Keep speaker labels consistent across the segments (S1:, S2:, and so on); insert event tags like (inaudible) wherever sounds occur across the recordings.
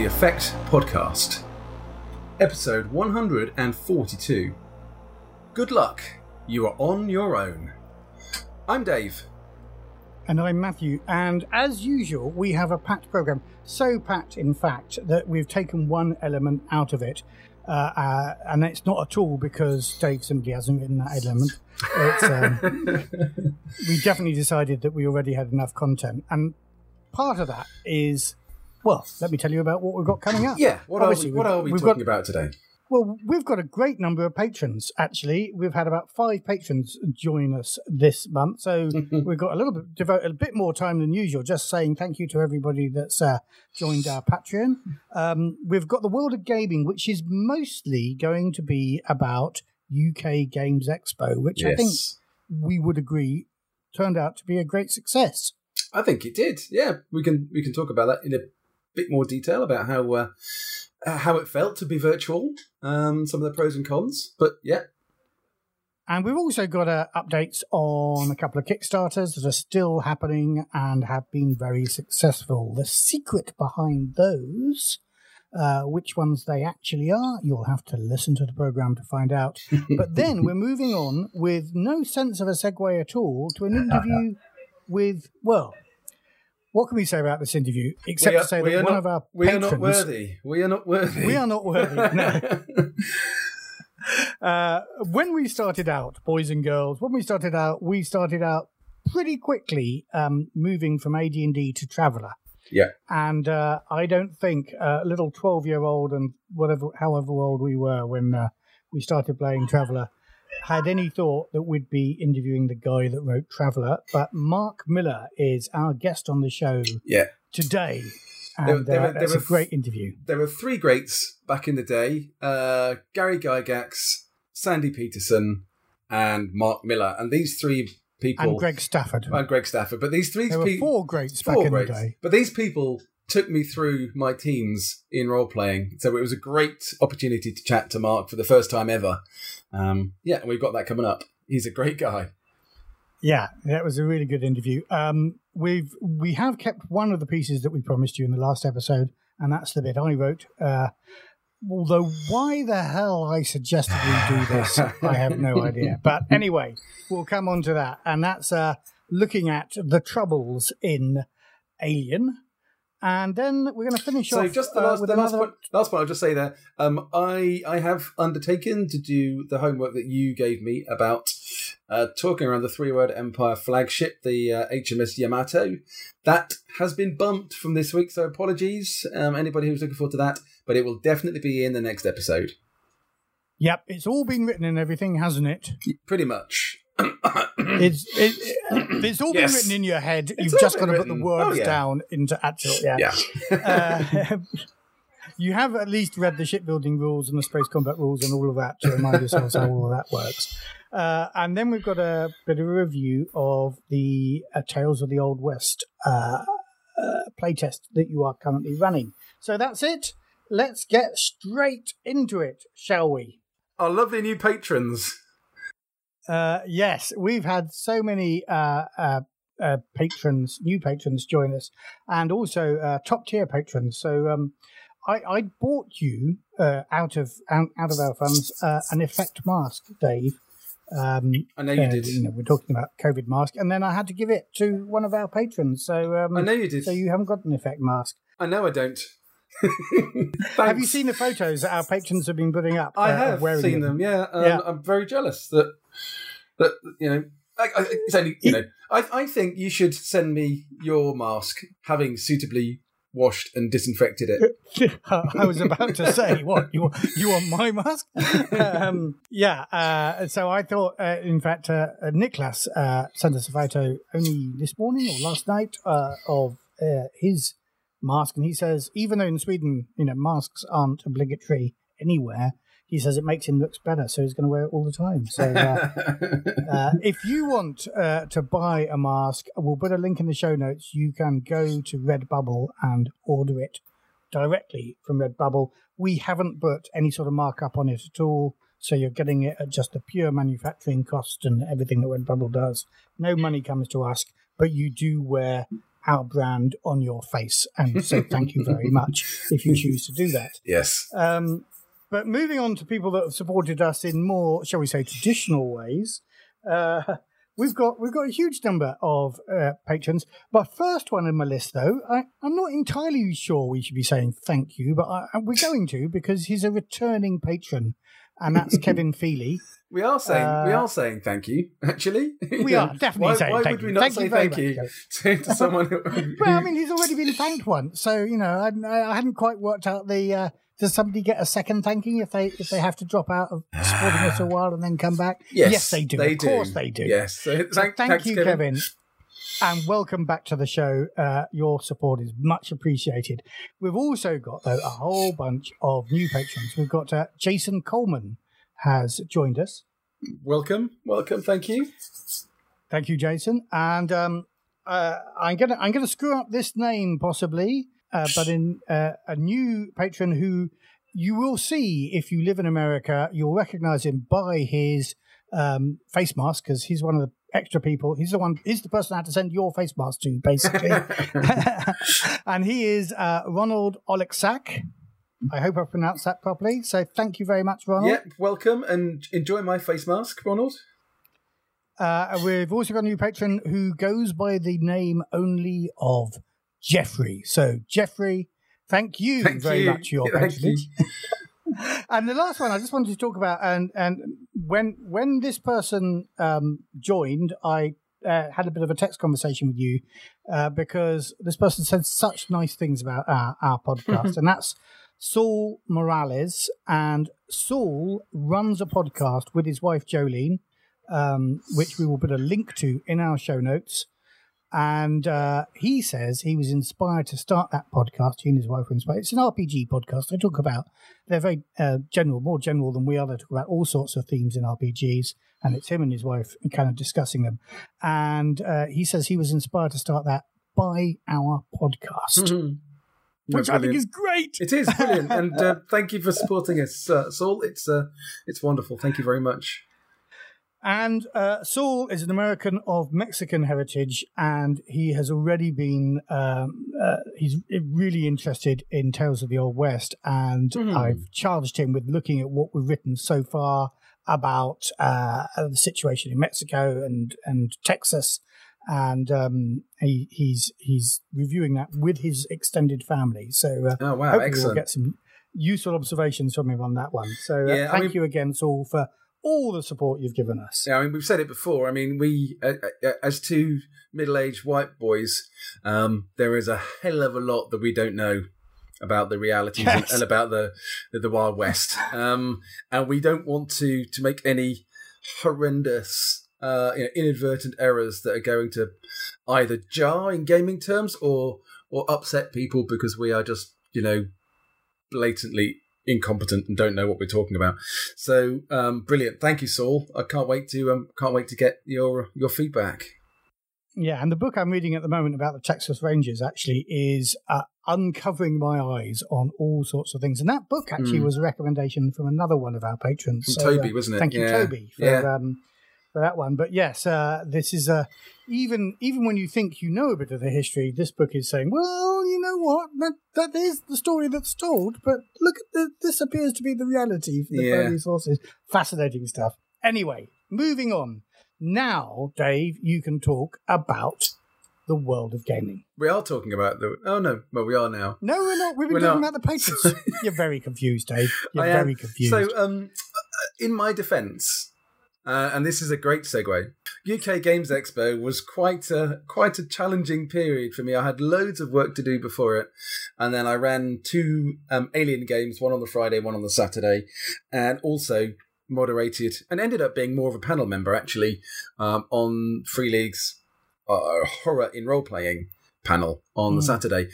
S1: the Effect Podcast, episode 142. Good luck, you are on your own. I'm Dave.
S2: And I'm Matthew. And as usual, we have a packed program. So packed, in fact, that we've taken one element out of it. Uh, uh, and it's not at all because Dave simply hasn't written that element. Um, (laughs) we definitely decided that we already had enough content. And part of that is, well, let me tell you about what we've got coming up.
S1: Yeah, what Obviously, are we, what are we talking got, about today?
S2: Well, we've got a great number of patrons, actually. We've had about five patrons join us this month. So (laughs) we've got a little bit, devote a bit more time than usual, just saying thank you to everybody that's uh, joined our Patreon. Um, we've got the World of Gaming, which is mostly going to be about UK Games Expo, which yes. I think we would agree turned out to be a great success.
S1: I think it did. Yeah, we can we can talk about that in a bit more detail about how uh, how it felt to be virtual, um, some of the pros and cons. But yeah.
S2: And we've also got uh, updates on a couple of Kickstarters that are still happening and have been very successful. The secret behind those, uh, which ones they actually are, you'll have to listen to the program to find out. (laughs) but then we're moving on with no sense of a segue at all to an interview (laughs) with, well, what can we say about this interview except are, to say that one
S1: not,
S2: of our
S1: we
S2: patrons,
S1: are not worthy. We are not worthy.
S2: We are not worthy. No. (laughs) uh, when we started out, boys and girls, when we started out, we started out pretty quickly um, moving from AD&D to Traveller.
S1: Yeah.
S2: And uh, I don't think a little twelve-year-old and whatever, however old we were when uh, we started playing Traveller had any thought that we'd be interviewing the guy that wrote Traveller, but Marc Miller is our guest on the show
S1: yeah.
S2: today. And there, there, uh, that's a great interview.
S1: There were three greats back in the day uh, Gary Gygax, Sandy Petersen, and Marc Miller. And these three people.
S2: And Greg Stafford.
S1: And Greg Stafford. But these three
S2: there
S1: people.
S2: four greats four back in greats. the day.
S1: But these people took me through my teens in role playing. So it was a great opportunity to chat to Marc for the first time ever. Um, yeah, we've got that coming up. He's a great guy.
S2: Yeah, that was a really good interview. Um, we've we have kept one of the pieces that we promised you in the last episode, and that's the bit I wrote. Uh, although why the hell I suggested we do this, (laughs) I have no idea. But anyway, we'll come on to that, and that's uh, looking at the troubles in Alien, and then we're going to finish
S1: so
S2: off.
S1: So, just the uh, last, uh, the last point. Last point. I'll just say there. Um, I I have undertaken to do the homework that you gave me about uh, talking around the three word Empire flagship, the uh, HMS Yamato. That has been bumped from this week, so apologies, um, anybody who's looking forward to that. But it will definitely be in the next episode.
S2: Yep, it's all been written and everything, hasn't it?
S1: Pretty much.
S2: It's it, it's all yes. been written in your head. It's You've just got to put the words oh, yeah. down into actual. Yeah.
S1: yeah.
S2: uh, (laughs) you have at least read the shipbuilding rules and the space combat rules and all of that to remind yourselves how all of that works. Uh, and then we've got a bit of a review of the uh, Tales of the Old West uh, uh, playtest that you are currently running. So that's it. Let's get straight into it, shall we?
S1: Our lovely new patrons.
S2: Uh, yes, we've had so many uh, uh, uh, patrons, new patrons join us, and also uh, top tier patrons. So um, I, I, bought you uh, out of out, out, of our funds an effect mask, Dave.
S1: Um, I know you did.
S2: You know, we're talking about COVID mask, and then I had to give it to one of our patrons. So um,
S1: I know you did.
S2: So you haven't got an effect mask.
S1: I know I don't. (laughs)
S2: have you seen the photos that our patrons have been putting up?
S1: I have seen them. them yeah, um, yeah, I'm very jealous that that you know. I, I, it's only you know. I, I think you should send me your mask, having suitably washed and disinfected
S2: it. (laughs) I was about to say, what you you want my mask? (laughs) um, yeah. Uh, so I thought, uh, in fact, uh, uh Nicholas uh, sent us a photo only this morning or last night uh, of his mask, and he says, even though in Sweden, you know, masks aren't obligatory anywhere, he says it makes him look better, so he's going to wear it all the time. So, uh, (laughs) uh, if you want uh, to buy a mask, we'll put a link in the show notes. You can go to Redbubble and order it directly from Redbubble. We haven't put any sort of markup on it at all, so you're getting it at just the pure manufacturing cost and everything that Redbubble does. No money comes to us, but you do wear our brand on your face. And so thank you very much if you choose to do that. (laughs)
S1: Yes.
S2: Um, but moving on to people that have supported us in more, shall we say, traditional ways, uh, we've got we've got a huge number of uh, patrons. But first one in my list, though, I, I'm not entirely sure we should be saying thank you, but I, we're going to because he's a returning patron, and that's (laughs) Kevin Feely.
S1: We are saying
S2: Uh,
S1: we are saying thank you. (laughs) Actually,
S2: We are definitely
S1: why,
S2: saying
S1: why
S2: thank
S1: would
S2: you.
S1: we not
S2: Thank
S1: say
S2: you
S1: thank you
S2: much, (laughs)
S1: to someone? Who,
S2: Well, I mean, he's already been thanked once, so you know, I, I hadn't quite worked out the. Uh, does somebody get a second thanking if they if they have to drop out of supporting us a while and then come back?
S1: yes,
S2: they do.
S1: They
S2: of
S1: do.
S2: course, they do.
S1: Yes. So,
S2: So
S1: thank,
S2: thank
S1: thanks,
S2: you, Kevin. And welcome back to the show. Uh, your support is much appreciated. We've also got, though, a whole bunch of new patrons. We've got uh, Jason Coleman has joined us.
S1: Welcome, welcome. Thank you.
S2: Thank you, Jason. And um, uh, I'm gonna I'm gonna screw up this name possibly, uh, but in uh, a new patron who you will see if you live in America, you'll recognize him by his um, face mask because he's one of the extra people. He's the one. He's the person I had to send your face mask to, basically. (laughs) (laughs) and he is uh, Ronald Oleksak. I hope I pronounced that properly. So thank you very much, Ronald.
S1: Yep, welcome and enjoy my face mask, Ronald.
S2: Uh, we've also got a new patron who goes by the name only of Jeffrey. So, Jeffrey, thank you
S1: Thank
S2: very
S1: you.
S2: much for your patronage. (laughs) and the last one I just wanted to talk about, and and when when this person um, joined, I uh, had a bit of a text conversation with you uh, because this person said such nice things about our, our podcast, (laughs) and that's Saul Morales. And Saul runs a podcast with his wife Jolene, um, which we will put a link to in our show notes. And uh, he says he was inspired to start that podcast. He and his wife were inspired. It's an RPG podcast. They talk about they're very uh, general, more general than we are. They talk about all sorts of themes in RPGs, and it's him and his wife kind of discussing them. And uh, he says he was inspired to start that by our podcast,
S1: No,
S2: which I think is great.
S1: It is brilliant, and uh, (laughs) thank you for supporting us, uh, Saul. It's uh, it's wonderful. Thank you very much.
S2: And uh, Saul is an American of Mexican heritage, and he has already been um, uh, he's really interested in Tales of the Old West. And
S1: Mhm.
S2: I've charged him with looking at what we've written so far about uh, the situation in Mexico and and Texas, and um, he, he's he's reviewing that with his extended family. So uh,
S1: Oh wow,
S2: hopefully we'll get some useful observations from him on that one. So uh,
S1: Yeah, I
S2: thank
S1: mean-
S2: you again, Saul, for all the support you've given us.
S1: Yeah, I mean, we've said it before. I mean, we, uh, uh, as two middle-aged white boys, um, there is a hell of a lot that we don't know about the realities and,
S2: Yes.
S1: and about the, the the Wild West, um, and we don't want to to make any horrendous, uh, you know, inadvertent errors that are going to either jar in gaming terms or or upset people because we are just you know blatantly incompetent and don't know what we're talking about. So um, brilliant! Thank you, Saul. I can't wait to um, can't wait to get your your feedback.
S2: Yeah, and the book I'm reading at the moment about the Texas Rangers actually is uh, uncovering my eyes on all sorts of things. And that book actually
S1: Mm.
S2: was a recommendation from another one of our patrons.
S1: From
S2: So,
S1: Toby,
S2: uh,
S1: wasn't it?
S2: Thank you,
S1: Yeah.
S2: Toby, for
S1: Yeah.
S2: um, for that one. But yes, uh, this is uh, even even when you think you know a bit of the history, this book is saying, well, you know what, that that is the story that's told, but look at the, this appears to be the reality from the
S1: Yeah.
S2: early sources. Fascinating stuff. Anyway, moving on. Now, Dave, you can talk about the world of gaming.
S1: We are talking about the. Oh no, well we are now.
S2: No, we're not. We've been
S1: We're
S2: talking
S1: not.
S2: about the (laughs) papers. You're very confused, Dave. You're
S1: I am.
S2: very confused.
S1: So, um, in my defence, uh, and this is a great segue. UK Games Expo was quite a quite a challenging period for me. I had loads of work to do before it, and then I ran two um, Alien games, one on the Friday, one on the Saturday, and also moderated and ended up being more of a panel member actually um, on Free League's uh, horror in role playing panel on the
S2: Mm.
S1: Saturday.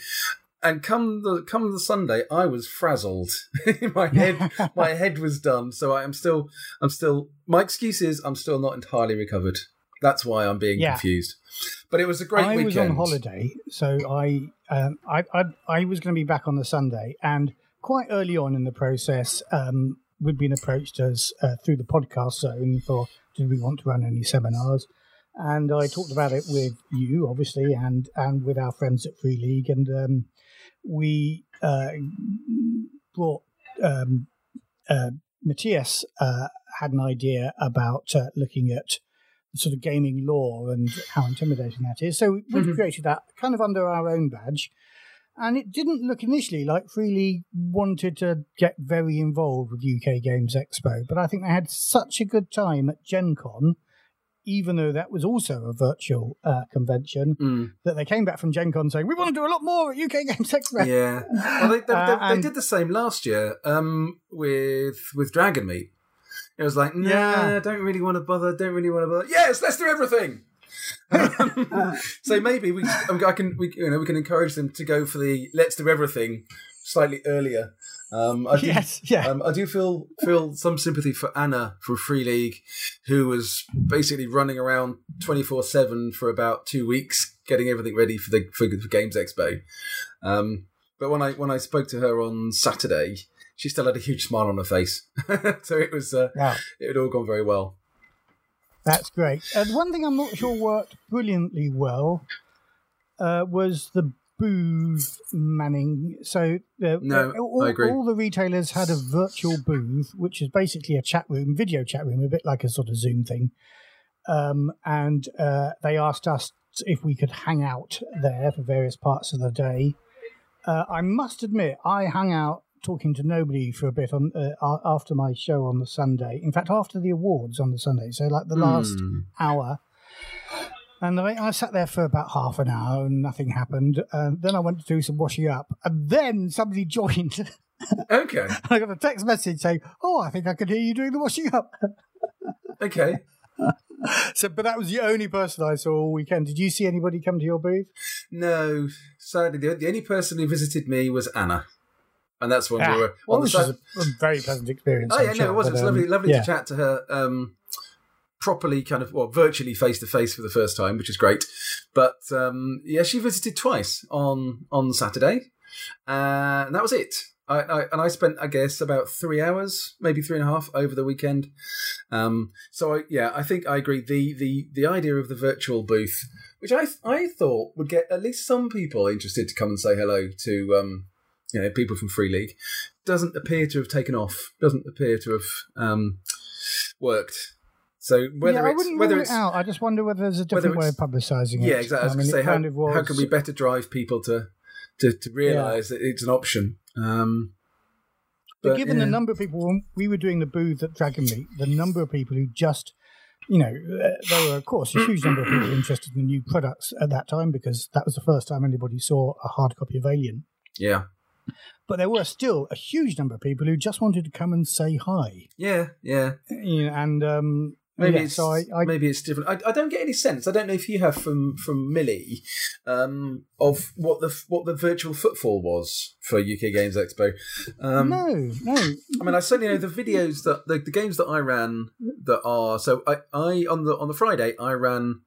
S1: And come the come the Sunday, I was frazzled. (laughs) my head (laughs) my head was done. So I am still I'm still my excuse is I'm still not entirely recovered. That's why I'm being
S2: Yeah.
S1: confused. But it was a great
S2: I
S1: weekend.
S2: was on holiday, so I, um, I, I, I was going to be back on the Sunday, and quite early on in the process, um, we'd been approached as uh, through the podcast zone for did we want to run any seminars, and I talked about it with you, obviously, and and with our friends at Free League, and um, we uh, brought um, uh, Matthias uh, had an idea about uh, looking at sort of gaming law and how intimidating that is. So we mm-hmm. created that kind of under our own badge. And it didn't look initially like Free League wanted to get very involved with UK Games Expo, but I think they had such a good time at Gen Con even though that was also a virtual uh, convention, mm. that they came back from Gen Con saying, we want to do a lot more at UK Games Expo.
S1: Yeah. Well, they, they, (laughs) uh, they, they did the same last year um, with with Dragon Meet. It was like, nah, yeah. don't really want to bother, don't really want to bother. Yes, let's do everything. (laughs) so maybe we, I can, we, you know, we can encourage them to go for the let's do everything slightly earlier um, I (laughs) do,
S2: yes, yeah.
S1: Um, I do feel feel some sympathy for Anna from Free League, who was basically running around twenty four seven for about two weeks, getting everything ready for the for, for Games Expo. Um, but when I when I spoke to her on Saturday, she still had a huge smile on her face, (laughs) so it was uh, wow. it had all gone very well.
S2: That's great. And one thing I'm not sure worked brilliantly well uh, was the booth manning. So uh,
S1: no,
S2: all,
S1: I agree.
S2: all the retailers had a virtual booth, which is basically a chat room, video chat room, a bit like a sort of Zoom thing. Um, and uh, they asked us if we could hang out there for various parts of the day. Uh, I must admit, I hung out talking to nobody for a bit on uh, after my show on the Sunday. In fact, after the awards on the Sunday, so like the last mm. hour. And I, I, sat there for about half an hour and nothing happened. And then I went to do some washing up. And then somebody (laughs) joined.
S1: Okay. (laughs)
S2: I got a text message saying, Oh, I think I could hear you doing the washing up. (laughs)
S1: okay.
S2: so, but that was the only person I saw all weekend. Did you see anybody come to your booth?
S1: No. Sadly, the, the only person who visited me was Anna. And that's when ah, we were
S2: well, on the side. a, very pleasant experience.
S1: Oh, yeah, no, it was. But, it was um, lovely, lovely yeah. to chat to her. Um, properly kind of well virtually face to face for the first time which is great but um, yeah she visited twice on on saturday uh, and that was it I, I, and I spent, I guess, about three hours, maybe three and a half, over the weekend. Um, so I, yeah, I think I agree. The the the idea of the virtual booth, which I I thought would get at least some people interested to come and say hello to um, you know people from Free League, doesn't appear to have taken off. Doesn't appear to have um, worked. So whether
S2: yeah,
S1: it's whether it's
S2: it out, I just wonder whether there's a different way of publicising it.
S1: Yeah, exactly. I was I mean, say how, was... how can we better drive people to to, to realise yeah. that it's an option. Um,
S2: but, but, given yeah. the number of people when we were doing the booth at Dragon Meet, the number of people who just you know, uh, there were, of course, a huge number of people interested in the new products at that time because that was the first time anybody saw a hard copy of Alien.
S1: Yeah.
S2: But there were still a huge number of people who just wanted to come and say hi.
S1: Yeah, yeah.
S2: You know, and um,
S1: Maybe yeah, it's so I, I, maybe it's different. I, I don't get any sense. I don't know if you have from from Millie um, of what the what the virtual footfall was for UK Games Expo.
S2: Um, no, no.
S1: I mean, I certainly know the videos that the, the games that I ran that are so. I, I on the on the Friday I ran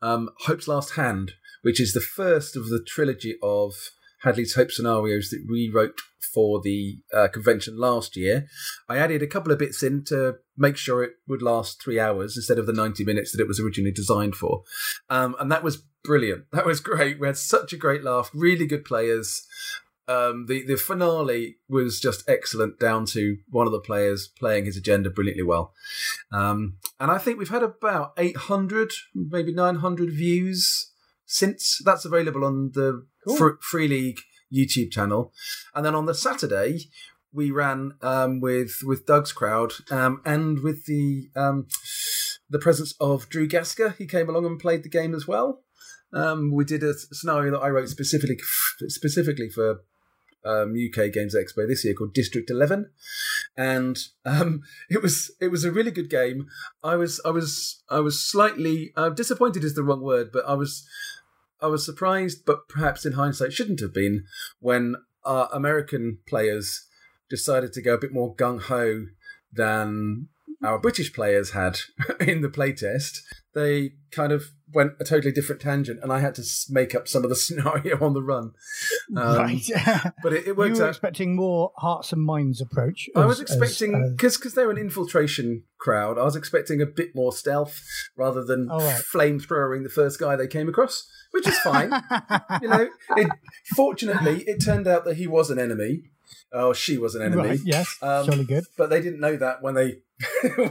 S1: um, Hope's Last Hand, which is the first of the trilogy of Hadley's Hope scenarios that we wrote for the uh, convention last year. I added a couple of bits in to make sure it would last three hours instead of the 90 minutes that it was originally designed for. Um, and that was brilliant. (laughs) That was great. We had such a great laugh, really good players. Um, the the finale was just excellent, down to one of the players playing his agenda brilliantly well. Um, and I think we've had about 800, maybe 900 views since that's available on the cool. Fr- Free League YouTube channel. And then on the Saturday, we ran um, with with Doug's crowd um, and with the um, the presence of Drew Gaska. He came along and played the game as well. Um, we did a scenario that I wrote specifically specifically for um, UK Games Expo this year called District Eleven, and um, (laughs) it was it was a really good game. I was I was I was slightly uh, disappointed is the wrong word, but I was I was surprised, but perhaps in hindsight shouldn't have been, when our American players decided to go a bit more gung ho than our British players had (laughs) in the playtest. They kind of went a totally different tangent, and I had to make up some of the (laughs) scenario on the run. Um,
S2: right. (laughs)
S1: But it, it
S2: you were
S1: out.
S2: expecting more hearts and minds approach.
S1: I was
S2: as- as-
S1: expecting because because they're an infiltration crowd. I was expecting a bit more stealth rather than
S2: Oh, right.
S1: flamethrowing the first guy they came across, which is fine. (laughs) you know, it, fortunately, it turned out that he was an enemy. Oh, she was an enemy.
S2: Right, yes,
S1: Um,
S2: jolly good.
S1: but they didn't know that when they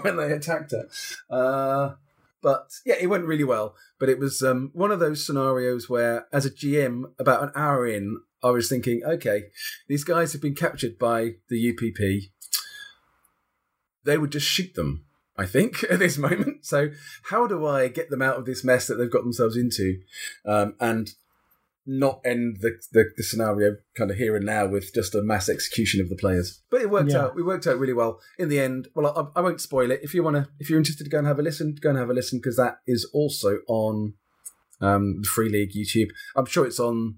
S1: when they attacked her. Uh, but yeah, it went really well. But it was um, one of those scenarios where, as a GM, about an hour in, I was thinking, okay, these guys have been captured by the UPP. They would just shoot them. I think (laughs) at this moment. So, how do I get them out of this mess that they've got themselves into, um, and not end the, the the scenario kind of here and now with just a mass execution of the players? But it worked
S2: Yeah.
S1: out. We worked out really well in the end. Well, I, I won't spoil it. If you want to, if you're interested to go and have a listen, go and have a listen because that is also on um, the Free League YouTube. I'm sure it's on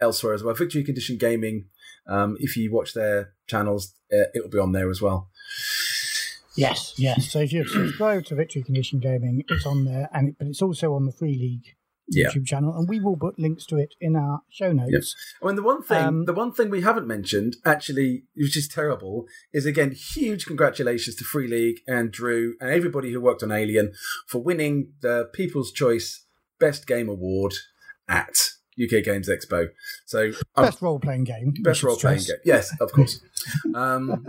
S1: elsewhere as well. Victory Condition Gaming. Um, if you watch their channels, uh, it'll be on there as well.
S2: Yes, yes. So if you subscribe to Victory Condition Gaming, it's on there, and it, but it's also on the Free League
S1: Yeah.
S2: YouTube channel, and we will put links to it in our show notes.
S1: I mean, the one thing,
S2: Um,
S1: the one thing we haven't mentioned, actually, which is terrible, is again huge congratulations to Free League and Drew and everybody who worked on Alien for winning the People's Choice Best Game Award at UK Games Expo. So, um,
S2: Best role playing game.
S1: best role playing game, yes, of course. (laughs) um,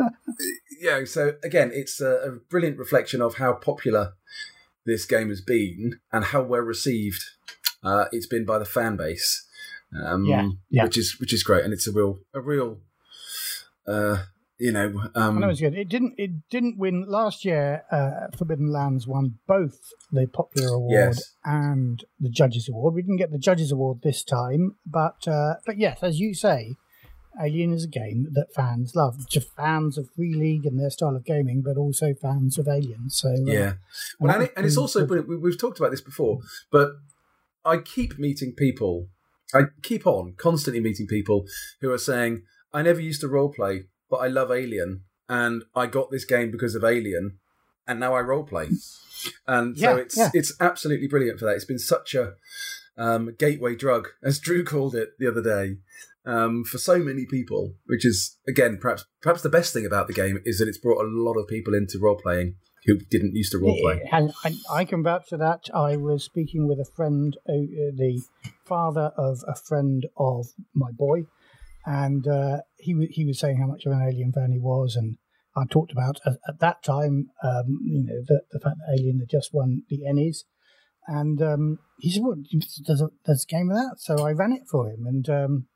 S1: yeah, so again, it's a, a brilliant reflection of how popular this game has been and how well received uh, it's been by the fan base. Um,
S2: Yeah, yeah.
S1: which is which is great, and it's a real a real, uh, you know, um,
S2: I know it's good. It didn't. It didn't win last year. Uh, Forbidden Lands won both the Popular Award
S1: Yes.
S2: and the Judges Award. We didn't get the Judges Award this time, but uh, but yes, as you say, Alien is a game that fans love. Just fans of Free League and their style of gaming, but also fans of Alien. So uh,
S1: yeah. Well, and, it, and it's also brilliant. We've talked about this before, but I keep meeting people. I keep on constantly meeting people who are saying, "I never used to roleplay, but I love Alien, and I got this game because of Alien, and now I role play." And so it's
S2: yeah.
S1: it's absolutely brilliant for that. It's been such a um, gateway drug, as Drew called it the other day, um, for so many people. Which is again, perhaps perhaps the best thing about the game is that it's brought a lot of people into role playing who didn't used to role play.
S2: And I, I can vouch for that. I was speaking with a friend, uh, the father of a friend of my boy, and uh, he wa- he was saying how much of an Alien fan he was, and I talked about at, at that time, um, you know, the, the fact that Alien had just won the Ennies, and um, he said, "Well, there's a there's a game of that," so I ran it for him, and um,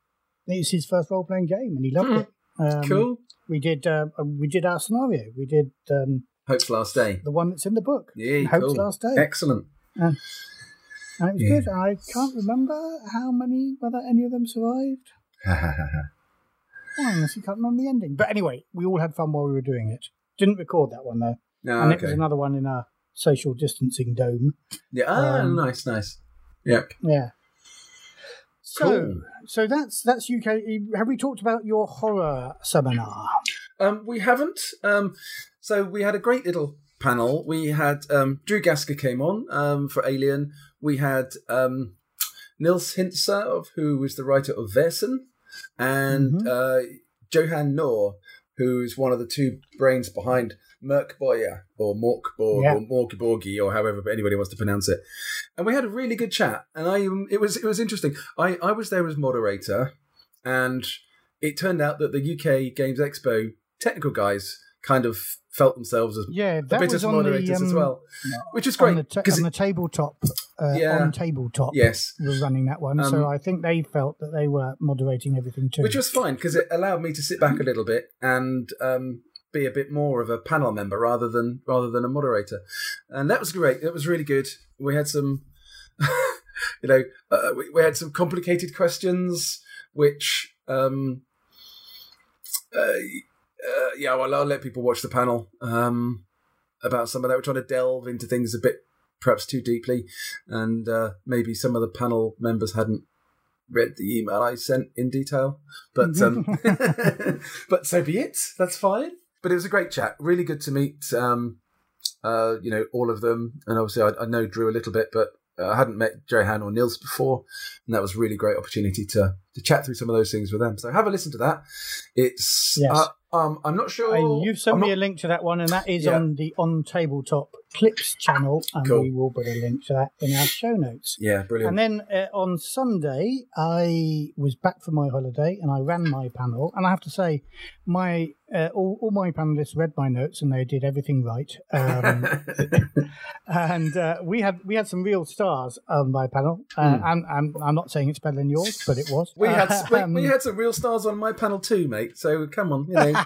S2: was his first role playing game, and he loved
S1: Hmm.
S2: it. Um,
S1: Cool.
S2: We did uh, we did our scenario. We did um,
S1: Hope's last day.
S2: the one that's in the book.
S1: Yeah,
S2: Hope's
S1: cool.
S2: Last Day.
S1: Excellent.
S2: And it was
S1: Yeah.
S2: good. I can't remember how many, whether any of them survived. (laughs) Oh, unless you can't remember the ending. But anyway, we all had fun while we were doing it. Didn't record that one though.
S1: no,
S2: and it was another one in a social distancing dome.
S1: Yeah. Ah,
S2: um,
S1: nice, nice. Yep.
S2: Yeah. So,
S1: Cool.
S2: so that's that's UK. Have we talked about your horror seminar?
S1: Um, we haven't. Um, so we had a great little panel. We had um, Drew Gaska came on um, for Alien. We had um, Nils Hintze, who was the writer of Vaesen, and
S2: Mhm.
S1: uh, Johan Nohr, who is one of the two brains behind Merkboya or Morkborg
S2: Yeah.
S1: or Morkborgi or however anybody wants to pronounce it. And we had a really good chat, and I it was it was interesting. I I was there as moderator, and it turned out that the UK Games Expo technical guys kind of felt themselves as
S2: Yeah,
S1: a
S2: that
S1: bit
S2: was
S1: as
S2: on
S1: moderators
S2: the, um,
S1: as well, which is
S2: on
S1: great.
S2: the, ta-
S1: 'cause
S2: on
S1: it-
S2: the tabletop. Uh,
S1: Yeah.
S2: On tabletop.
S1: yes,
S2: was running that one, so
S1: Um,
S2: I think they felt that they were moderating everything too.
S1: which was fine because it allowed me to sit back a little bit and um, be a bit more of a panel member rather than rather than a moderator, and that was great. It was really good. We had some, (laughs) you know, uh, we, we had some complicated questions, which. Um, uh, uh, yeah, well, I'll let people watch the panel um, about some of that. We're trying to delve into things a bit, perhaps too deeply, and uh, maybe some of the panel members hadn't read the email I sent in detail. But um, (laughs) (laughs) but so be it. That's fine. But it was a great chat. Really good to meet. Um, uh, you know, all of them, and obviously I, I know Drew a little bit, but uh, I hadn't met Johan or Nils before, and that was a really great opportunity to to chat through some of those things with them. So have a listen to that. It's
S2: Yes.
S1: uh, um, I'm not sure.
S2: Uh, you've sent
S1: I'm
S2: me
S1: not-
S2: a link to that one, and that is
S1: Yeah.
S2: on the On Tabletop Clips channel, and
S1: Cool.
S2: we will put a link to that in our show notes.
S1: Yeah, brilliant.
S2: And then uh, on Sunday, I was back from my holiday and I ran my panel. And I have to say, my uh, all, all my panelists read my notes and they did everything right. Um, (laughs) and uh, we had we had some real stars on my panel. Uh, and, and I'm not saying it's better than yours, but it was.
S1: we had we,
S2: Um,
S1: we had some real stars on my panel too, mate. So come on, you know.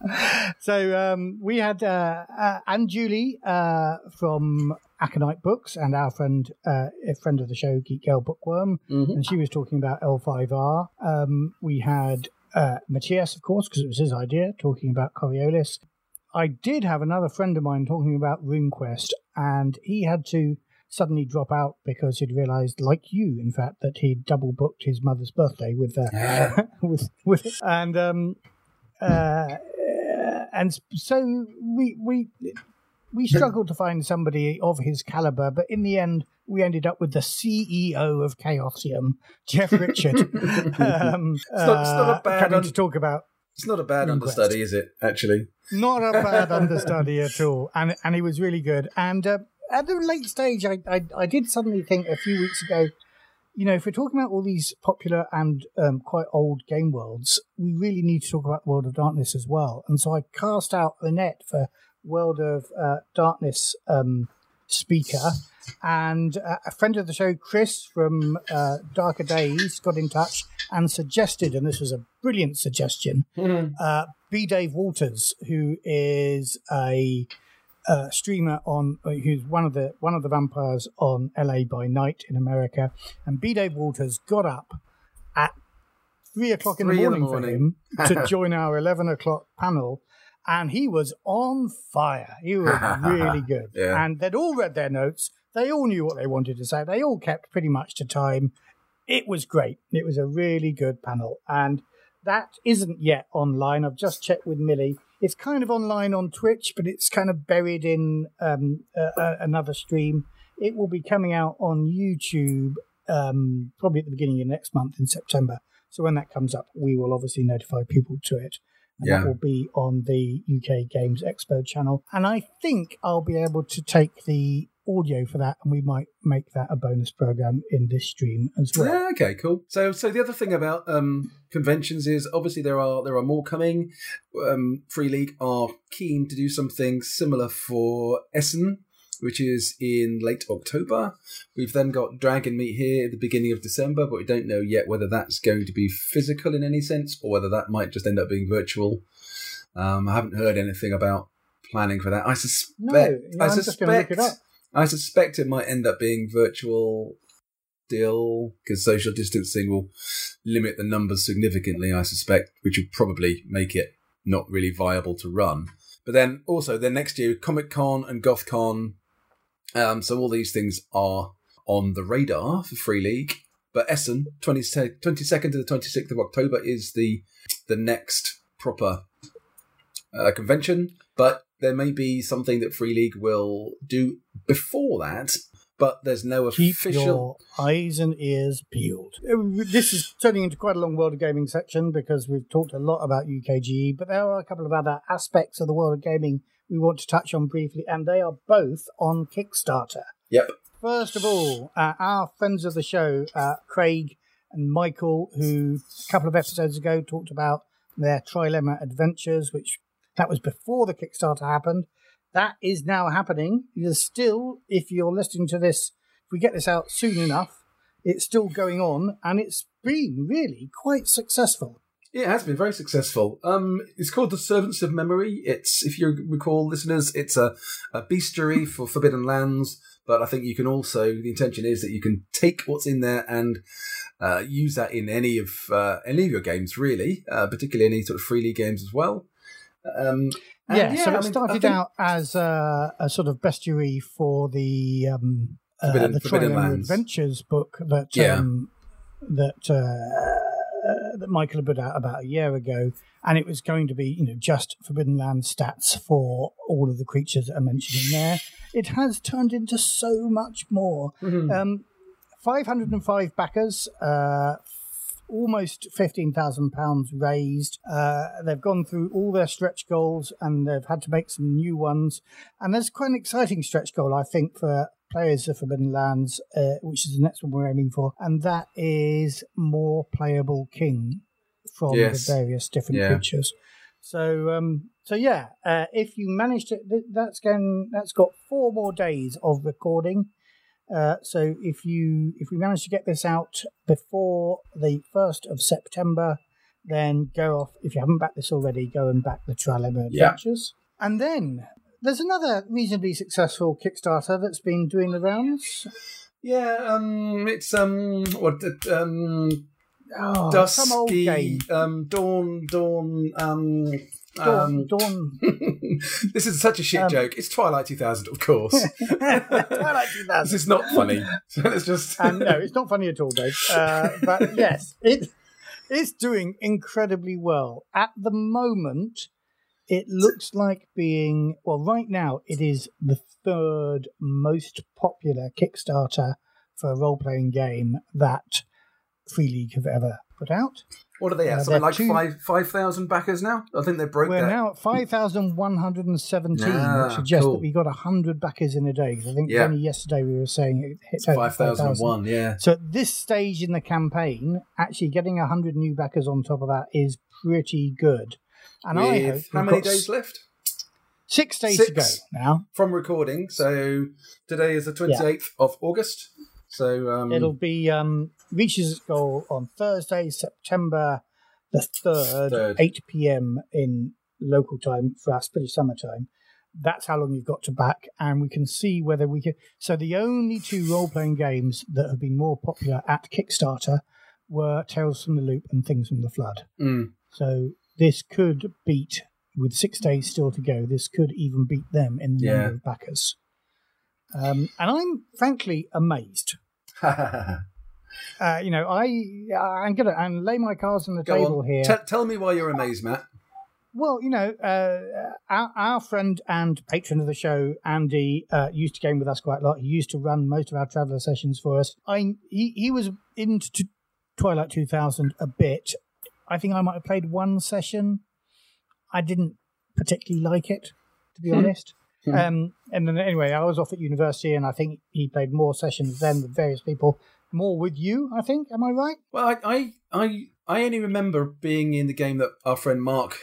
S1: (laughs)
S2: so um, we had uh, uh, Anne Julie uh, from Aconite Books and our friend, uh, a friend of the show, Geek Girl Bookworm,
S1: Mhm.
S2: and she was talking about L5R. Um, we had uh, Matthias, of course, because it was his idea, talking about Coriolis. I did have another friend of mine talking about RuneQuest, and he had to suddenly drop out because he'd realised, like you, in fact, that he'd double booked his mother's birthday with uh, (laughs) with with and um uh and so we we we struggled to find somebody of his caliber but in the end we ended up with the CEO of Chaosium, Jeff (laughs) Richard, um,
S1: It's not- it's not a
S2: uh,
S1: bad
S2: coming
S1: un-
S2: to talk about
S1: It's not a bad
S2: RuneQuest.
S1: understudy, is it? Actually,
S2: not a bad (laughs) understudy at all, and and he was really good. And uh, at the late stage, I, I I did suddenly think a few weeks ago, you know, if we're talking about all these popular and um, quite old game worlds, we really need to talk about the World of Darkness as well. And so I cast out the net for World of uh, Darkness um, speaker. And uh, a friend of the show, Chris from uh, Darker Days, got in touch and suggested, and this was a brilliant suggestion, uh, B. Dave Walters, who is a uh, streamer on, uh, who's one of the one of the vampires on LA by Night in America, and B. Dave Walters got up at three o'clock in the
S1: in the
S2: morning, for him to (laughs) join our eleven o'clock panel. And he was on fire. He was really (laughs) good.
S1: Yeah.
S2: And they'd all read their notes. They all knew what they wanted to say. They all kept pretty much to time. It was great. It was a really good panel. And that isn't yet online. I've just checked with Millie. It's kind of online on Twitch, but it's kind of buried in um, uh, uh, another stream. It will be coming out on YouTube um, probably at the beginning of next month in September. So when that comes up, we will obviously notify people to it. And
S1: Yeah.
S2: that will be on the UK Games Expo channel. And I think I'll be able to take the audio for that and we might make that a bonus program in this stream as well.
S1: Yeah, okay, cool. So, so the other thing about um, conventions is obviously there are there are more coming. Um, Free League are keen to do something similar for Essen, which is in late October. We've then got Dragon Meet here at the beginning of December, but we don't know yet whether that's going to be physical in any sense or whether that might just end up being virtual. Um, I haven't heard anything about planning for that. I suspect.
S2: No, yeah,
S1: I
S2: I'm just gonna look
S1: suspect.
S2: it up.
S1: I suspect it might end up being virtual still because social distancing will limit the numbers significantly. I suspect, which would probably make it not really viable to run. But then also, then next year, Comic Con and Goth Con. Um, so all these things are on the radar for Free League. But Essen, 20, 22nd to the 26th of October, is the the next proper uh, convention. But there may be something that Free League will do before that. But there's no
S2: Keep
S1: official.
S2: your eyes and ears peeled. Uh, This is turning into quite a long world of gaming section because we've talked a lot about UKGE, but there are a couple of other aspects of the world of gaming we want to touch on briefly, and they are both on Kickstarter.
S1: Yep.
S2: First of all, uh, our friends of the show, uh, Craig and Michael, who a couple of episodes ago talked about their Trilemma adventures, which that was before the Kickstarter happened. That is now happening. There's still, if you're listening to this, if we get this out soon enough, it's still going on, and it's been really quite successful.
S1: Yeah, it has been very successful. Um, it's called the Servants of Memory. It's, if you recall, listeners, it's a, a bestiary for Forbidden Lands. But I think you can also the intention is that you can take what's in there and uh, use that in any of uh, any of your games, really, uh, particularly any sort of freely games as well. Um, and
S2: Yeah, so
S1: I
S2: it
S1: mean,
S2: started
S1: think-
S2: out as uh, a sort of bestiary for the um, uh,
S1: Forbidden-
S2: the
S1: Forbidden Lands.
S2: Adventures book that
S1: Yeah.
S2: um, that uh, that Michael had put out about a year ago, and it was going to be, you know, just Forbidden Land stats for all of the creatures that are mentioned in there. It has turned into so much more.
S1: Mhm.
S2: Um, 505 backers, uh, almost £15,000 raised. Uh, they've gone through all their stretch goals and they've had to make some new ones. And there's quite an exciting stretch goal, I think, for players of Forbidden Lands, uh, which is the next one we're aiming for. And that is more playable kin from
S1: Yes.
S2: the various different
S1: Yeah.
S2: creatures. So, um, so yeah, uh, if you manage to, th- that's going, that's got four more days of recording. Uh, so if you if we manage to get this out before the first of September, then go off. If you haven't backed this already, go and back the Trilemma
S1: Yeah.
S2: Adventures. And then there's another reasonably successful Kickstarter that's been doing the rounds.
S1: Yeah, um, it's um, what um,
S2: Oh,
S1: dusky,
S2: game.
S1: um, dawn, dawn, um,
S2: Dawn,
S1: um.
S2: Dawn. (laughs)
S1: this is such a shit
S2: Um,
S1: joke. It's Twilight 2000, of course. (laughs)
S2: Twilight 2000.
S1: This is not funny. (laughs) So let's just.
S2: and no, it's not funny at all, Dave. Uh, but yes, it it's doing incredibly well at the moment. It looks like being well right now. It is the third most popular Kickstarter for a role-playing game that Free League have ever put out.
S1: what are they at?
S2: uh,
S1: Something like
S2: two-
S1: five five thousand backers now. I think they broke
S2: We're
S1: that.
S2: now at five thousand one hundred and seventeen,
S1: Ah,
S2: which suggests
S1: cool.
S2: that we got hundred backers in a day. Because I think
S1: Yeah.
S2: only yesterday we were saying it hit
S1: Five thousand one. Yeah.
S2: So at this stage in the campaign, actually getting 100 new backers on top of that is pretty good. And I hope
S1: how many days left
S2: Six days to go now.
S1: from recording? So today is the twenty eighth of August. So um,
S2: It'll be um, reaches its goal on Thursday, September the 3rd, 8 p.m. in local time for our British summertime. That's how long you've got to back, and we can see whether we can. So the only two role-playing games that have been more popular at Kickstarter were Tales from the Loop and Things from the Flood.
S1: mm,
S2: So this could beat, with six days still to go, this could even beat them in the
S1: Yeah.
S2: number of backers. Um, and I'm frankly amazed. (laughs) Uh, you know, I I'm gonna and lay my cards on the
S1: Go
S2: table
S1: on.
S2: here.
S1: Te- tell me why you're amazed, Matt.
S2: well, you know, uh, our, our friend and patron of the show, Andy, uh, used to game with us quite a lot. He used to run most of our traveller sessions for us. I he he was into Twilight 2000 a bit. I think I might have played one session. I didn't particularly like it, to be
S1: Hmm.
S2: honest.
S1: Hmm.
S2: Um, and then anyway, I was off at university, and I think he played more sessions then with various people. More with you, I think. Am I right?
S1: Well, I, I, I, I only remember being in the game that our friend Mark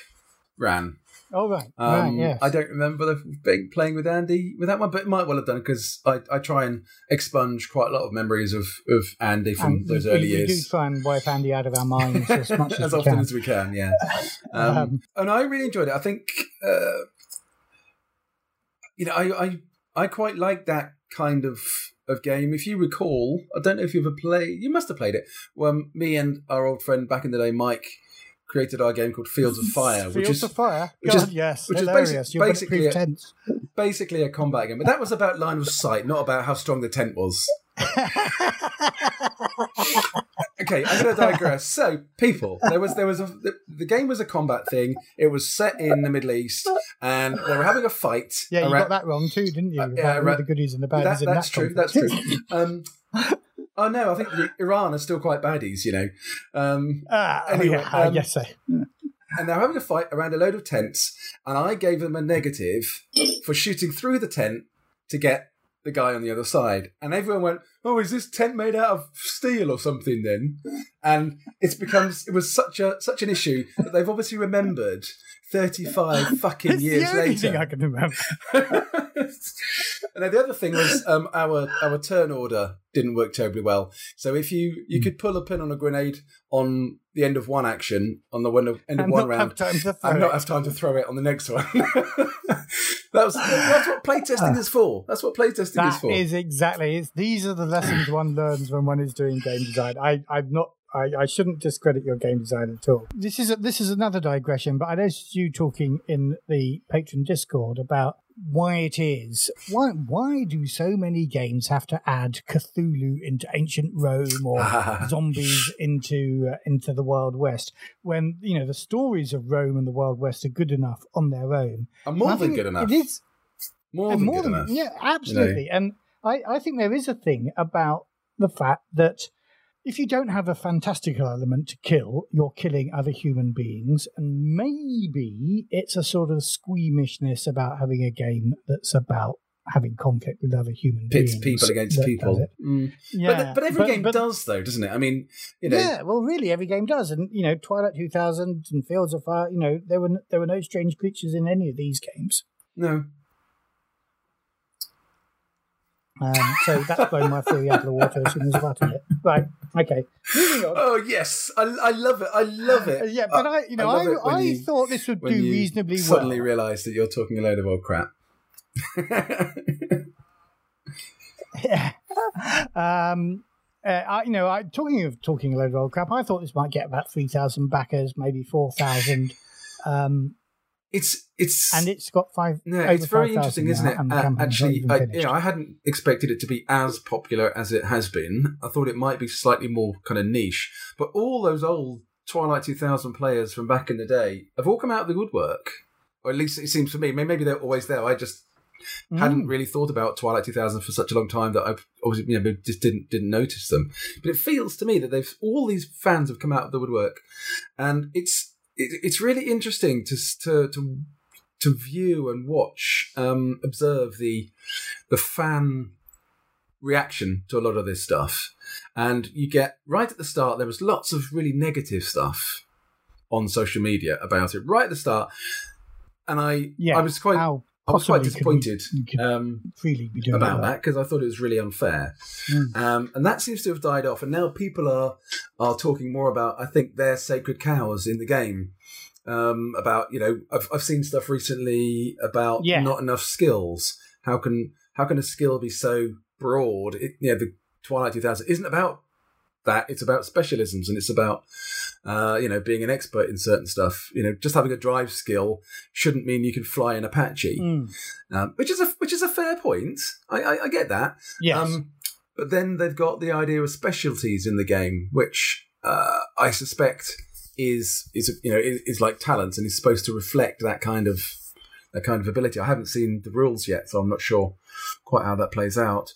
S1: ran.
S2: Oh right,
S1: Um,
S2: right, yes.
S1: I don't remember being, playing with Andy with that one, but it might well have done because I, I try and expunge quite a lot of memories of, of Andy from
S2: And
S1: those early years.
S2: We do try and wipe Andy out of our minds as much (laughs) as,
S1: as often
S2: can.
S1: as we can, yeah. (laughs) Um,
S2: Um,
S1: and I really enjoyed it. I think, uh, you know, I, I I quite like that kind of of game. If you recall, I don't know if you've ever played. You must have played it. When me and our old friend back in the day, Mike, created our game called Fields of Fire, which
S2: Fields
S1: is
S2: of Fire.
S1: which
S2: God,
S1: is-
S2: yes,
S1: which is
S2: hilarious.
S1: basic-
S2: You're
S1: basically a- basically a combat game. But that was about line of sight, not about how strong the tent was. (laughs) Okay, I'm going to digress. So, people, there was there was a the, the game was a combat thing. It was set in the Middle East, and they were having a fight.
S2: yeah, you
S1: around-
S2: got that wrong too, didn't you?
S1: Uh, yeah, right.
S2: the goodies and the baddies
S1: That- that's
S2: that
S1: true. That's true. Um, oh no, I think Iran are still quite baddies, you know. Um,
S2: Ah,
S1: Anyway,
S2: yeah,
S1: um,
S2: guess so.
S1: and they're having a fight around a load of tents, and I gave them a negative for shooting through the tent to get the guy on the other side. And everyone went, "Oh, is this tent made out of steel or something?" Then, and it's becomes it was such a such an issue that they've obviously remembered thirty five (laughs) fucking
S2: It's
S1: years
S2: the only
S1: later.
S2: thing I can remember. (laughs)
S1: and then the other thing was um, our our turn order didn't work terribly well. So if you you could pull a pin on a grenade on the end of one action on the one of, end of
S2: And
S1: one round, and not have time to throw it on the next one. (laughs) that was that's what playtesting is for. That's what playtesting is for.
S2: is exactly. It's, these are the lessons one learns when one is doing game design. I, I'm not. I, I shouldn't discredit your game design at all. This is a, this is another digression, but I noticed you talking in the patron Discord about why it is. Why why do so many games have to add Cthulhu into ancient Rome or (laughs) zombies into uh, into the Wild West when you know the stories of Rome and the Wild West are good enough on their own?
S1: And more than good enough.
S2: It is
S1: more than
S2: more
S1: good
S2: than
S1: enough.
S2: yeah, absolutely. And I I think there is a thing about the fact that if you don't have a fantastical element to kill, you're killing other human beings, and maybe it's a sort of squeamishness about having a game that's about having conflict with other human
S1: Pits
S2: beings.
S1: people against people. Mm.
S2: Yeah,
S1: But, but every game does, though, doesn't it? I mean, you know,
S2: yeah, well, really, every game does, and you know, Twilight 2000 and Fields of Fire. You know, there were there were no strange creatures in any of these games.
S1: no.
S2: Um, so that's blown my theory out of the water as soon as I've uttered it. Right, okay, moving on.
S1: Oh yes, I, I love it. I love
S2: Uh,
S1: it.
S2: yeah, but I, you know,
S1: love
S2: I, I,
S1: you-
S2: thought this would do
S1: you
S2: reasonably
S1: suddenly
S2: well.
S1: realise that you're talking a load of old crap.
S2: Yeah. (laughs) um, uh, I, you know, I, talking of talking a load of old crap, I thought this might get about three thousand backers, maybe four thousand, um,
S1: it's it's
S2: and it's got five.
S1: No, it's very
S2: 5,000
S1: interesting, isn't it? Uh, actually, I, you know, I hadn't expected it to be as popular as it has been. I thought it might be slightly more kind of niche. But all those old Twilight 2000 players from back in the day have all come out of the woodwork, or at least it seems to me. Maybe they're always there. I just hadn't
S2: Mm.
S1: really thought about Twilight 2000 for such a long time that I obviously you know just didn't didn't notice them. But it feels to me that they've all these fans have come out of the woodwork, and it's it, it's really interesting to to to to view and watch, um, observe the the fan reaction to a lot of this stuff. And you get right at the start, there was lots of really negative stuff on social media about it. Right at the start, and I
S2: yeah,
S1: I was quite
S2: how
S1: I was quite
S2: we-
S1: disappointed um,
S2: freely be doing
S1: about that because I thought it was really unfair,
S2: Mm.
S1: um, and that seems to have died off. And now people are are talking more about I think their sacred cows in the game. Um, about you know I've I've seen stuff recently about
S2: Yeah.
S1: not enough skills. How can how can a skill be so broad? It, you know the Twilight 2000 isn't about that. It's about specialisms and it's about uh, you know being an expert in certain stuff. You know just having a drive skill shouldn't mean you can fly an Apache
S2: Mm.
S1: um, which is a which is a fair point. I, I, I get that.
S2: Yes.
S1: Um, but then they've got the idea of specialties in the game, which uh, I suspect is is you know is, is like talent and is supposed to reflect that kind of that kind of ability. I haven't seen the rules yet, so I'm not sure quite how that plays out.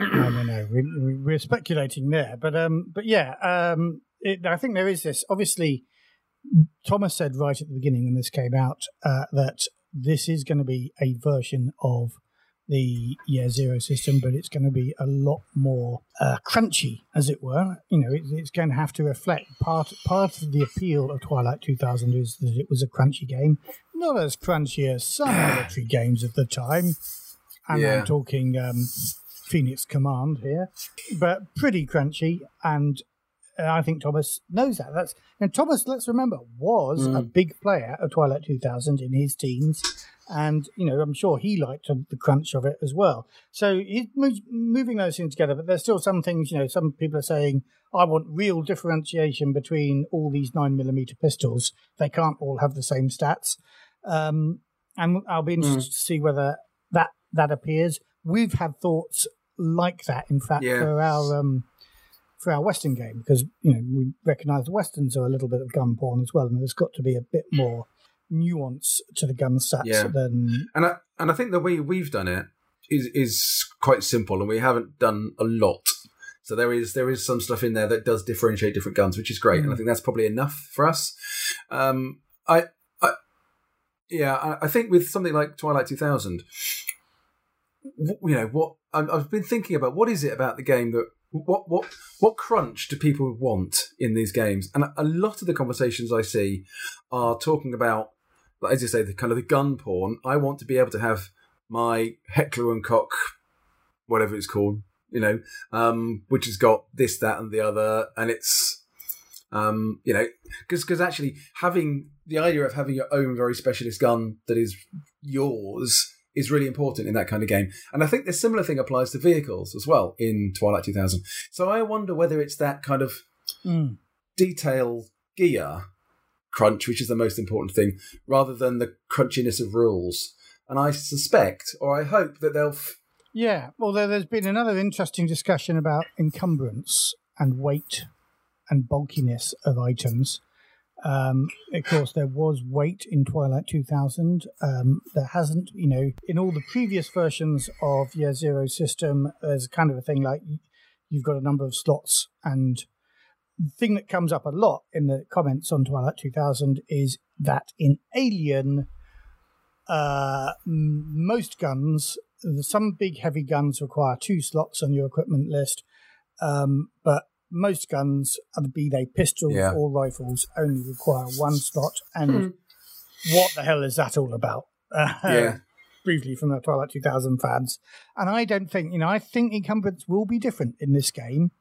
S2: I don't know. We, we, we're speculating there, but um, but yeah, um, it, I think there is this. Obviously, Thomas said right at the beginning when this came out uh, that this is going to be a version of the Year Zero system, but it's going to be a lot more uh, crunchy, as it were. You know, it, it's going to have to reflect part part of the appeal of Twilight 2000 is that it was a crunchy game, not as crunchy as some (sighs) military games of the time. And
S1: Yeah.
S2: I'm talking um, Phoenix Command here, but pretty crunchy. And I think Thomas knows that. That's and Thomas. Let's remember was a big player of Twilight 2000 in his teens, and you know I'm sure he liked the crunch of it as well. So he's moving those things together. But there's still some things. You know, some people are saying I want real differentiation between all these nine millimeter pistols. They can't all have the same stats. Um, and I'll be interested to see whether that that appears. We've had thoughts like that, in fact,
S1: Yeah.
S2: for our um, for our Western game because you know we recognise the Westerns are a little bit of gun porn as well, and there's got to be a bit more nuance to the gun stats
S1: Yeah.
S2: than
S1: And I and I think the way we've done it is is quite simple, and we haven't done a lot. So there is there is some stuff in there that does differentiate different guns, which is great, and I think that's probably enough for us. Um, I, I yeah, I, I think with something like Twilight 2000, you know what I've, been thinking about what is it about the game that what what what crunch do people want in these games? And a lot of the conversations i see are talking about as you say the kind of the gun porn. I want to be able to have my Heckler and Koch whatever it's called you know um which has got this that and the other. And it's um you know because because actually having the idea of having your own very specialist gun that is yours is really important in that kind of game. And I think the similar thing applies to vehicles as well in Twilight 2000. So I wonder whether it's that kind of
S2: Mm.
S1: detail gear crunch, which is the most important thing, rather than the crunchiness of rules. And I suspect, or I hope, that they'll. F-
S2: yeah, although there's been another interesting discussion about encumbrance and weight and bulkiness of items. Um, of course, there was weight in Twilight 2000. Um, there hasn't, you know, in all the previous versions of Year Zero system, there's kind of a thing like you've got a number of slots. And the thing that comes up a lot in the comments on Twilight 2000 is that in Alien, uh, most guns, some big heavy guns require two slots on your equipment list, um, but most guns, be they pistols yeah. or rifles, only require one slot. And hmm. what the hell is that all about? (laughs)
S1: yeah.
S2: Briefly from the Twilight 2000 fans. And I don't think, you know, I think encumbrance will be different in this game.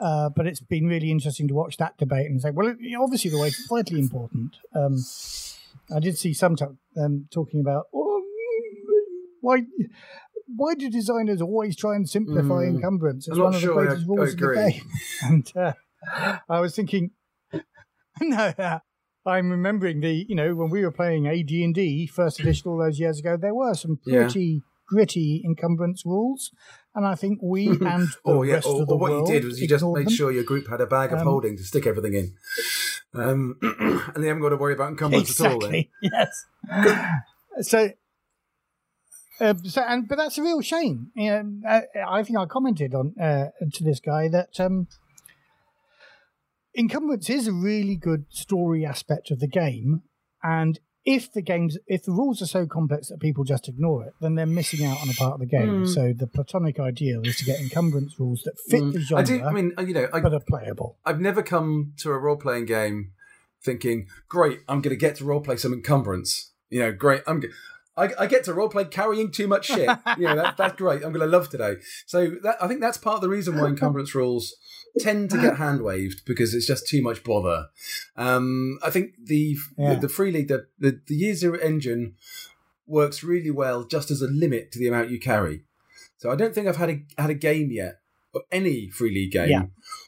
S2: Uh, but it's been really interesting to watch that debate and say, well, it, obviously the weight is vitally important. Um, I did see some t- um, talking about, oh, why why do designers always try and simplify mm. encumbrance? It's one of sure the greatest I, rules I of the game. (laughs) And uh, I was thinking, (laughs) no, uh, I'm remembering the, you know, when we were playing AD&D first edition all those years ago, there were some pretty yeah. gritty encumbrance rules. And I think we (laughs) and the
S1: or, yeah,
S2: rest
S1: or,
S2: of the
S1: or what
S2: world
S1: you did was you just made
S2: them.
S1: sure your group had a bag of um, holding to stick everything in. Um, (clears throat) and they haven't got to worry about encumbrance
S2: exactly,
S1: at
S2: all. Then. Yes. so uh, so, and but that's a real shame. You know, I, I think I commented on uh, to this guy that um, encumbrance is a really good story aspect of the game, and if the games if the rules are so complex that people just ignore it, then they're missing out on a part of the game. Mm. So the platonic ideal is to get encumbrance rules that fit mm. the genre. I do. I mean, you know, I, but are playable.
S1: I've never come to a role playing game thinking, "Great, I'm going to get to role play some encumbrance." You know, great. I'm. I, I, get to roleplay carrying too much shit. (laughs) you know, that, that's great. I'm going to love today. So that, I think that's part of the reason why encumbrance rules tend to get hand waved because it's just too much bother. Um, I think the, yeah. the, the free league, the, the, the year zero engine works really well just as a limit to the amount you carry. So I don't think I've had a had a game yet, or any free league game, yeah.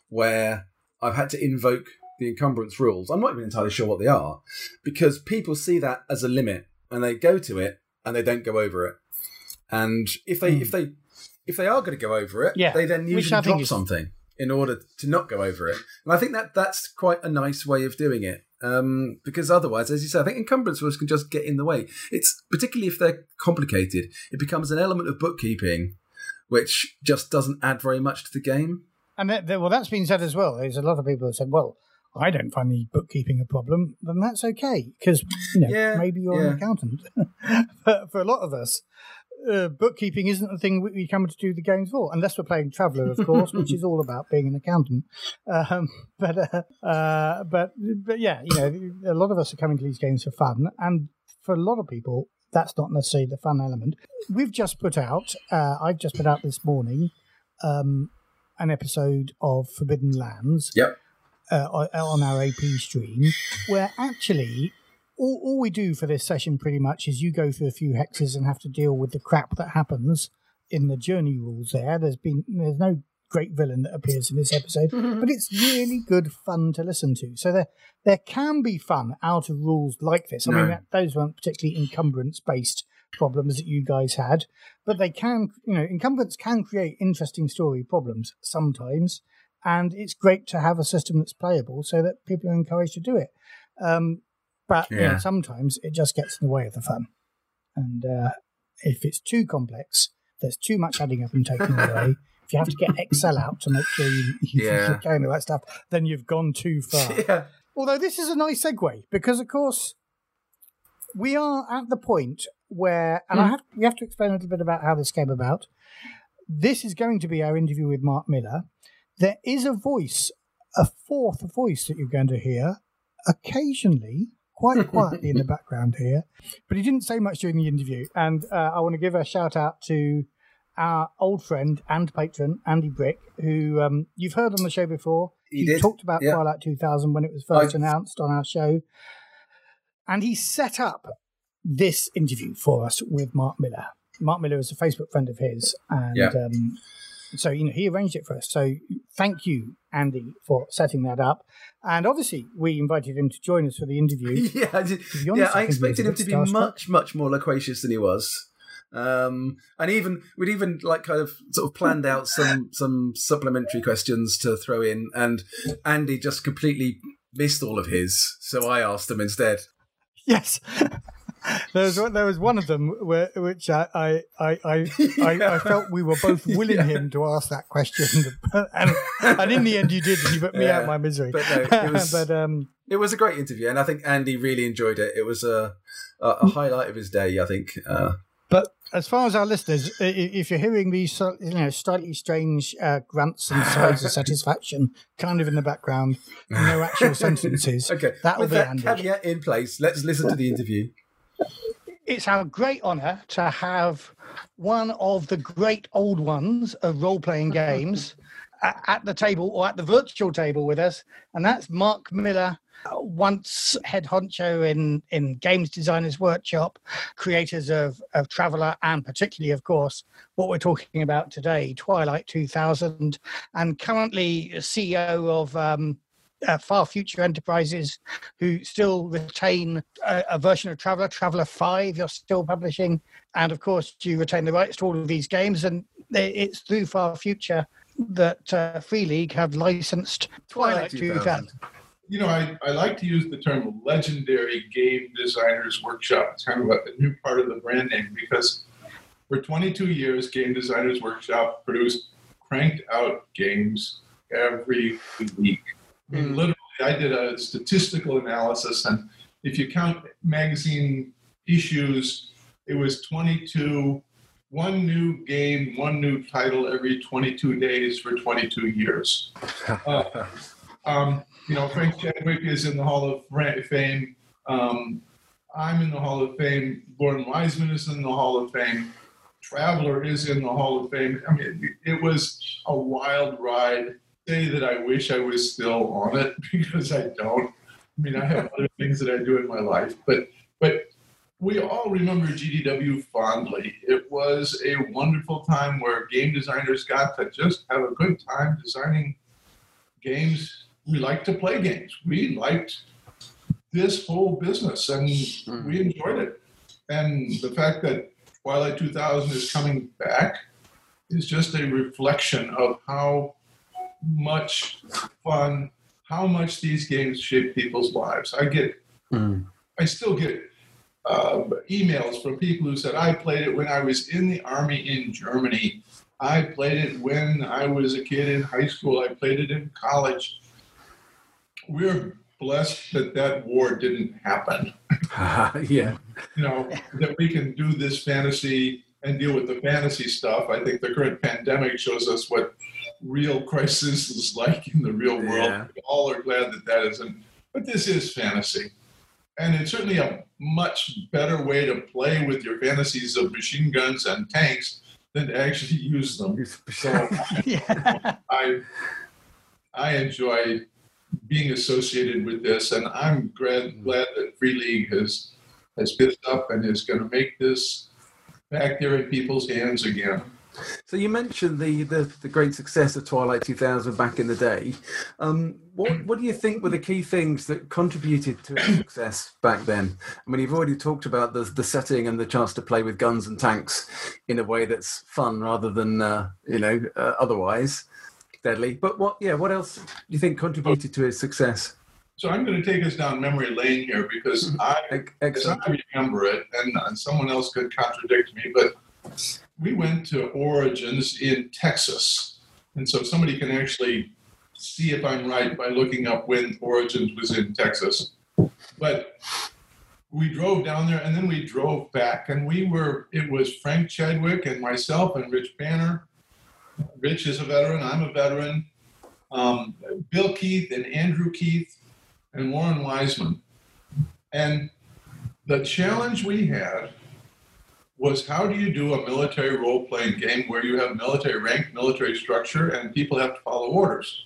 S1: where I've had to invoke the encumbrance rules. I'm not even entirely sure what they are because people see that as a limit and they go to it and they don't go over it. And if they mm. if they if they are going to go over it, yeah. they then usually drop is... something in order to not go over it. And I think that that's quite a nice way of doing it. Um, because otherwise, as you say, I think encumbrance rules can just get in the way. It's particularly if they're complicated, it becomes an element of bookkeeping, which just doesn't add very much to the game.
S2: And that, well, that's been said as well. There's a lot of people that said, "Well, I don't find the bookkeeping a problem, then that's okay because you know yeah, maybe you're yeah. an accountant. (laughs) but for a lot of us, uh, bookkeeping isn't the thing we come to do the games for, unless we're playing Traveller, of course, which is all about being an accountant. (laughs) Um, but uh, uh, but but yeah, you know, a lot of us are coming to these games for fun, and for a lot of people, that's not necessarily the fun element. We've just put out, uh, I've just put out this morning. Um, an episode of Forbidden Lands,
S1: yep
S2: uh, on our AP stream, where actually all, all we do for this session pretty much is you go through a few hexes and have to deal with the crap that happens in the journey rules. There, there's been there's no great villain that appears in this episode, mm-hmm. but it's really good fun to listen to. So there there can be fun out of rules like this. I no. mean, that, those weren't particularly encumbrance based problems that you guys had, but they can, you know, encumbrance can create interesting story problems sometimes and it's great to have a system that's playable so that people are encouraged to do it. Um, but yeah. you know, sometimes it just gets in the way of the fun, and uh, if it's too complex, there's too much adding up and taking (laughs) away. If you have to get Excel out to make sure you, you yeah. you're carrying all that stuff, then you've gone too (laughs) far. Yeah. Although this is a nice segue because, of course, we are at the point where, and mm. I hmm. have, we have to explain a little bit about how this came about. This is going to be our interview with Marc Miller, there is a voice, a fourth voice that you're going to hear occasionally, quite (laughs) quietly in the background here, but he didn't say much during the interview. And uh, I want to give a shout out to our old friend and patron Andy Brick, who um, you've heard on the show before.
S1: He, he
S2: talked about yeah. Twilight 2000 when it was first I... announced on our show, and he set up this interview for us with Marc Miller. Marc Miller is a Facebook friend of his, and yeah. um, so you know he arranged it for us. So thank you, Andy, for setting that up. And obviously, we invited him to join us for the interview. (laughs)
S1: yeah, I did, yeah, I expected him to be starstruck. much, much more loquacious than he was. Um, and even we'd even like kind of sort of planned out some (laughs) some supplementary questions to throw in, and Andy just completely missed all of his, so I asked him instead.
S2: Yes. (laughs) there was there was one of them where, which I I I, I, I, I felt we were both (laughs) willing yeah. him to ask that question, (laughs) and, and in the end you did. You put me yeah. out my misery.
S1: But no, it was (laughs) but, um, it was a great interview, and I think Andy really enjoyed it. It was a a, a highlight of his day. I think. Uh,
S2: but as far as our listeners, if you're hearing these, you know, slightly strange uh, grunts and sighs of satisfaction, kind of in the background, no actual sentences, okay, that will be that
S1: caveat in place. Let's listen to the interview.
S2: It's our great honour to have one of the great old ones of role-playing (laughs) games at the table or at the virtual table with us, and that's Marc Miller once head honcho in, in Games Designers Workshop, creators of, of Traveller, and particularly, of course, what we're talking about today, Twilight 2000, and currently CEO of um, uh, Far Future Enterprises, who still retain a, a, version of Traveller, Traveller 5, you're still publishing. And of course, you retain the rights to all of these games, and it's through Far Future that uh, Free League have licensed Twilight, Twilight 2000. 2000
S3: you know, I, I like to use the term legendary game designers workshop. It's kind of a, a new part of the brand name because for 22 years, Game Designers Workshop produced cranked out games every week. I mean, mm. literally, I did a statistical analysis, and if you count magazine issues, it was 22, one new game, one new title every 22 days for 22 years. (laughs) Uh, um, you know, Frank Chadwick is in the Hall of Fame. Um, I'm in the Hall of Fame. Loren Wiseman is in the Hall of Fame. Traveller is in the Hall of Fame. I mean, it, it was a wild ride. Say that I wish I was still on it (laughs) because I don't. I mean, I have other things that I do in my life, but but we all remember GDW fondly. It was a wonderful time where game designers got to just have a good time designing games we liked to play games. We liked this whole business and mm. we enjoyed it. And the fact that Twilight 2000 is coming back is just a reflection of how much fun, how much these games shape people's lives. I get, mm. I still get uh, emails from people who said, I played it when I was in the army in Germany. I played it when I was a kid in high school. I played it in college we're blessed that that war didn't happen. (laughs)
S1: yeah.
S3: You know, that we can do this fantasy and deal with the fantasy stuff. I think the current pandemic shows us what real crisis is like in the real world. Yeah. We all are glad that that isn't. But this is fantasy. And it's certainly a much better way to play with your fantasies of machine guns and tanks than to actually use them. So yeah. (laughs) I, I enjoy being associated with this, and I'm glad, mm-hmm. glad that Free League has has picked up and is going to make this back there in people's hands again.
S1: So you mentioned the, the, the great success of Twilight 2000 back in the day. Um, what what do you think were the key things that contributed to its success back then? I mean, you've already talked about the the setting and the chance to play with guns and tanks in a way that's fun rather than uh, you know uh, otherwise deadly. But what, yeah, what else do you think contributed to its success?
S3: So I'm going to take us down memory lane here because. (laughs) I, as I remember it, and, and someone else could contradict me, but we went to Origins in Texas, and so somebody can actually see if I'm right by looking up when Origins was in Texas. But we drove down there and then we drove back and we were it was frank chadwick and myself and rich banner Rich is a veteran. I'm a veteran. Um, Bill Keith and Andrew Keith and Loren Wiseman. And the challenge we had was how do you do a military role playing game where you have military rank, military structure, and people have to follow orders?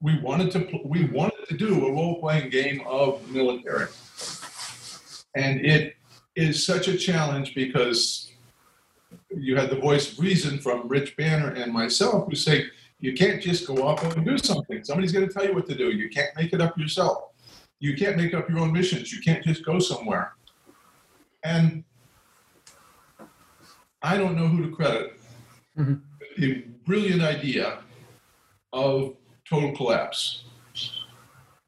S3: We wanted to we wanted to do a role playing game of military, and it is such a challenge because you had the voice of reason from Rich Banner and myself who say, you can't just go off and do something. Somebody's going to tell you what to do. You can't make it up yourself. You can't make up your own missions. You can't just go somewhere. And I don't know who to credit.
S1: Mm-hmm.
S3: The brilliant idea of total collapse.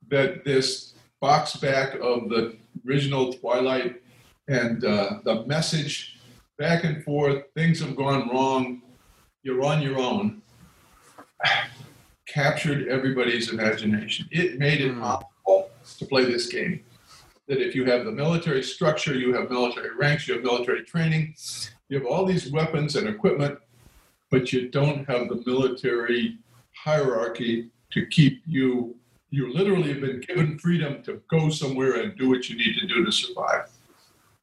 S3: That this box back of the original Twilight and uh, the message back and forth, things have gone wrong, you're on your own, (sighs) captured everybody's imagination. It made it possible to play this game. That if you have the military structure, you have military ranks, you have military training, you have all these weapons and equipment, but you don't have the military hierarchy to keep you. You literally have been given freedom to go somewhere and do what you need to do to survive.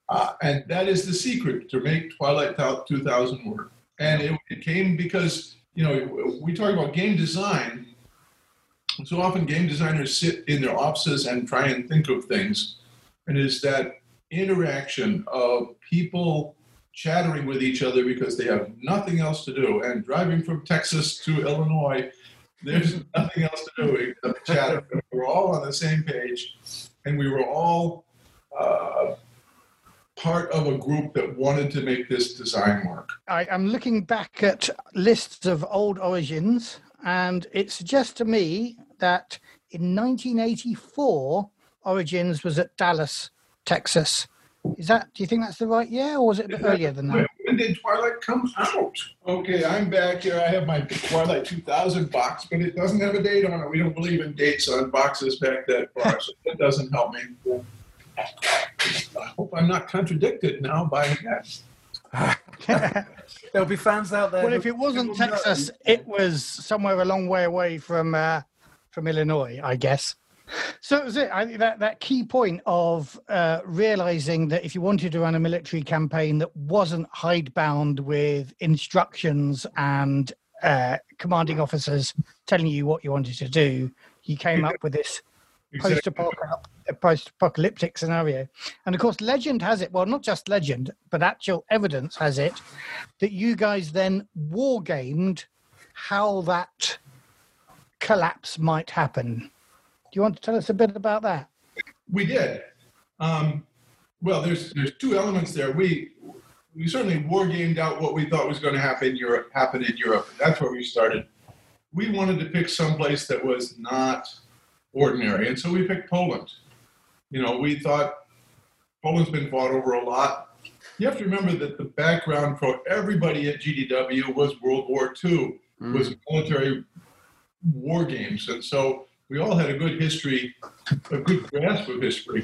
S3: Uh, and that is the secret to make Twilight 2000 work. And it, it came because, you know, we talk about game design. So often game designers sit in their offices and try and think of things. And it's that interaction of people chattering with each other because they have nothing else to do. And driving from Texas to Illinois, there's (laughs) nothing else to do except chatter. we were all on the same page, and we were all uh, part of a group that wanted to make this design work.
S2: I, am looking back at lists of old origins, and it suggests to me that in 1984, Origins was at Dallas, Texas. Is that? Do you think that's the right year, or was it a bit earlier than that?
S3: When did Twilight come out? Okay, I'm back here. I have my Twilight 2000 box, but it doesn't have a date on it. We don't believe in dates on boxes back that far, so that doesn't help me. I hope I'm not contradicted now by that. (laughs)
S1: There'll be fans out there.
S2: Well, if it wasn't Texas, it was somewhere a long way away from uh, from Illinois, I guess. So it was it. I think that, that key point of uh, realizing that if you wanted to run a military campaign that wasn't hidebound with instructions and uh, commanding officers telling you what you wanted to do, you came up with this post-apocalyptic scenario. And of course, legend has it. Well, not just legend, but actual evidence has it that you guys then war gamed how that collapse might happen. Do you want to tell us a bit about that?
S3: We did. Um, well, there's there's two elements there. We we certainly war gamed out what we thought was going to happen in Europe. Happen in Europe. That's where we started. We wanted to pick some place that was not ordinary. And so we picked Poland. You know, we thought Poland's been fought over a lot. You have to remember that the background for everybody at GDW was World War II, mm. was military war games. And so we all had a good history, a good grasp of history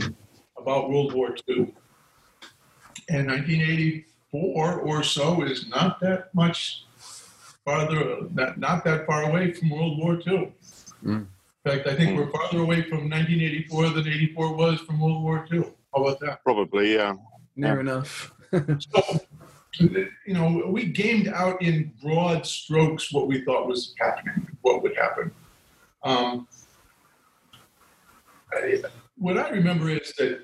S3: about World War II. And 1984 or so is not that much farther, not, not that far away from World War II. Mm. In fact, I think mm. we're farther away from 1984 than 84 was from World War II. How about that?
S4: Probably, yeah.
S1: Near yeah. enough. (laughs)
S3: so, you know, we gamed out in broad strokes what we thought was happening, what would happen. Um, I, what I remember is that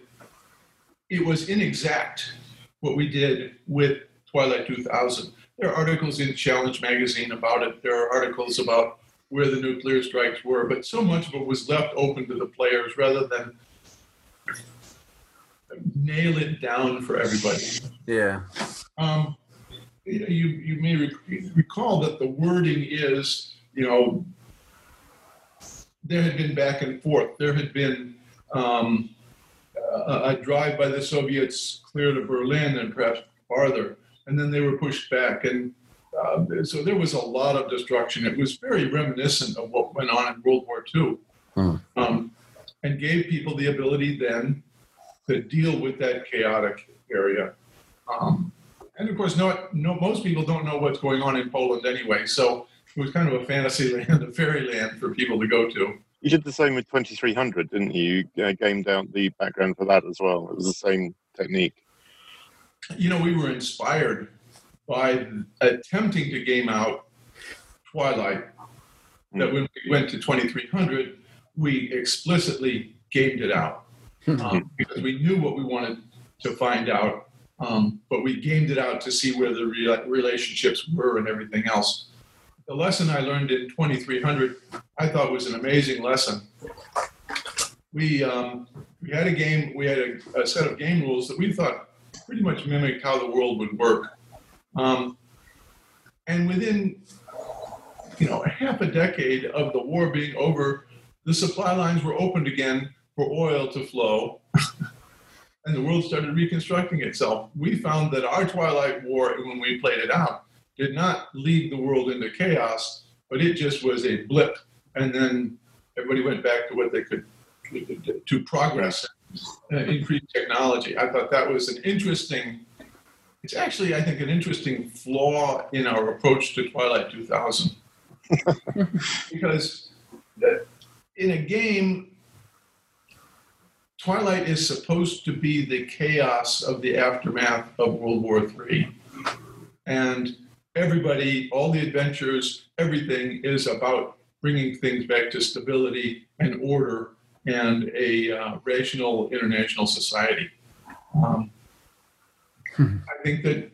S3: it was inexact what we did with Twilight 2000. There are articles in Challenge magazine about it. There are articles about where the nuclear strikes were, but so much of it was left open to the players rather than nail it down for everybody.
S1: Yeah.
S3: Um, you, you may recall that the wording is, you know, there had been back and forth. There had been um, a, a drive by the Soviets clear to Berlin and perhaps farther, and then they were pushed back. And uh, so there was a lot of destruction. It was very reminiscent of what went on in World War II, hmm. um, and gave people the ability then to deal with that chaotic area. Um, and of course, no, no, most people don't know what's going on in Poland anyway. So was kind of a fantasy land, a fairyland for people to go to.
S4: You did the same with 2300, didn't you? You uh, gamed out the background for that as well. It was the same technique.
S3: You know, we were inspired by attempting to game out Twilight, that hmm. when we went to 2300, we explicitly gamed it out hmm. um, because we knew what we wanted to find out. Um, but we gamed it out to see where the re- relationships were and everything else. The lesson I learned in 2300, I thought was an amazing lesson. We um, we had a game, we had a, a, set of game rules that we thought pretty much mimicked how the world would work. Um, and within you know a half a decade of the war being over, the supply lines were opened again for oil to flow. and the world started reconstructing itself. We found that our Twilight War, when we played it out, did not lead the world into chaos, but it just was a blip. And then everybody went back to what they could to progress and uh, increase technology. I thought that was an interesting. It's actually, I think, an interesting flaw in our approach to Twilight 2000, (laughs) because in a game, Twilight is supposed to be the chaos of the aftermath of World War III. And everybody, all the adventures, everything is about bringing things back to stability and order and a uh, rational international society. Um, hmm. I think that,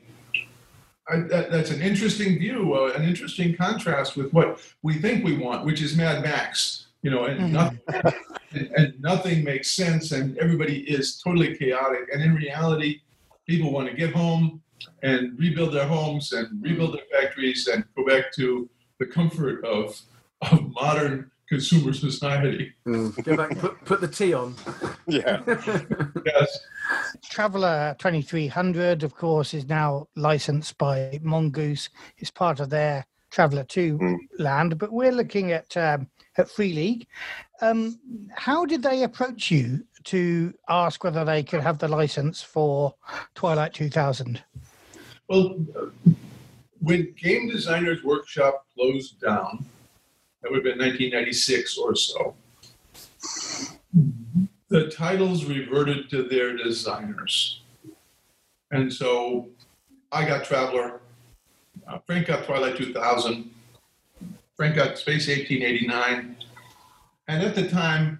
S3: I, that, that's an interesting view, uh, an interesting contrast with what we think we want, which is Mad Max. You know, and, mm-hmm. nothing, and, and nothing makes sense, and everybody is totally chaotic. And in reality, people want to get home and rebuild their homes and rebuild their factories and go back to the comfort of of modern consumer society.
S1: Mm. Go back, put, put the tea on. (laughs)
S4: Yeah. (laughs)
S3: yes.
S2: Traveller 2300, of course, is now licensed by Mongoose. It's part of their Traveller 2 mm. land, but we're looking at um, at Free League. Um, how did they approach you to ask whether they could have the license for Twilight 2000?
S3: Well, when Game Designers Workshop closed down, that would have been 1996 or so. The titles reverted to their designers. And so I got Traveller, uh, Frank got Twilight 2000, Frank got Space 1889. And at the time,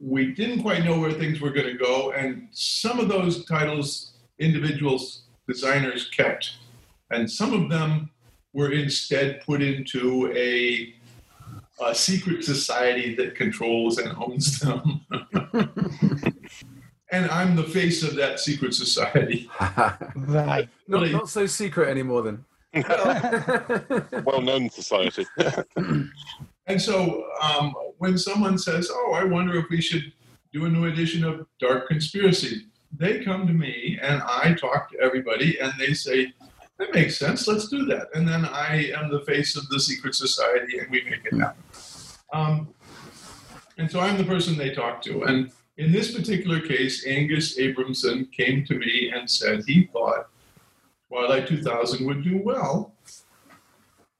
S3: we didn't quite know where things were going to go. And some of those titles, individuals, designers kept. And some of them were instead put into a a secret society that controls and owns them. (laughs) and I'm the face of that secret society. (laughs)
S2: right.
S1: Not, not so secret anymore then. (laughs)
S4: well known society.
S3: and so um, when someone says, Oh, I wonder if we should do a new edition of Dark Conspiracy, they come to me and I talk to everybody and they say, that makes sense. Let's do that. And then I am the face of the secret society, and we make it happen. Um, and so I'm the person they talk to. And in this particular case, Angus Abranson came to me and said he thought Twilight 2000 would do well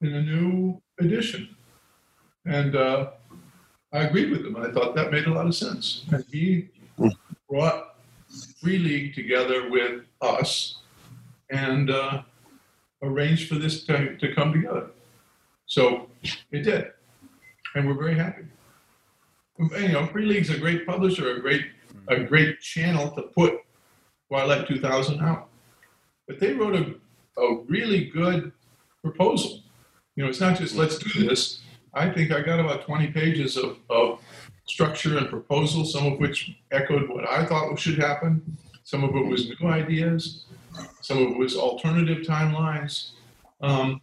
S3: in a new edition. And uh, I agreed with him. I thought that made a lot of sense. And he brought Free League together with us and uh, arranged for this to, to come together. So it did, and we're very happy. You know, Free League's a great publisher, a great a great channel to put Twilight 2000 out. But they wrote a, a really good proposal. You know, it's not just let's do this. I think I got about 20 pages of, of structure and proposal, some of which echoed what I thought should happen. Some of it was new ideas. Some of it was alternative timelines. Um,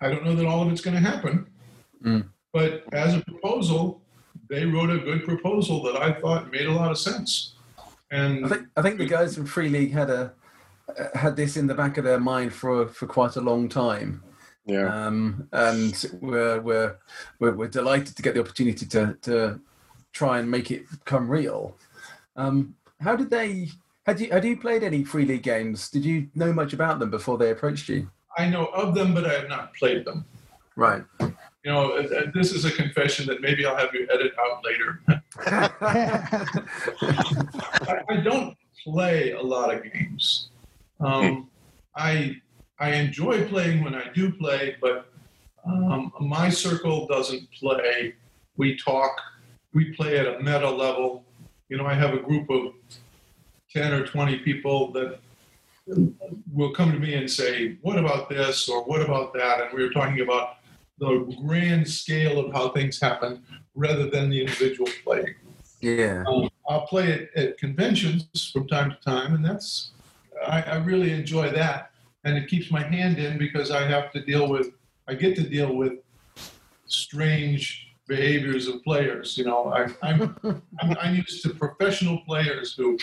S3: I don't know that all of it's going to happen, mm. but as a proposal, they wrote a good proposal that I thought made a lot of sense. And
S1: I think I think the guys from Free League had a had this in the back of their mind for for quite a long time.
S4: Yeah.
S1: Um, and we're, we're we're we're delighted to get the opportunity to to try and make it come real. Um, how did they had you had you played any free league games? Did you know much about them before they approached you?
S3: I know of them, but I have not played them.
S1: Right.
S3: You know, uh, uh, this is a confession that maybe I'll have you edit out later. (laughs) I, I, don't play a lot of games. Um, I I enjoy playing when I do play, but um, my circle doesn't play. We talk. We play at a meta level. You know, I have a group of 10 or 20 people that will come to me and say, "What about this?" or "What about that?" And we were talking about the grand scale of how things happen rather than the individual play.
S1: Yeah.
S3: Um, I'll play it at conventions from time to time, and that's I, I really enjoy that, and it keeps my hand in because I have to deal with I get to deal with strange behaviors of players. You know, I, I'm, (laughs) I'm I'm used to professional players who.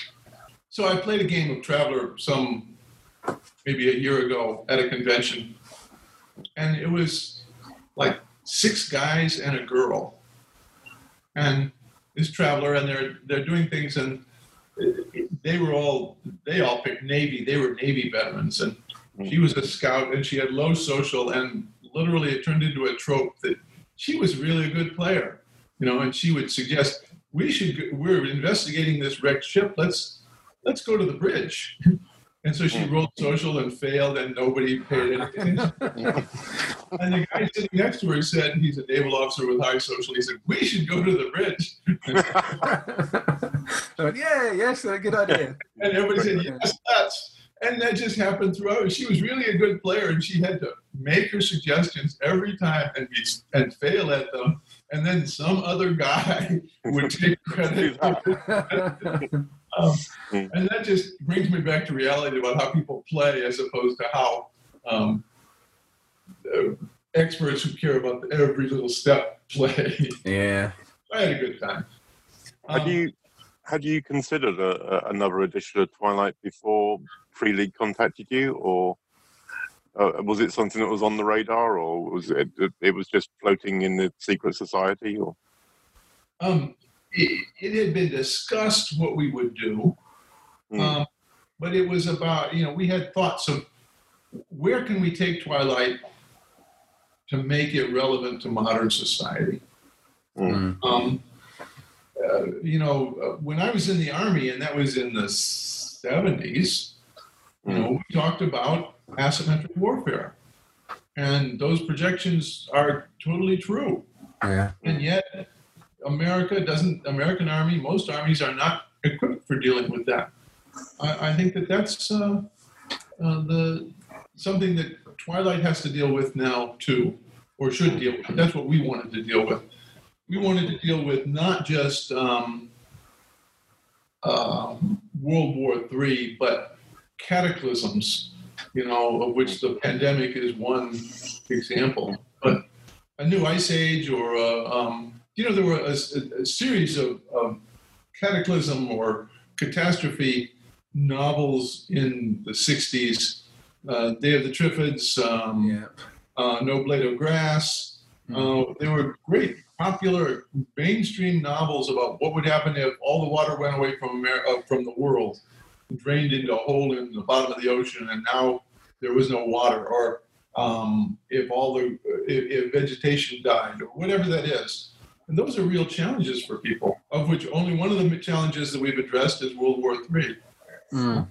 S3: So I played a game of Traveller some maybe a year ago at a convention, and it was like six guys and a girl, and this Traveller, and they're they're doing things, and they were all they all picked Navy. They were Navy veterans, and she was a scout, and she had low social, and literally it turned into a trope that she was really a good player, you know, and she would suggest we should go- we're investigating this wrecked ship. Let's let's go to the bridge. And so she rolled social and failed, and nobody paid any attention. (laughs) and the guy sitting next to her said, he's a naval officer with high social. He said, "We should go to the bridge." (laughs)
S1: I went, yeah, yes, a good idea.
S3: And everybody said, "Yes, that's." And that just happened throughout. She was really a good player, and she had to make her suggestions every time and be, and fail at them. And then some other guy (laughs) would take (laughs) credit. (laughs) Um, and that just brings me back to reality about how people play as opposed to how um, uh, experts who care about every little step play.
S1: yeah.
S3: I had a good time.
S4: Had
S3: Um,
S4: you had you considered a, a, another edition of Twilight before Free League contacted you, or uh, was it something that was on the radar, or was it it was just floating in the secret society? Or
S3: Um, it, it had been discussed what we would do,
S4: Hmm.
S3: um, but it was about you know we had thoughts of where can we take Twilight to make it relevant to modern society.
S1: Mm.
S3: Um, uh, you know, uh, when I was in the army, and that was in the seventies, you know, we talked about asymmetric warfare, and those projections are totally true
S1: Yeah.
S3: and yet America doesn't. American Army, most armies are not equipped for dealing with that. I, I think that that's uh, uh, the something that Twilight has to deal with now too, or should deal with. That's what we wanted to deal with. We wanted to deal with not just um, uh, World War III, but cataclysms. You know, of which the pandemic is one example. But a new ice age or a, um, you know there were a, a- series of, of cataclysm or catastrophe novels in the 60s uh, day of the triffids um,
S1: Yeah.
S3: uh, no blade of grass uh, they were great popular mainstream novels about what would happen if all the water went away from Amer- uh, from the world drained into a hole in the bottom of the ocean and now there was no water or um, if all the if, if vegetation died or whatever that is. And those are real challenges for people of which only one of the challenges that we've addressed is world war iii
S1: Mm.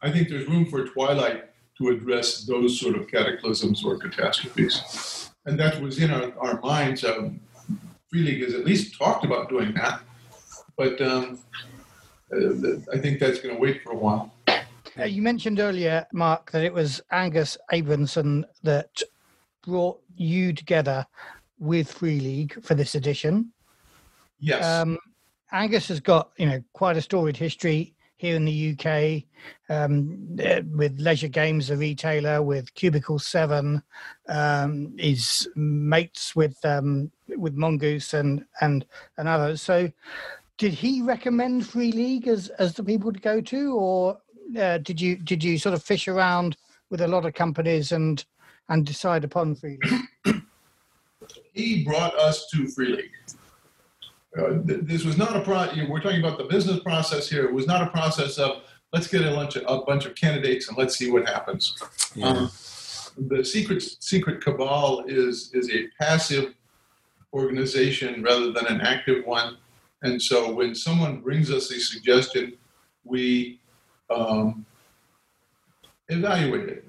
S3: i think there's room for twilight to address those sort of cataclysms or catastrophes. And that was in our, our minds. Um, free league has at least talked about doing that. But um, i think that's going to wait for a while
S2: Uh, you mentioned earlier, Marc, that it was Angus Abranson that brought you together with Free League for this edition.
S3: yes
S2: Um, Angus has got, you know, quite a storied history here in the UK um, uh, with Leisure Games, the retailer, with Cubicle Seven. Um, is mates with um, with Mongoose and and and others. So, did he recommend Free League as as the people to go to, or uh, did you did you sort of fish around with a lot of companies and and decide upon Free League? (clears throat)
S3: he brought us to Free League. Uh, th- this was not a pro. You know, we're talking about the business process here. It was not a process of let's get a bunch of, a bunch of candidates and let's see what happens.
S1: Yeah.
S3: Um, the secret secret cabal is is a passive organization rather than an active one, and so when someone brings us a suggestion, we um, evaluate it.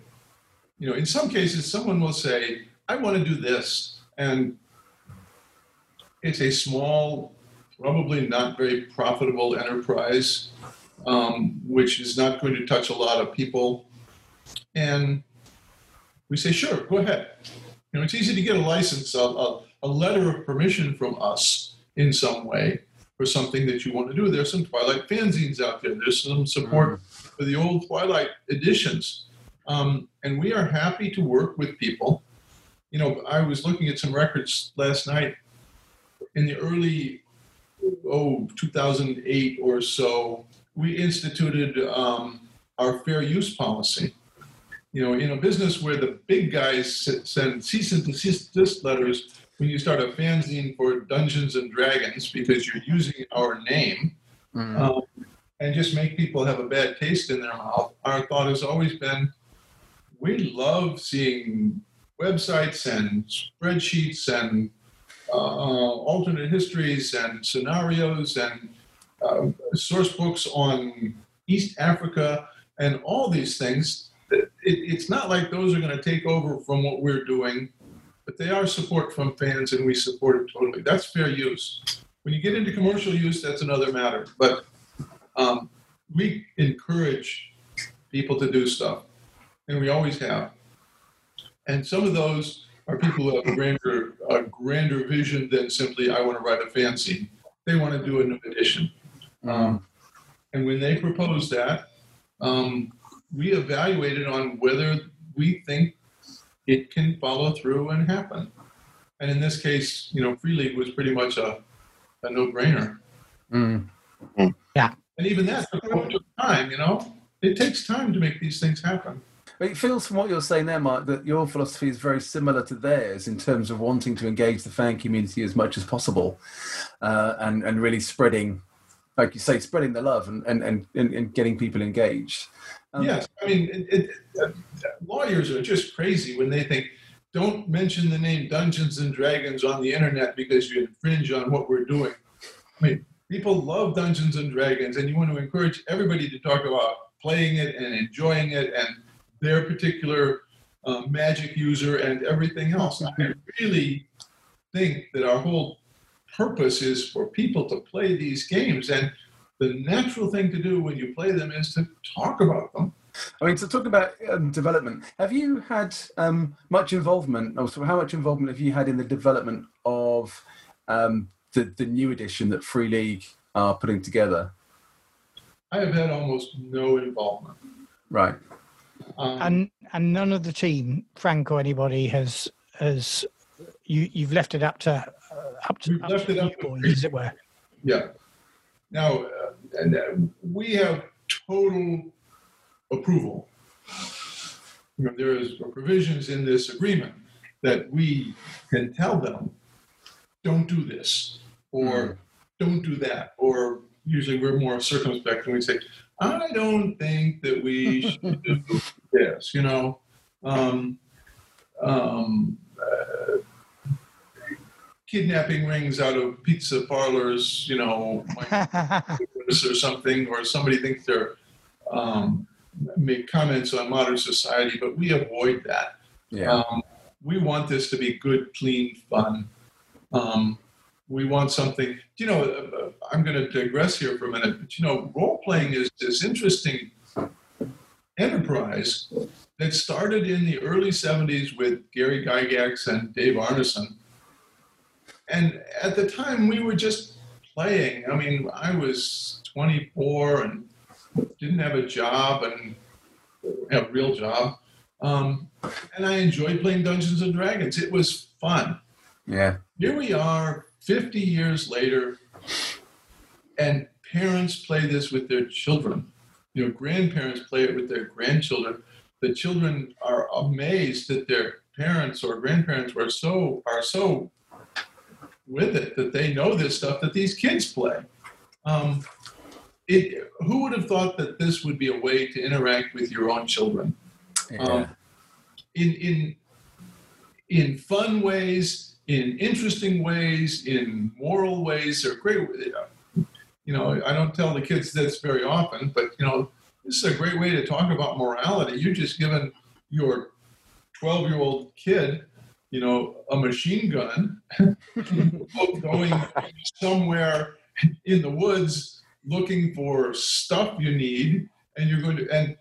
S3: You know, in some cases, someone will say, "I want to do this," and it's a small, probably not very profitable enterprise, um, which is not going to touch a lot of people. and we say, sure, go ahead. You know, it's easy to get a license, a, a, a letter of permission from us in some way for something that you want to do. There's some Twilight fanzines out there. There's some support for the old Twilight editions. Um, and we are happy to work with people. You know, I was looking at some records last night in the early, oh, 2008 or so. We instituted um, our fair use policy. You know, in a business where the big guys send cease and desist letters when you start a fanzine for Dungeons and Dragons because you're using our name, mm. um, and just make people have a bad taste in their mouth. Our thought has always been we love seeing websites and spreadsheets and uh, alternate histories and scenarios and uh, source books on East Africa and all these things. It, it's not like those are going to take over from what we're doing, but they are support from fans and we support it totally. That's fair use. When you get into commercial use, that's another matter. But um, we encourage people to do stuff, and we always have. And some of those are people who have a grander, a grander vision than simply I want to write a fanzine. They want to do a new edition. Um, and when they propose that, um, we evaluate it on whether we think it can follow through and happen. And in this case, you know, Free League was pretty much a, a no-brainer.
S2: Mm.
S3: Yeah. And even that took time, you know? It takes time to make these things happen.
S1: It feels from what you're saying there, Marc, that your philosophy is very similar to theirs in terms of wanting to engage the fan community as much as possible uh, and, and really spreading, like you say, spreading the love and, and, and, and getting people engaged.
S3: Um, yes, I mean, it, it, uh, lawyers are just crazy when they think, don't mention the name Dungeons and Dragons on the internet because you infringe on what we're doing. I mean, people love Dungeons and Dragons, and you want to encourage everybody to talk about playing it and enjoying it and their particular um, magic user and everything else. I really think that our whole purpose is for people to play these games, and the natural thing to do when you play them is to talk about them.
S1: I mean, to talk about um, development, have you had um, much involvement, or so how much involvement have you had in the development of um, the, the new edition that Free League are putting together?
S3: I have had almost no involvement.
S1: Right.
S2: Um, and and none of the team, Frank or anybody, has has you you've left it up to uh, up to, up left to it up boys, as it were.
S3: Yeah. Now, uh, and we have total approval. You know, there is provisions in this agreement that we can tell them, don't do this or mm. don't do that. Or usually we're more circumspect and we say, I don't think that we should do (laughs) this, you know. Um, um, uh, kidnapping rings out of pizza parlors, you know, (laughs) or something, or somebody thinks they're um, make comments on modern society, but we avoid that.
S1: Yeah. Um,
S3: we want this to be good, clean fun. Um, we want something. You know, uh, I'm going to digress here for a minute, but you know, role playing is this interesting enterprise that started in the early 70s with Gary Gygax and Dave Arneson. And at the time, we were just playing. I mean, I was 24 and didn't have a job and have a real job. Um, and I enjoyed playing Dungeons and Dragons. It was fun.
S1: Yeah.
S3: Here we are 50 years later, and parents play this with their children. You know, grandparents play it with their grandchildren. The children are amazed that their parents or grandparents were so are so with it that they know this stuff that these kids play. Um, it, who would have thought that this would be a way to interact with your own children?
S1: Yeah. Um,
S3: in in in fun ways in interesting ways, in moral ways. They're great. You know, I don't tell the kids this very often, but you know, this is a great way to talk about morality. You're just giving your 12 year old kid, you know, a machine gun, (laughs) going somewhere in the woods looking for stuff you need, and you're going to and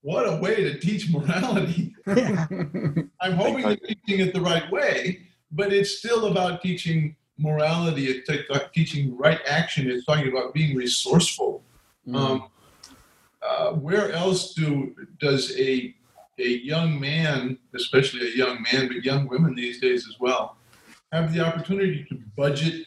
S3: what a way to teach morality. (laughs) I'm hoping they're teaching it the right way, but it's still about teaching morality. It's like teaching right action. It's talking about being resourceful.
S1: Mm.
S3: Um, uh, where else do does a a young man, especially a young man, but young women these days as well, have the opportunity to budget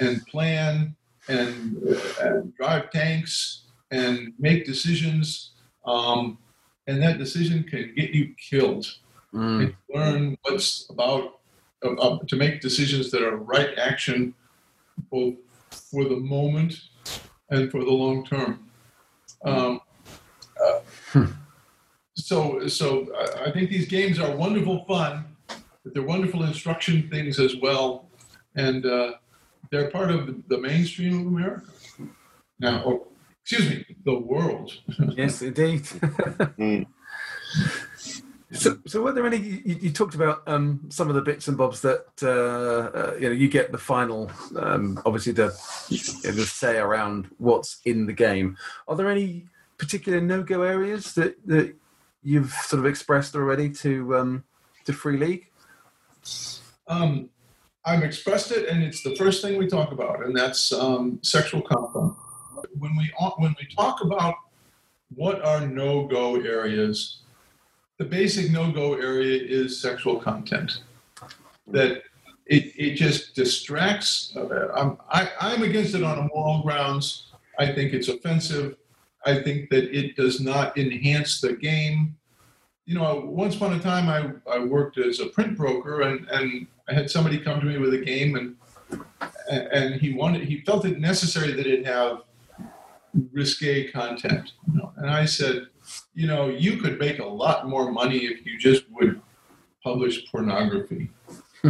S3: and plan and, and drive tanks and make decisions, um, and that decision can get you killed.
S1: Mm.
S3: Learn what's about uh, uh, to make decisions that are right action, both for the moment and for the long term. Um, uh,
S1: Hmm.
S3: So, so I- I think these games are wonderful fun, but they're wonderful instruction things as well, and uh, they're part of the, the mainstream of America now. Or, excuse me, the world. (laughs)
S1: Yes, indeed.
S4: Mm. (laughs)
S1: So, so were there any? You, you talked about um, some of the bits and bobs that uh, uh, you know. You get the final, um, obviously the the say around what's in the game. Are there any particular no go areas that that you've sort of expressed already to um, to Free League?
S3: Um, I've expressed it, and it's the first thing we talk about, and that's um, sexual content. When we when we talk about what are no-go areas, the basic no-go area is sexual content. That it, it just distracts. Uh, I'm, I, I'm against it on moral grounds. I think it's offensive. I think that it does not enhance the game. You know, once upon a time, I, I worked as a print broker, and, and I had somebody come to me with a game, and and he wanted he felt it necessary that it have risque content. You know? And I said, you know, you could make a lot more money if you just would publish pornography. (laughs)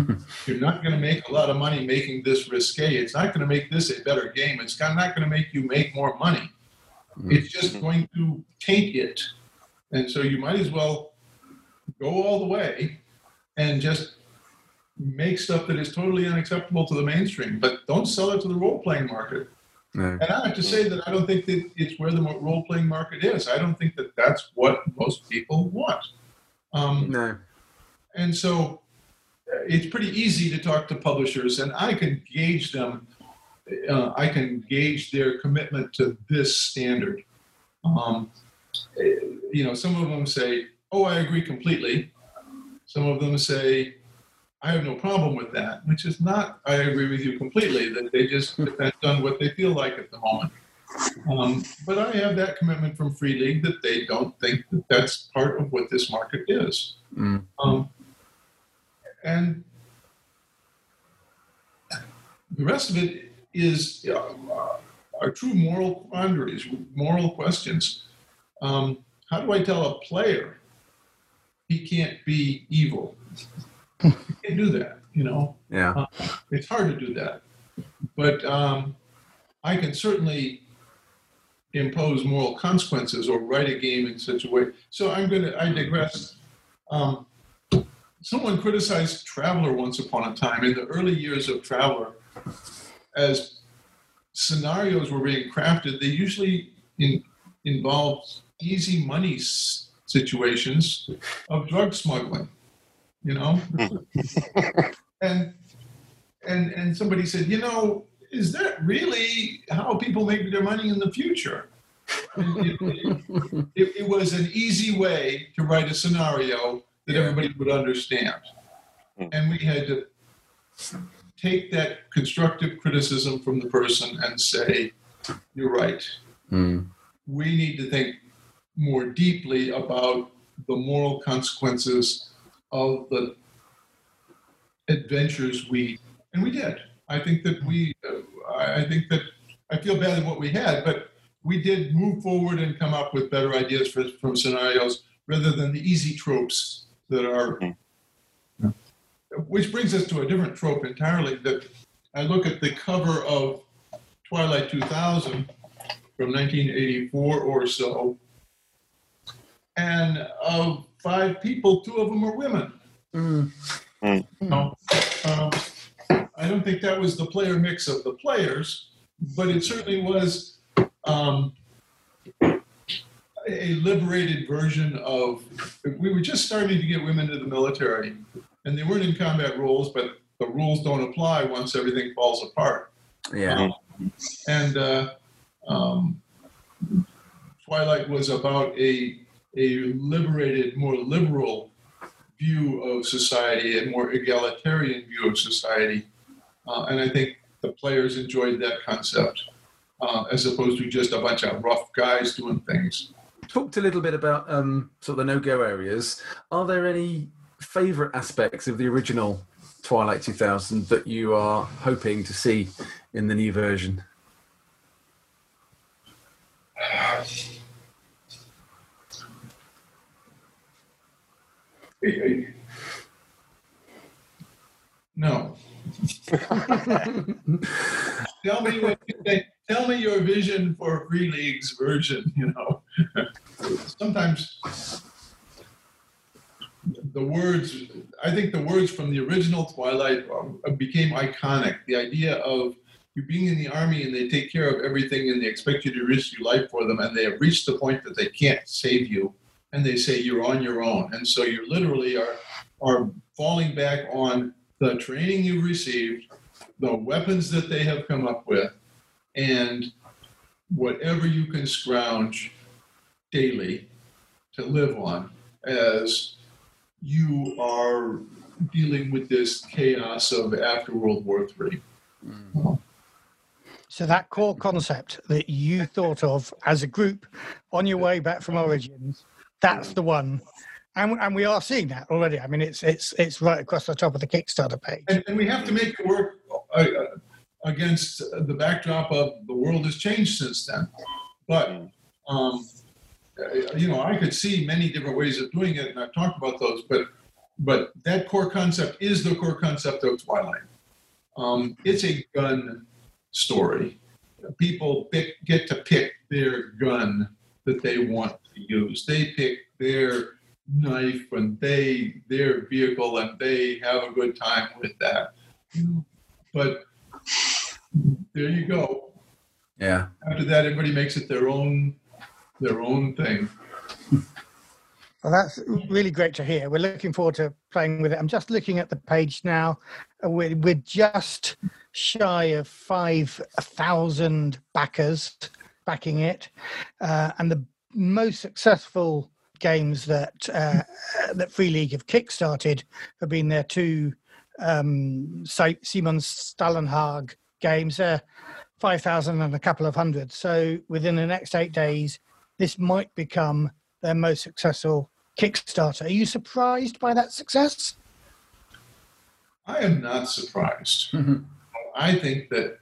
S3: You're not going to make a lot of money making this risque. It's not going to make this a better game. It's not going to make you make more money. It's just going to taint it. And so you might as well go all the way and just make stuff that is totally unacceptable to the mainstream, but don't sell it to the role playing market.
S1: No.
S3: And I have to say that I don't think that it's where the role playing market is. I don't think that that's what most people want. Um,
S1: No.
S3: and so uh, it's pretty easy to talk to publishers, and I can gauge them. Uh, I can gauge their commitment to this standard. Um, you know, some of them say, "Oh, I agree completely." Some of them say, "I have no problem with that," which is not "I agree with you completely." That they just depend on what they feel like at the moment. Um, but I have that commitment from Free League that they don't think that that's part of what this market is.
S1: Mm.
S3: Um, and the rest of it is uh, are true moral quandaries, moral questions. Um, how do I tell a player he can't be evil? you can't do that, you know.
S1: Yeah.
S3: It's hard to do that, but um, I can certainly impose moral consequences or write a game in such a way. So I'm going to. I digress. Um, someone criticized Traveller once upon a time in the early years of Traveller, as scenarios were being crafted. They usually in, involved easy money s- situations of drug smuggling. You know, hmm. and and and somebody said, you know, is that really how people make their money in the future? It, it- it- it was an easy way to write a scenario that everybody would understand. Hmm. And we had to take that constructive criticism from the person and say, you're right.
S1: Mm.
S3: We need to think more deeply about the moral consequences of the adventures we, and we did. I think that we, uh, I I think that I feel bad at what we had, but we did move forward and come up with better ideas for, from scenarios rather than the easy tropes that are. Which brings us to a different trope entirely. That I look at the cover of Twilight 2000 from 1984 or so, and of five people, two of them are women.
S1: Mm.
S3: No, um, I don't think that was the player mix of the players, but it certainly was um, a liberated version of. We were just starting to get women into the military, and they weren't in combat rules, but the rules don't apply once everything falls apart.
S1: Yeah.
S3: Um, and uh, um, Twilight was about a a liberated, more liberal view of society, a more egalitarian view of society, uh, and I think the players enjoyed that concept uh, as opposed to just a bunch of rough guys doing things.
S1: Talked a little bit about um, sort of the no-go areas. Are there any favourite aspects of the original Twilight 2000 that you are hoping to see in the new version?
S3: No. tell me what you think. Tell me your vision for Free League's version. You know, sometimes the words. I think the words from the original Twilight um, became iconic. The idea of you being in the army and they take care of everything and they expect you to risk your life for them and they have reached the point that they can't save you and they say you're on your own and so you literally are are falling back on the training you've received, the weapons that they have come up with, and whatever you can scrounge daily to live on as you are dealing with this chaos of after World War III.
S2: So that core concept that you thought of as a group on your way back from Origins, that's the one. And, and we are seeing that already. I mean, it's it's it's right across the top of the Kickstarter page.
S3: And, and we have to make it work uh, uh, against the backdrop of the world has changed since then. But um, uh, you know, I could see many different ways of doing it, and I've talked about those. But but that core concept is the core concept of Twilight. Um, it's a gun story. People pick, get to pick their gun that they want to use. They pick their knife and they their vehicle and they have a good time with that. But there you go.
S1: Yeah.
S3: After that, everybody makes it their own their own thing.
S2: Well, that's really great to hear. We're looking forward to playing with it. I'm just looking at the page now. We're, we're just shy of 5,000 backers backing it. Uh, and the most successful games that uh, that Free League have kickstarted have been their two um, Si- Simon Stålenhag games. They're 5,000 and a couple of hundred. So within the next eight days, this might become their most successful Kickstarter. Are you surprised by that success?
S3: I am not surprised.
S1: Mhm.
S3: I think that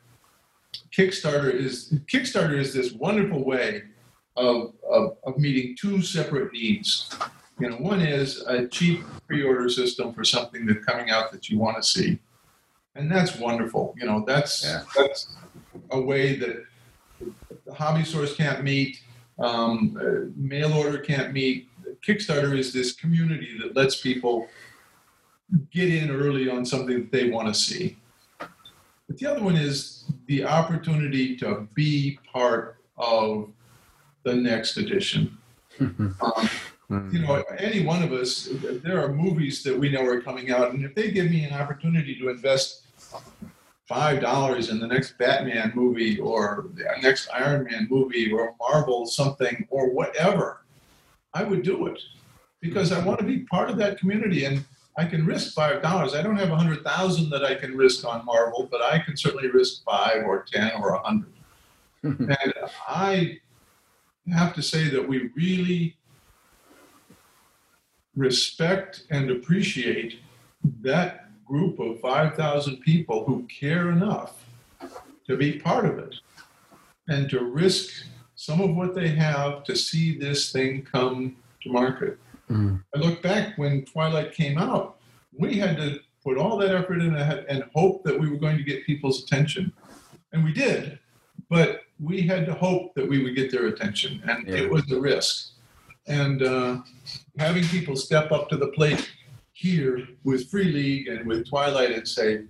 S3: Kickstarter is Kickstarter is this wonderful way of, of, of meeting two separate needs. You know, one is a cheap pre-order system for something that's coming out that you want to see, and that's wonderful. You know, that's
S1: Yeah.
S3: that's a way that the hobby stores can't meet, um, uh, mail order can't meet. Kickstarter is this community that lets people get in early on something that they want to see. But the other one is the opportunity to be part of the next edition. Um, you know, any one of us, there are movies that we know are coming out, and if they give me an opportunity to invest five dollars in the next Batman movie or the next Iron Man movie or Marvel something or whatever, I would do it because I want to be part of that community and I can risk five dollars. I don't have a hundred thousand that I can risk on Marvel, but I can certainly risk five or ten or a hundred. (laughs) and I have to say that we really respect and appreciate that group of 5,000 people who care enough to be part of it and to risk some of what they have to see this thing come to market.
S1: Mm.
S3: I look back when Twilight came out, we had to put all that effort in ahead and hope that we were going to get people's attention. And we did, but we had to hope that we would get their attention, and
S1: Yeah.
S3: it was a risk. And uh, having people step up to the plate here with Free League and with Twilight and say,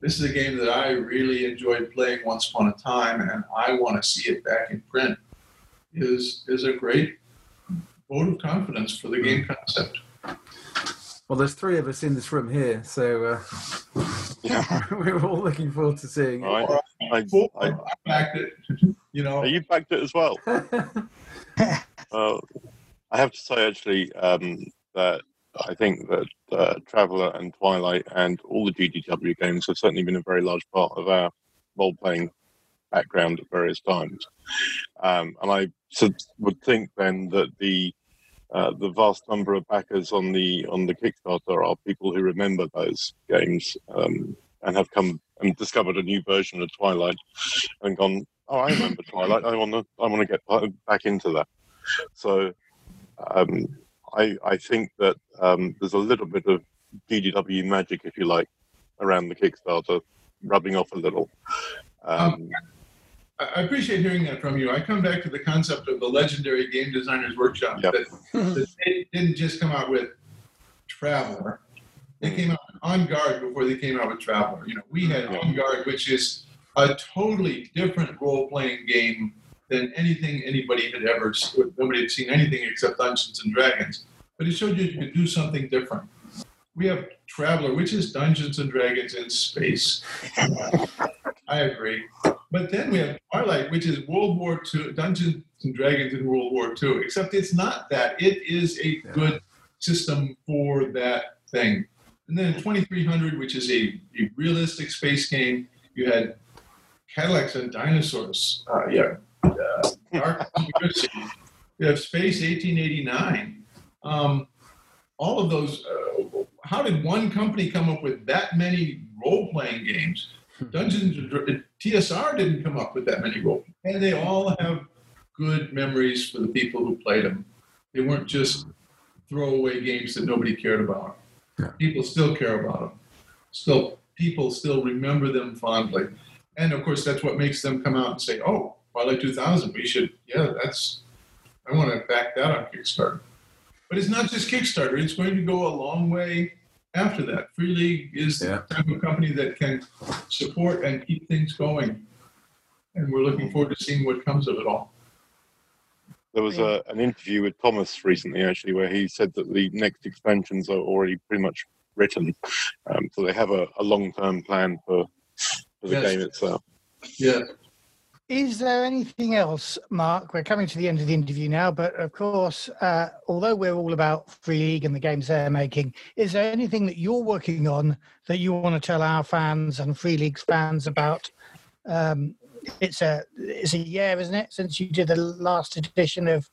S3: this is a game that I really enjoyed playing once upon a time, and I want to see it back in print, is is a great vote of confidence for the game concept.
S1: Well, there's three of us in this room here, so uh, (laughs) we're all looking forward to seeing it.
S4: Right. I, I,
S3: I backed it. You know,
S4: you backed it as well? (laughs) Uh, I have to say, actually, um, that I think that uh, Traveller and Twilight and all the GDW games have certainly been a very large part of our role playing background at various times. Um, and I would think then that the uh, the vast number of backers on the on the Kickstarter are people who remember those games um, and have come and discovered a new version of Twilight and gone, oh, I remember (coughs) Twilight. I want to I want to get back into that. So um, I I think that um, there's a little bit of GDW magic, if you like, around the Kickstarter, rubbing off a little. Um,
S3: I I appreciate hearing that from you. I come back to the concept of the legendary game designers workshop
S4: Yep.
S3: that, that they didn't just come out with Traveller. They came out On Guard before they came out with Traveller. You know, we had
S4: Yeah.
S3: On Guard, which is a totally different role-playing game than anything anybody had ever. Nobody had seen anything except Dungeons and Dragons, but it showed you you could do something different. We have Traveller, which is Dungeons and Dragons in space. I agree. But then we have Twilight, which is World War II, Dungeons and Dragons in World War II, except it's not that. It is a good system for that thing. And then 2300, which is a, a realistic space game, you had Cadillacs and dinosaurs. Uh, yeah. Uh, Dark Conspiracy. Have Space 1889. Um, all of those. Uh, how did one company come up with that many role playing games? Dungeons and Dra- TSR didn't come up with that many role, and they all have good memories for the people who played them. They weren't just throwaway games that nobody cared about.
S1: Yeah.
S3: People still care about them. Still, people still remember them fondly, and of course, that's what makes them come out and say, "Oh, Twilight 2000, we should." Yeah, that's. I want to back that on Kickstarter. But it's not just Kickstarter; it's going to go a long way after that. Free League is
S1: Yeah.
S3: the type of company that can support and keep things going. And we're looking forward to seeing what comes of it all.
S4: There was a, an interview with Tomas recently, actually, where he said that the next expansions are already pretty much written. Um, so they have a, a long term plan for, for the
S3: Yes.
S4: game itself.
S3: Yeah.
S2: Is there anything else, Marc? We're coming to the end of the interview now, but of course, uh, although we're all about Free League and the games they're making, is there anything that you're working on that you want to tell our fans and Free League's fans about? Um, it's a it's a year, isn't it, since you did the last edition of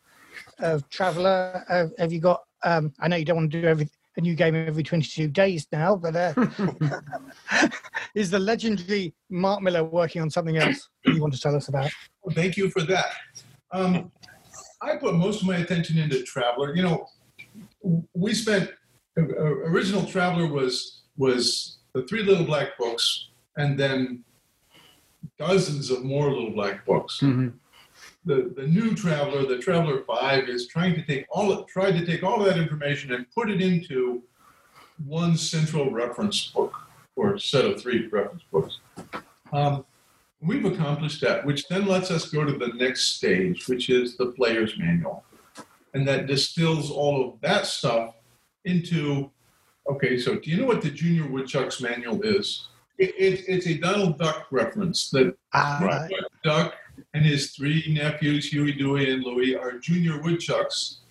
S2: of Traveller? Have, have you got? Um, I know you don't want to do every a new game every 22 days now, but uh, (laughs) is the legendary Marc Miller working on something else that you want to tell us about?
S3: Well, thank you for that. Um, I put most of my attention into Traveller. You know, we spent uh, original Traveller was was the three little black books, and then dozens of more little black books.
S1: Mhm.
S3: The the new Traveller, the Traveller Five, is trying to take all of, tried to take all of that information and put it into one central reference book or set of three reference books. Um, We've accomplished that, which then lets us go to the next stage, which is the player's manual. And that distills all of that stuff into okay, so do you know what the Junior Woodchucks manual is? It, it, it's a Donald Duck reference that
S2: Uh,
S4: Right.
S3: Duck and his three nephews, Huey, Dewey, and Louie, are junior woodchucks.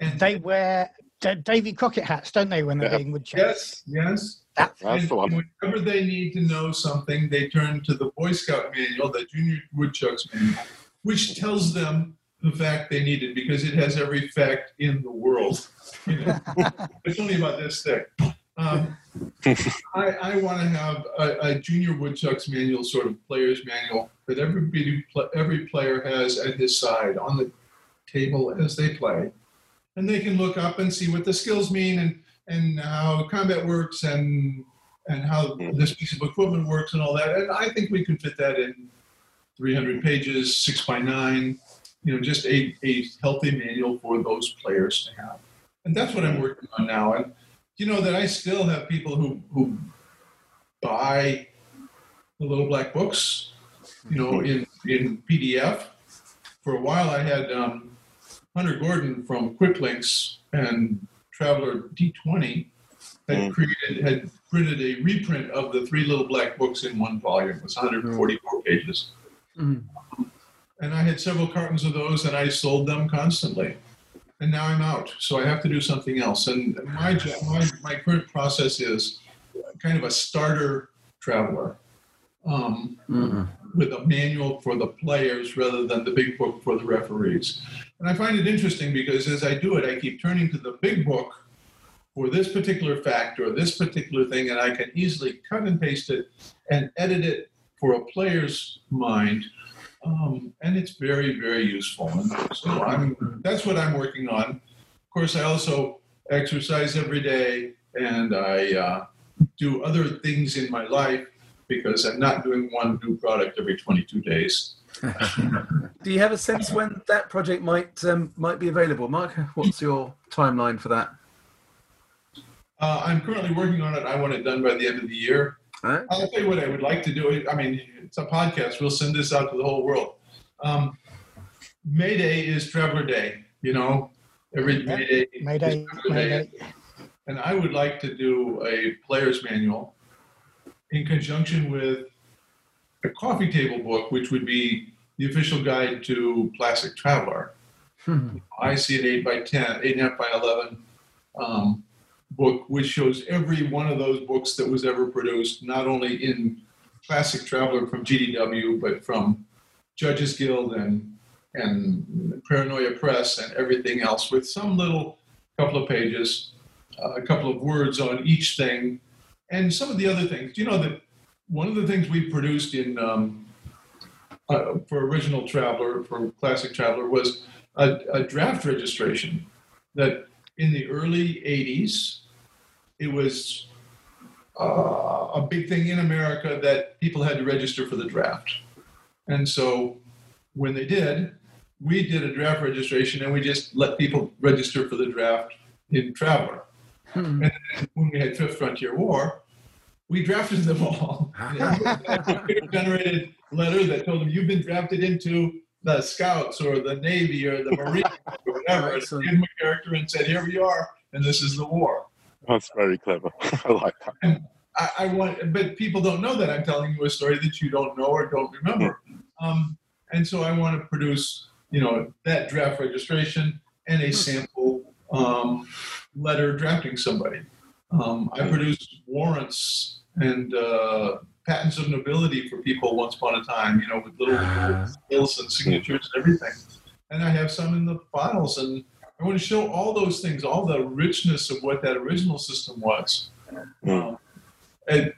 S3: And
S2: They wear D- Davy Crockett hats, don't they, when they're
S4: Yeah.
S2: being woodchucks?
S3: yes, yes.
S2: That-
S4: That's
S3: and
S4: the one.
S3: whenever they need to know something, they turn to the Boy Scout manual, the Junior Woodchucks manual, which tells them the fact they needed because it has every fact in the world. (laughs) You know? (laughs) it's only about this thick. Um, (laughs) I, I want to have a, a Junior Woodchucks manual, sort of player's manual, that everybody, every player has at his side on the table as they play. And they can look up and see what the skills mean and, and how combat works and and how this piece of equipment works and all that. And I think we could fit that in 300 pages, six by nine, you know, just a, a healthy manual for those players to have. And that's what I'm working on now. And you know that I still have people who, who buy the little black books, you know, in, in PDF. For a while I had um, Hunter Gordon from QuickLinks and Traveller D20 had
S4: Mm.
S3: created had printed a reprint of the three little black books in one volume. It was 144 pages.
S1: Mhm.
S3: And I had several cartons of those and I sold them constantly. And now I'm out. So I have to do something else. And my job, my, my current process is kind of a starter traveller. Um,
S1: Mhm.
S3: with a manual for the players rather than the big book for the referees. And I find it interesting because as I do it, I keep turning to the big book for this particular fact or this particular thing, and I can easily cut and paste it and edit it for a player's mind. Um, and it's very, very useful. And so I'm, that's what I'm working on. Of course, I also exercise every day and I uh, do other things in my life because I'm not doing one new product every 22 days. (laughs)
S1: Do you have a sense when that project might um, might be available, Marc? What's your timeline for that?
S3: Uh, I'm currently working on it. I want it done by the end of the year.
S1: Huh?
S3: I'll tell you what I would like to do. I mean, it's a podcast. We'll send this out to the whole world. Um, May Day is Traveller Day. You know, every
S2: Yeah.
S3: May Day.
S2: Mayday,
S3: is Traveller Day.
S2: Mayday.
S3: And I would like to do a player's manual in conjunction with a coffee table book, which would be the official guide to Classic Traveller.
S1: Hmm.
S3: I see an eight by 10, eight and a half by 11 um, book, which shows every one of those books that was ever produced, not only in Classic Traveller from GDW, but from Judges Guild and, and Paranoia Press and everything else, with some little couple of pages, uh, a couple of words on each thing, and some of the other things. Do you know that one of the things we produced in um, uh, for original Traveller, for Classic Traveller, was a, a draft registration that in the early 80s it was uh, a big thing in america that people had to register for the draft and so when they did we did a draft registration and we just let people register for the draft in traveller
S1: Hmm.
S3: and when we had fifth frontier war we drafted them all (laughs) generated letter that told them you've been drafted into the scouts or the navy or the marines or whatever and
S1: Excellent.
S3: gave them a character and said here we are and this is the war
S4: That's very clever. (laughs) I like that.
S3: I, I want but people don't know that i'm telling you a story that you don't know or don't remember um, and so i want to produce you know that draft registration and a sample um, letter drafting somebody um, i produced warrants and uh, patents of nobility for people once upon a time you know with little
S1: Ah.
S3: bills and signatures and everything and i have some in the files and i want to show all those things all the richness of what that original system was
S4: Mm.
S3: um, and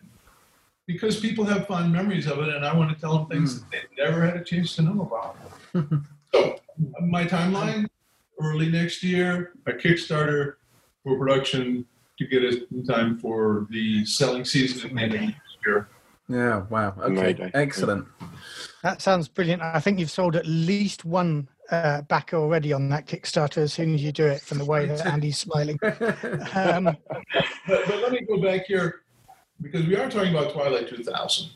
S3: because people have fond memories of it, and I want to tell them things that they never had a chance to know about. (laughs) so, my timeline: early next year, a Kickstarter for production to get us in time for the selling season at the end of next year.
S1: Yeah. Wow. Okay. Excellent.
S2: That sounds brilliant. I think you've sold at least one uh, backer already on that Kickstarter as soon as you do it, from the way that (laughs) Andy's smiling. (laughs) Um,
S3: But, but let me go back here because we are talking about Twilight 2000,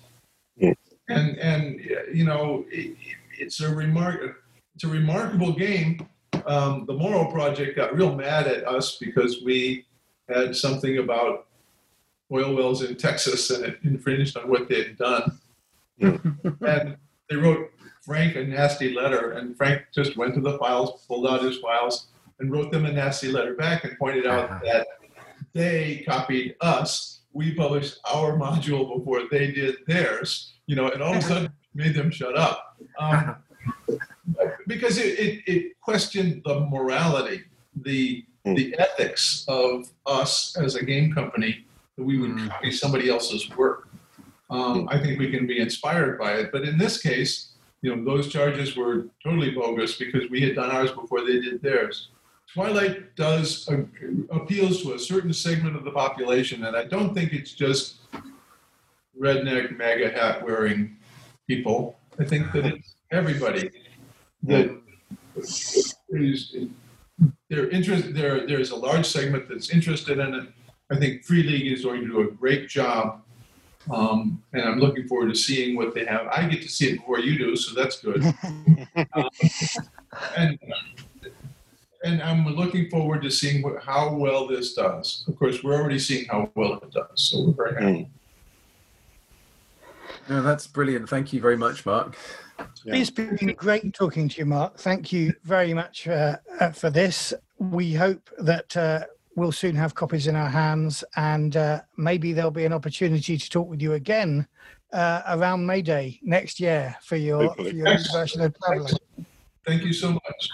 S4: Yeah.
S3: and and you know it, it's a remark it's a remarkable game. Um, the Morrow Project got real mad at us because we had something about oil wells in Texas and it infringed on what they had done, and they wrote Frank a nasty letter, and Frank just went to the files, pulled out his files, and wrote them a nasty letter back and pointed out
S1: Uh-huh.
S3: that they copied us. We published our module before they did theirs, you know, and all of a sudden (laughs) made them shut up. Um, because it, it, it questioned the morality, the, the ethics of us as a game company that we would
S1: Mm.
S3: copy somebody else's work. Um, I think we can be inspired by it. But in this case, you know, those charges were totally bogus because we had done ours before they did theirs. Twilight does uh, appeals to a certain segment of the population, and I don't think it's just redneck MAGA hat wearing people. I think that it's everybody that is they're interest there there's a large segment that's interested in it. I think Free League is going to do a great job. Um, and I'm looking forward to seeing what they have. I get to see it before you do, so that's good. (laughs) Um, and and I'm looking forward to seeing what, how well this does. Of course, we're already seeing how well it does, so we're very happy.
S4: Mm.
S1: No, that's brilliant. Thank you very much, Marc.
S4: Yeah.
S2: It's been great talking to you, Marc. Thank you very much uh, uh, for this. We hope that uh, we'll soon have copies in our hands, and uh, maybe there'll be an opportunity to talk with you again uh, around May Day next year for your, for
S4: Hopefully.
S2: your new version of Traveller,
S3: Thank you so much.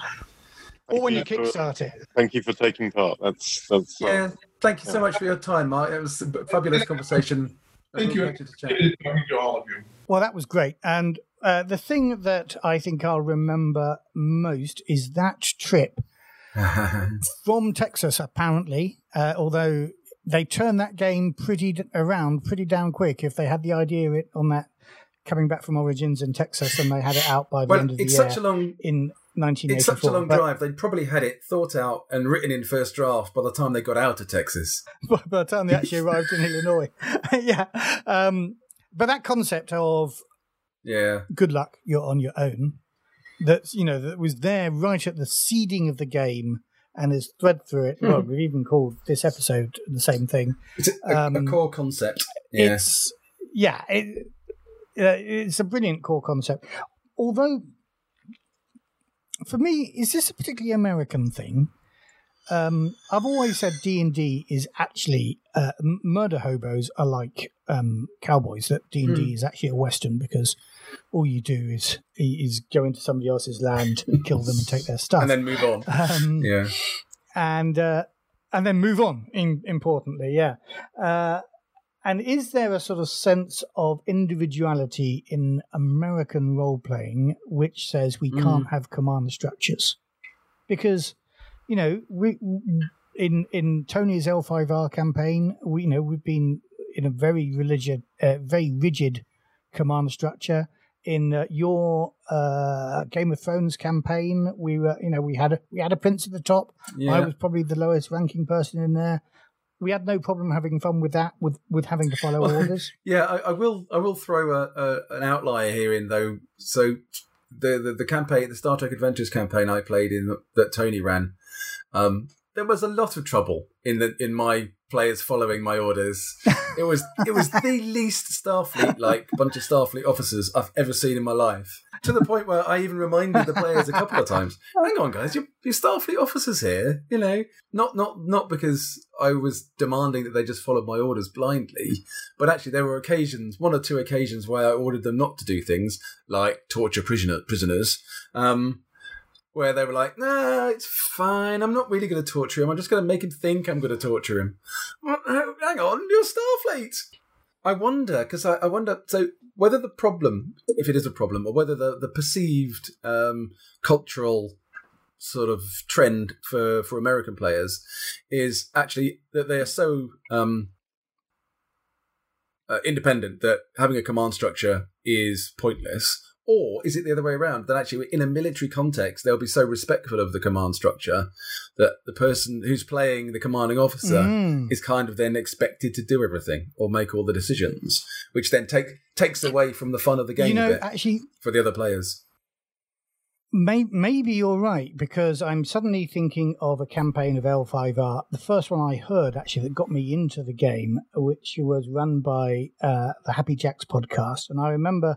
S2: or when you
S4: Thank you
S2: kickstart it.
S4: Thank you for taking part. That's that's. uh,
S1: Yeah, thank you so much for your time, Marc. It was a fabulous conversation.
S3: Thank you.
S1: Pleasure to chat.
S3: Good talking to all of you.
S2: Well, that was great. And uh, the thing that I think I'll remember most is that trip (laughs) from Texas, apparently, uh, although they turned that game pretty d- around pretty down quick if they had the idea it on that coming back from Origins in Texas and they had it out by the
S1: well,
S2: end of the
S1: it's
S2: year
S1: such a long
S2: in 1984.
S1: it's such a long
S2: But-
S1: drive. They'd probably had it thought out and written in first draft by the time they got out of Texas. (laughs)
S2: by the time they actually arrived in (laughs) Illinois. yeah. Um, but that concept of
S1: Yeah,
S2: good luck, you're on your own, that, you know, that was there right at the seeding of the game and is thread through it. Well, we've even called this episode the same thing.
S1: it's a, a- a
S2: Um,
S1: core concept. Yeah,
S2: It's, yeah, it, uh, it's a brilliant core concept. Although, for me, is this a particularly American thing? Um, I've always said D and D is actually uh, murder hobos are like um, cowboys. That D and D is actually a western because all you do is is go into somebody else's land, (laughs) kill them, and take their stuff.
S1: and then move on. (laughs)
S2: um,
S1: Yeah,
S2: and uh, and then move on. In, importantly, yeah. Uh, and is there a sort of sense of individuality in American role playing which says we can't have command structures? Because you know we in in Tony's L5R campaign, we you know we've been in a very religious, uh, very rigid command structure. In uh, your uh, Game of Thrones campaign, we were you know we had a, we had a prince at the top.
S1: yeah.
S2: I was probably the lowest ranking person in there. We had no problem having fun with that, with with having to follow (laughs) orders.
S1: Yeah, I, I will. I will throw a, a an outlier here in though. So the, the the campaign, the Star Trek Adventures campaign I played in that Tony ran, um, there was a lot of trouble in the in my players following my orders. It was it was the least Starfleet like bunch of Starfleet officers I've ever seen in my life. To the point where I even reminded the players a couple of times, "Hang on, guys, you're, you're Starfleet officers here. You know, not not not because I was demanding that they just followed my orders blindly, but actually there were occasions, one or two occasions, where I ordered them not to do things like torture prisoner, prisoners. Um, where they were like, "Nah, it's fine. I'm not really going to torture him. I'm just going to make him think I'm going to torture him." Hang on, you're Starfleet. I wonder because I, I wonder so whether the problem, if it is a problem, or whether the the perceived um, cultural sort of trend for for American players is actually that they are so um, uh, independent that having a command structure is pointless. Or is it the other way around? That actually, in a military context, they'll be so respectful of the command structure that the person who's playing the commanding officer
S2: Mm.
S1: is kind of then expected to do everything or make all the decisions, which then take takes away from the fun of the game
S2: You know,
S1: a bit
S2: actually,
S1: for the other players.
S2: may, maybe you're right because I'm suddenly thinking of a campaign of L5R. The first one I heard actually that got me into the game, which was run by uh, the Happy Jacks podcast, and I remember.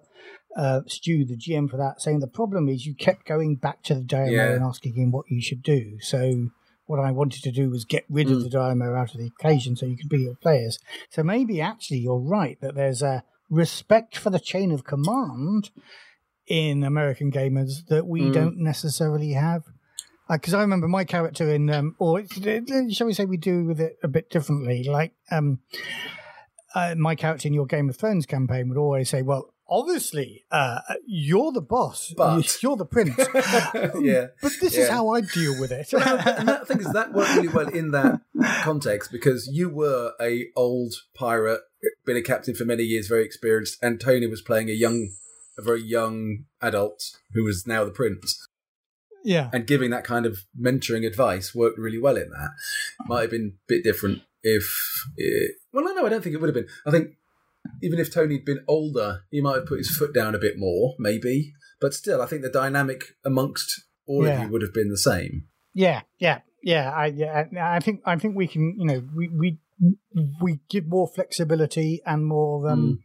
S2: Uh, Stu, the GM for that, saying the problem is you kept going back to the daimyo
S1: Yeah.
S2: and asking him what you should do. So what I wanted to do was get rid of
S1: Mm.
S2: the daimyo out of the equation so you could be your players. So maybe actually you're right that there's a respect for the chain of command in American gamers that we
S1: Mm.
S2: don't necessarily have. Because I remember my character in, um, or shall we say, we do with it a bit differently. Like um, uh, my character in your Game of Thrones campaign would always say, "Well, obviously, uh, you're the boss,
S1: But- (laughs)
S2: you're the prince." (laughs)
S1: yeah.
S2: But this is how I deal with it.
S1: And that (laughs) thing is that worked really well in that context because you were a old pirate, been a captain for many years, very experienced, and Tony was playing a young, a very young adult who was now the prince,
S2: yeah,
S1: and giving that kind of mentoring advice worked really well in that. Might have been a bit different if, it, well, no, no, I don't think it would have been. I think even if Tony'd been older, he might have put his foot down a bit more, maybe. But still, I think the dynamic amongst all
S2: Yeah.
S1: of you would have been the same.
S2: Yeah, yeah, yeah. I yeah, I think I think we can. You know, we we we give more flexibility and more. Um,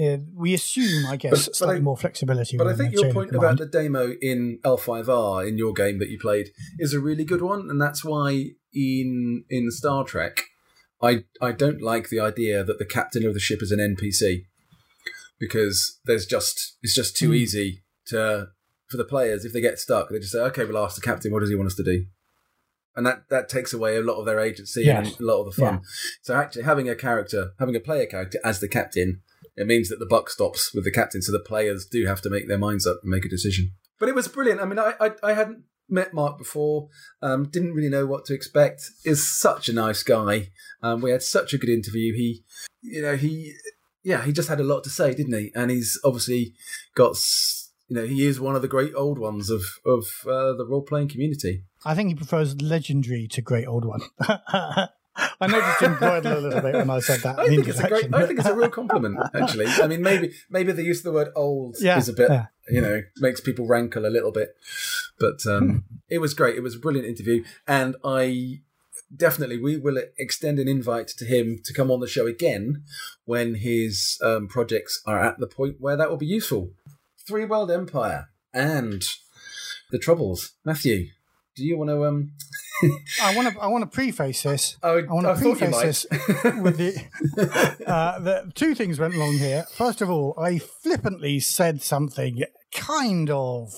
S2: uh, we assume, I guess,
S1: But- but
S2: slightly
S1: I-
S2: more flexibility.
S1: But I think your point
S2: command.
S1: about the daimyo in L5R in your game that you played is a really good one, and that's why in in Star Trek, I I don't like the idea that the captain of the ship is an NPC because there's just it's just too
S2: Hmm.
S1: easy to for the players if they get stuck they just say okay we'll ask the captain what does he want us to do and that that takes away a lot of their agency and a lot of the fun so actually having a character having a player character as the captain it means that the buck stops with the captain, so the players do have to make their minds up and make a decision. But it was brilliant. I mean, I I, I hadn't met Marc before, um, didn't really know what to expect. Is such a nice guy. Um, we had such a good interview. He, you know, he, yeah, he just had a lot to say, didn't he? And he's obviously got, you know, he is one of the great old ones of of uh, the role playing community.
S2: I think he prefers legendary to great old one. (laughs) I noticed him bridle a little bit when I said that.
S1: I think it's a great. I think it's a real compliment, actually. I mean, maybe maybe the use of the word old (laughs)
S2: Yeah,
S1: is a bit,
S2: yeah.
S1: You know, makes people rankle a little bit. But um, it was great. It was a brilliant interview, and I definitely we will extend an invite to him to come on the show again when his um, projects are at the point where that will be useful. Three World Empire and the Troubles. Matthew, do you want to? Um, (laughs)
S2: I want to. I want to preface this. (laughs)
S1: oh,
S2: I want to
S1: you
S2: preface this with the, (laughs) uh, the two things went wrong here. First of all, I flippantly said something kind of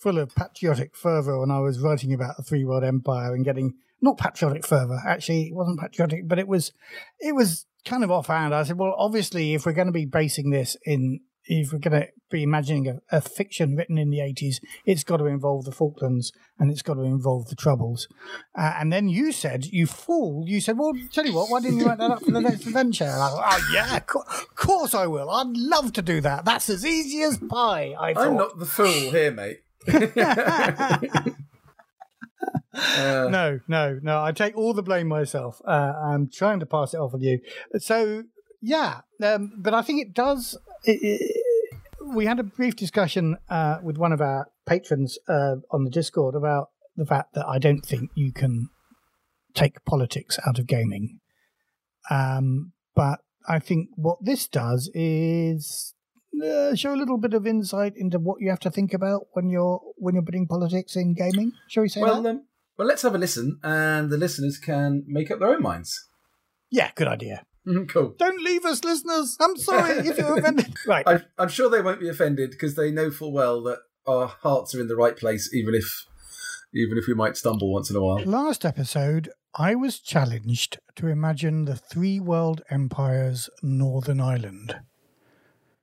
S2: full of patriotic fervour when I was writing about the Three World Empire and getting not patriotic fervour. Actually, it wasn't patriotic, but it was it was kind of offhand. I said, well, obviously, if we're going to be basing this in if we're going to be imagining a, a fiction written in the 80s, it's got to involve the Falklands and it's got to involve the Troubles. Uh, and then you said, you fool, you said, well, tell you what, why didn't you write that up for the next adventure? And I thought, oh, yeah, of of course I will. I'd love to do that. That's as easy as pie, I thought.
S1: I'm not the fool here, mate. (laughs) Uh,
S2: no, no, no. I take all the blame myself. Uh, I'm trying to pass it off on you. So, yeah, um, but I think it does. It, it, we had a brief discussion uh, with one of our patrons uh, on the Discord about the fact that I don't think you can take politics out of gaming. Um, but I think what this does is uh, show a little bit of insight into what you have to think about when you're when you're putting politics in gaming. Shall we say that?
S1: well, um, well, let's have a listen, and the listeners can make up their own minds.
S2: Yeah, good idea. (laughs)
S1: Cool.
S2: Don't leave us, listeners. I'm sorry if you're offended. (laughs) Right.
S1: I, I'm sure they won't be offended because they know full well that our hearts are in the right place, even if even if we might stumble once in a while.
S2: Last episode, I was challenged to imagine the three world empires Northern Ireland.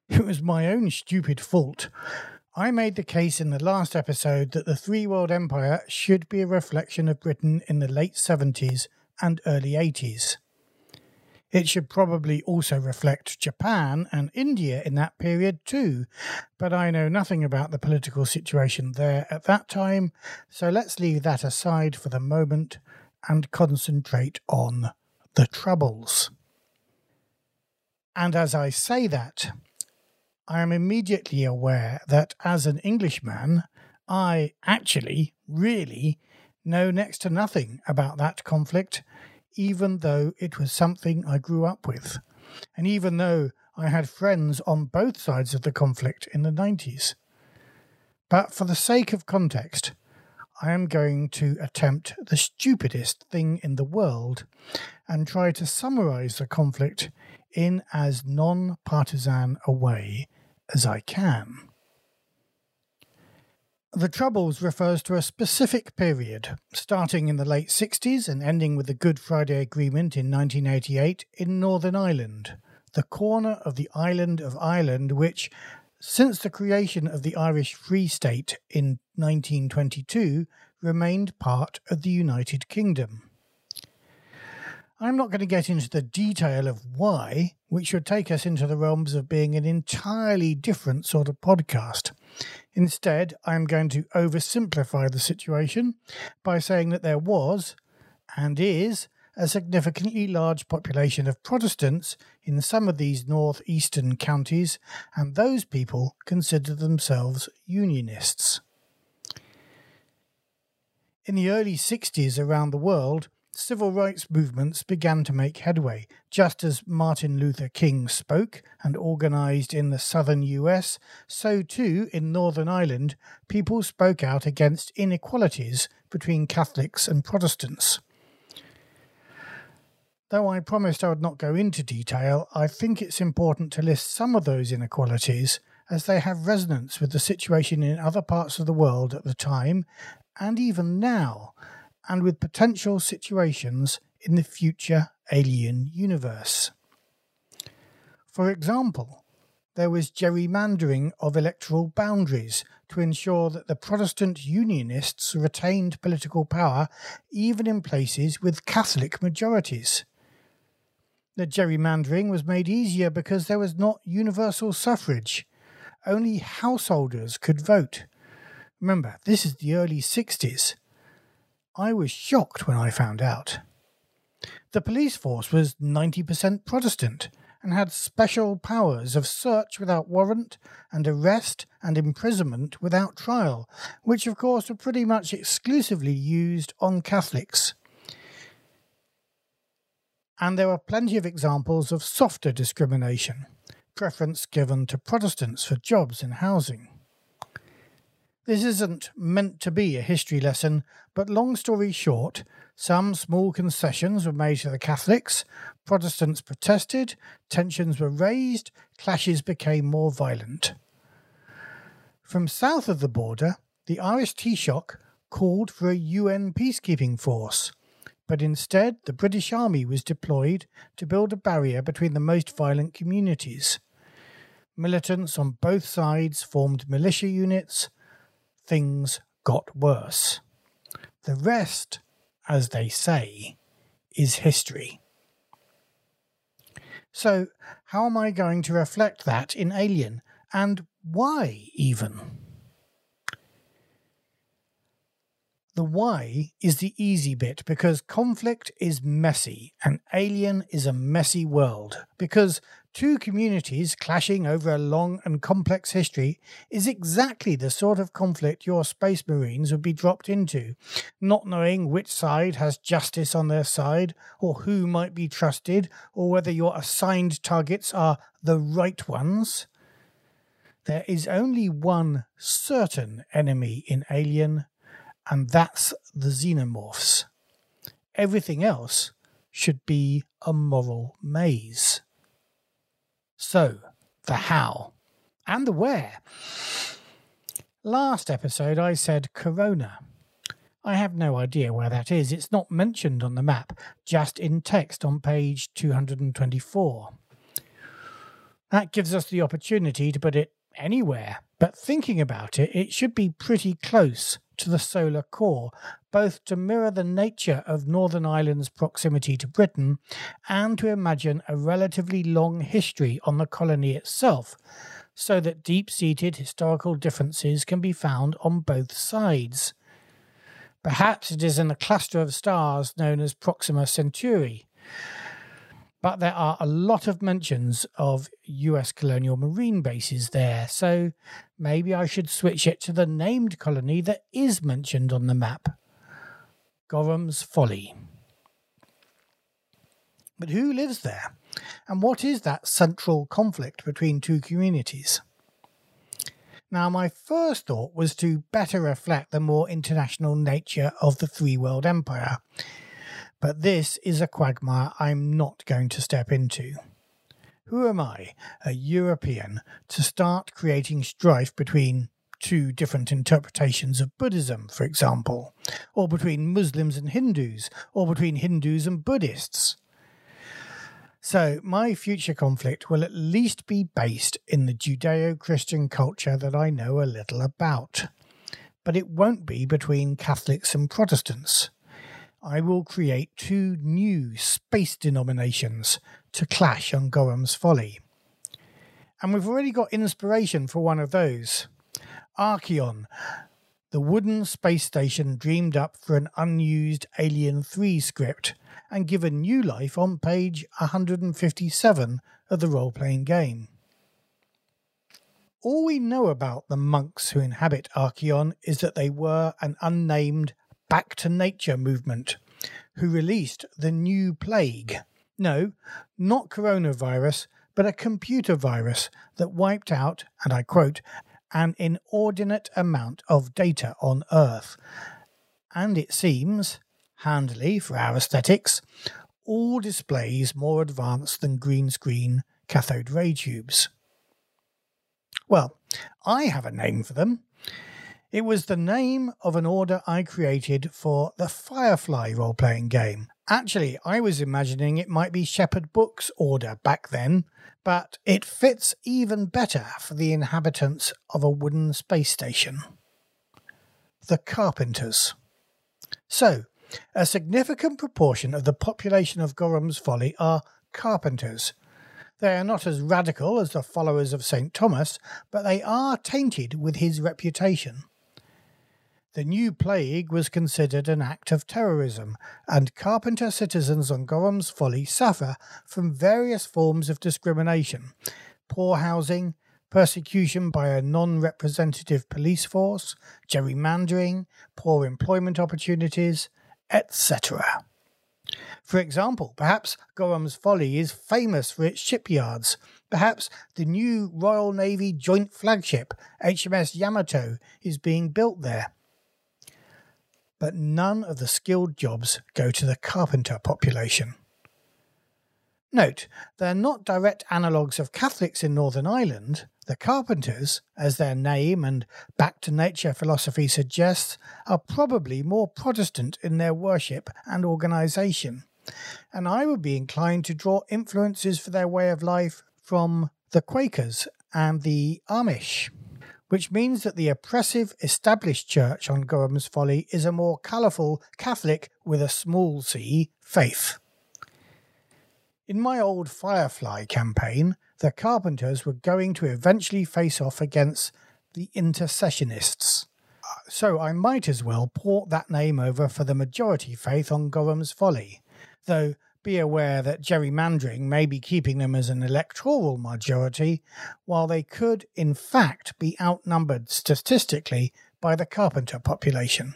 S2: It was my own stupid fault. I made the case in the last episode that the three world empire should be a reflection of Britain in the late 70s and early 80s. It should probably also reflect Japan and India in that period too, but I know nothing about the political situation there at that time, so let's leave that aside for the moment and concentrate on the Troubles. And as I say that, I am immediately aware that as an Englishman, I actually, really, know next to nothing about that conflict, even though it was something I grew up with, and even though I had friends on both sides of the conflict in the 90s. But for the sake of context, I am going to attempt the stupidest thing in the world and try to summarize the conflict in as non partisan a way as I can. The Troubles refers to a specific period, starting in the late 60s and ending with the Good Friday Agreement in 1988 in Northern Ireland, the corner of the island of Ireland which, since the creation of the Irish Free State in 1922, remained part of the United Kingdom. I'm not going to get into the detail of why, which would take us into the realms of being an entirely different sort of podcast. Instead, I'm going to oversimplify the situation by saying that there was, and is, a significantly large population of Protestants in some of these northeastern counties, and those people consider themselves Unionists. In the early 60s around the world, civil rights movements began to make headway. Just as Martin Luther King spoke and organized in the southern US, so too in Northern Ireland, people spoke out against inequalities between Catholics and Protestants. Though I promised I would not go into detail, I think it's important to list some of those inequalities as they have resonance with the situation in other parts of the world at the time and even now, and with potential situations in the future alien universe. For example, there was gerrymandering of electoral boundaries to ensure that the Protestant Unionists retained political power even in places with Catholic majorities. The gerrymandering was made easier because there was not universal suffrage. Only householders could vote. Remember, this is the early 60s. I was shocked when I found out. The police force was 90% Protestant and had special powers of search without warrant and arrest and imprisonment without trial, which of course were pretty much exclusively used on Catholics. And there are plenty of examples of softer discrimination, preference given to Protestants for jobs and housing. This isn't meant to be a history lesson, but long story short, some small concessions were made to the Catholics, Protestants protested, tensions were raised, clashes became more violent. From south of the border, the Irish Taoiseach called for a UN peacekeeping force, but instead the British Army was deployed to build a barrier between the most violent communities. Militants on both sides formed militia units, things got worse. The rest, as they say, is history. So, how am I going to reflect that in Alien, and why even? The why is the easy bit because conflict is messy and Alien is a messy world. Because two communities clashing over a long and complex history is exactly the sort of conflict your space marines would be dropped into, not knowing which side has justice on their side, or who might be trusted, or whether your assigned targets are the right ones. There is only one certain enemy in Alien, and that's the xenomorphs. Everything else should be a moral maze. So, the how and the where. Last episode, I said Corona. I have no idea where that is. It's not mentioned on the map, just in text on page 224. That gives us the opportunity to put it anywhere, but thinking about it, it should be pretty close to the solar core, both to mirror the nature of Northern Ireland's proximity to Britain and to imagine a relatively long history on the colony itself, so that deep seated historical differences can be found on both sides. Perhaps it is in a cluster of stars known as Proxima Centauri but there are a lot of mentions of US colonial marine bases there, so maybe I should switch it to the named colony that is mentioned on the map Gorham's Folly. But who lives there? And what is that central conflict between two communities? Now, my first thought was to better reflect the more international nature of the Three World Empire but this is a quagmire I'm not going to step into. Who am I, a European, to start creating strife between two different interpretations of Buddhism, for example, or between Muslims and Hindus, or between Hindus and Buddhists? So, my future conflict will at least be based in the Judeo Christian culture that I know a little about. But it won't be between Catholics and Protestants. I will create two new space denominations to clash on Gorham's Folly. And we've already got inspiration for one of those. Arceon, the wooden space station dreamed up for an unused Alien 3 script and given new life on page 157 of the role playing game. All we know about the monks who inhabit Arceon is that they were an unnamed Back to Nature movement, who released The New Plague. No, not coronavirus, but a computer virus that wiped out, and I quote, an inordinate amount of data on Earth. And it seems, handily for our aesthetics, all displays more advanced than green screen cathode ray tubes. Well, I have a name for them. It was the name of an order I created for the Firefly role playing game. Actually, I was imagining it might be Shepherd Book's order back then, but it fits even better for the inhabitants of a wooden space station. The Carpenters. So, a significant proportion of the population of Gorham's Folly are carpenters. They are not as radical as the followers of St. Thomas, but they are tainted with his reputation. The new plague was considered an act of terrorism, and carpenter citizens on Gorham's Folly suffer from various forms of discrimination poor housing, persecution by a non representative police force, gerrymandering, poor employment opportunities, etc. For example, perhaps Gorham's Folly is famous for its shipyards. Perhaps the new Royal Navy joint flagship, HMS Yamato, is being built there but none of the skilled jobs go to the carpenter population. Note, they're not direct analogues of Catholics in Northern Ireland. The carpenters, as their name and back to nature philosophy suggests, are probably more Protestant in their worship and organisation. And I would be inclined to draw influences for their way of life from the Quakers and the Amish which means that the oppressive established church on Gorham's Folly is a more colourful Catholic with a small c faith. In my old Firefly campaign, the Carpenters were going to eventually face off against the Intercessionists. So I might as well port that name over for the majority faith on Gorham's Folly, though be aware that gerrymandering may be keeping them as an electoral majority, while they could, in fact, be outnumbered statistically by the carpenter population.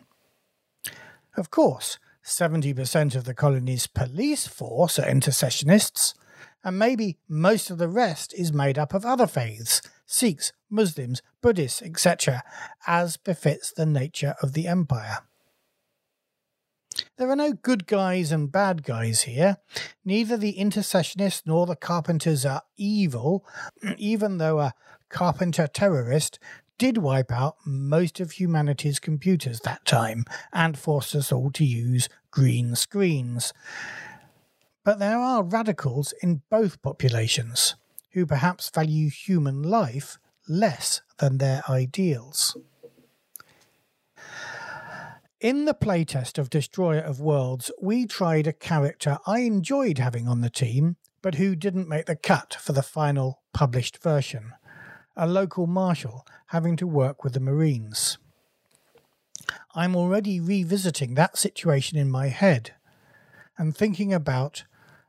S2: Of course, 70% of the colony's police force are intercessionists, and maybe most of the rest is made up of other faiths Sikhs, Muslims, Buddhists, etc., as befits the nature of the empire. There are no good guys and bad guys here. Neither the intercessionists nor the carpenters are evil, (clears throat) even though a carpenter terrorist did wipe out most of humanity's computers that time and forced us all to use green screens. But there are radicals in both populations who perhaps value human life less than their ideals. In the playtest of Destroyer of Worlds, we tried a character I enjoyed having on the team, but who didn't make the cut for the final published version a local marshal having to work with the Marines. I'm already revisiting that situation in my head and thinking about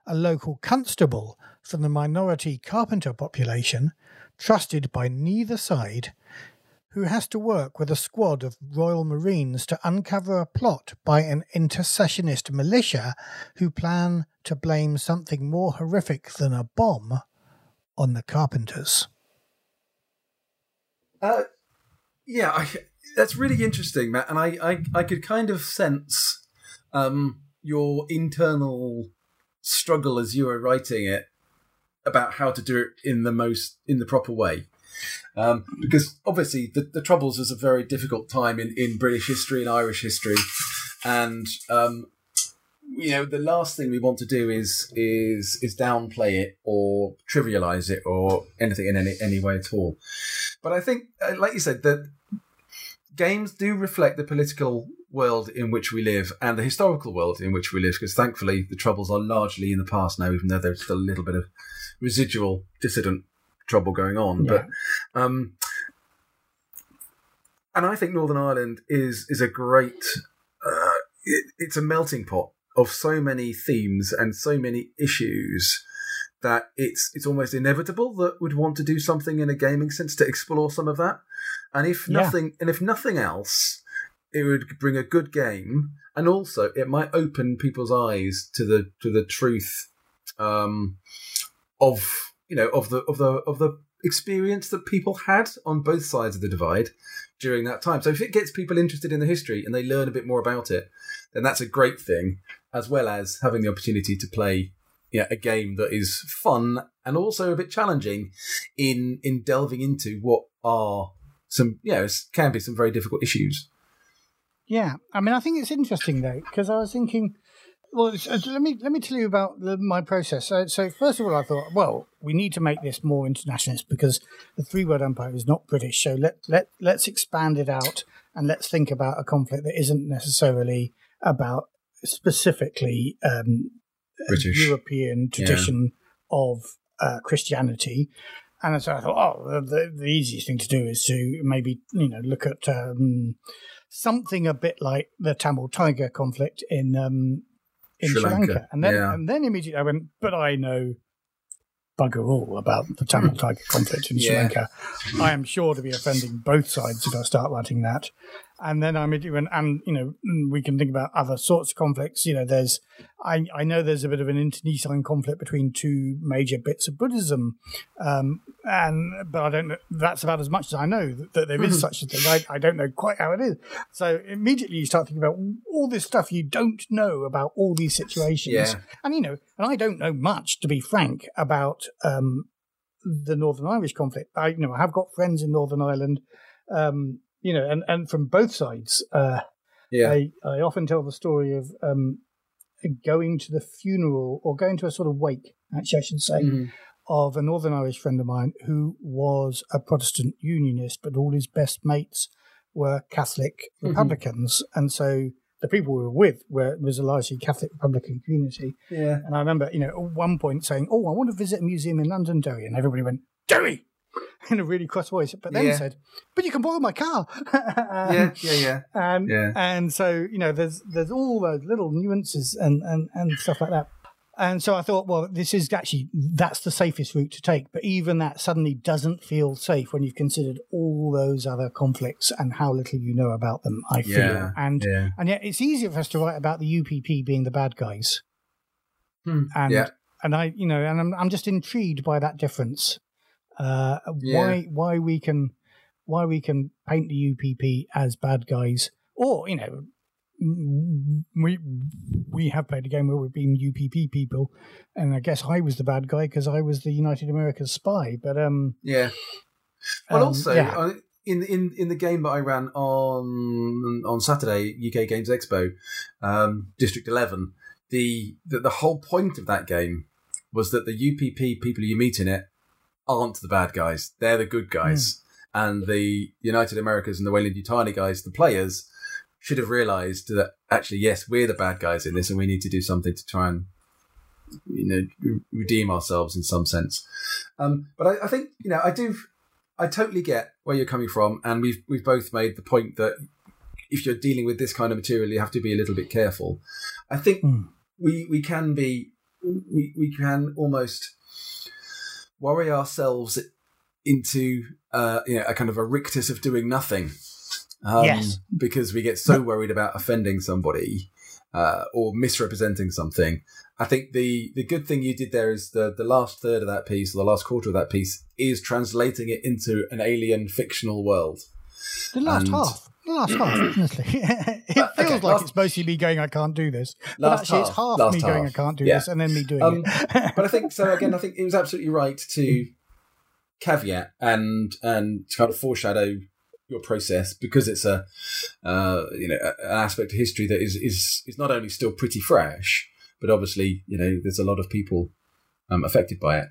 S2: a local constable from the minority carpenter population, trusted by neither side who has to work with a squad of Royal Marines to uncover a plot by an intercessionist militia who plan to blame something more horrific than a bomb on the Carpenters.
S1: Uh, yeah, I, that's really interesting, Matt. And I, I, I could kind of sense um, your internal struggle as you were writing it about how to do it in the most in the proper way. Um, because obviously the, the Troubles was a very difficult time in, in British history and Irish history, and um, you know the last thing we want to do is is is downplay it or trivialize it or anything in any any way at all. But I think, uh, like you said, that games do reflect the political world in which we live and the historical world in which we live. Because thankfully, the Troubles are largely in the past now, even though there's still a little bit of residual dissident trouble going on. Yeah. But um, and I think Northern Ireland is is a great. Uh, it, it's a melting pot of so many themes and so many issues that it's it's almost inevitable that we'd want to do something in a gaming sense to explore some of that. And if yeah. nothing, and if nothing else, it would bring a good game, and also it might open people's eyes to the to the truth um, of you know of the of the of the experience that people had on both sides of the divide during that time. So if it gets people interested in the history and they learn a bit more about it, then that's a great thing, as well as having the opportunity to play yeah, a game that is fun and also a bit challenging in in delving into what are some you yeah can be some very difficult issues.
S2: Yeah, I mean, I think it's interesting though because I was thinking. Well, let me let me tell you about the, my process. So, so, first of all, I thought, well, we need to make this more internationalist because the three world empire is not British. So let let let's expand it out and let's think about a conflict that isn't necessarily about specifically um,
S1: British.
S2: European tradition yeah. of uh, Christianity. And so I thought, oh, the, the, easiest thing to do is to maybe you know look at um, something a bit like the Tamil Tiger conflict in um, in Sri, Sri Lanka. Lanka. And then yeah. and then immediately I went, but I know bugger all about the Tamil Tiger conflict in Sri Lanka. I am sure to be offending both sides if I start writing that and then I'm and, and you know mm, we can think about other sorts of conflicts. You know, there's I I know there's a bit of an internecine conflict between two major bits of Buddhism, um, and but I don't know. That's about as much as I know that, that there is mm-hmm. such a thing. I, I don't know quite how it is. So immediately you start thinking about all this stuff you don't know about all these situations,
S1: yeah.
S2: and you know, and I don't know much to be frank about um, the Northern Irish conflict. I you know I have got friends in Northern Ireland. Um, you know, and, and from both sides. Uh,
S1: yeah.
S2: I, I often tell the story of um, going to the funeral or going to a sort of wake, actually, I should say, mm-hmm. of a Northern Irish friend of mine who was a Protestant unionist, but all his best mates were Catholic mm-hmm. Republicans. And so the people we were with were was a largely Catholic Republican community.
S1: Yeah.
S2: And I remember, you know, at one point saying, Oh, I want to visit a museum in London, Derry. And everybody went, Derry! (laughs) in a really cross voice, but then yeah. said, "But you can borrow my car."
S1: um, yeah, yeah, yeah.
S2: And (laughs)
S1: yeah.
S2: and so you know, there's there's all those little nuances and and and stuff like that. And so I thought, well, this is actually that's the safest route to take. But even that suddenly doesn't feel safe when you've considered all those other conflicts and how little you know about them. I feel,
S1: yeah,
S2: and
S1: yeah.
S2: and yet it's easier for us to write about the UPP being the bad guys.
S1: Hmm.
S2: And and I, you know, and I'm I'm just intrigued by that difference uh, yeah. Why why we can why we can paint the UPP as bad guys, or you know, we we have played a game where we've been UPP people, and I guess I was the bad guy because I was the United America's spy. But um,
S1: yeah. Well,
S2: um,
S1: also
S2: yeah.
S1: in in in the game that I ran on on Saturday, UK Games Expo, um, District Eleven, the, the the whole point of that game was that the UPP people you meet in it aren't the bad guys. They're the good guys. Mm. And the United Americas and the Weyland-Yutani guys, the players, should have realised that actually, yes, we're the bad guys in this, and we need to do something to try and you know redeem ourselves in some sense. Um, but I, I, think you know I do. I totally get where you're coming from, and we've we've both made the point that if you're dealing with this kind of material, you have to be a little bit careful. I think mm. we we can be we we can almost worry ourselves into uh, you know, a kind of a rictus of doing nothing.
S2: Um, yes.
S1: Because we get so worried about offending somebody uh, or misrepresenting something. I think the, the good thing you did there is the, the last third of that piece, or the last quarter of that piece, is translating it into an alien fictional world.
S2: The last and, half. The (clears throat) (laughs) last half, honestly. it feels okay, like last, it's mostly me going, I can't do this. But actually, half, it's half me half. going, I can't do yeah. this, and then me doing um,
S1: it. (laughs) but I think, so again, I (laughs) think it was absolutely right to caveat and and to kind of foreshadow your process because it's a uh, you know an aspect of history that is is is not only still pretty fresh, but obviously you know there's a lot of people um, affected by it.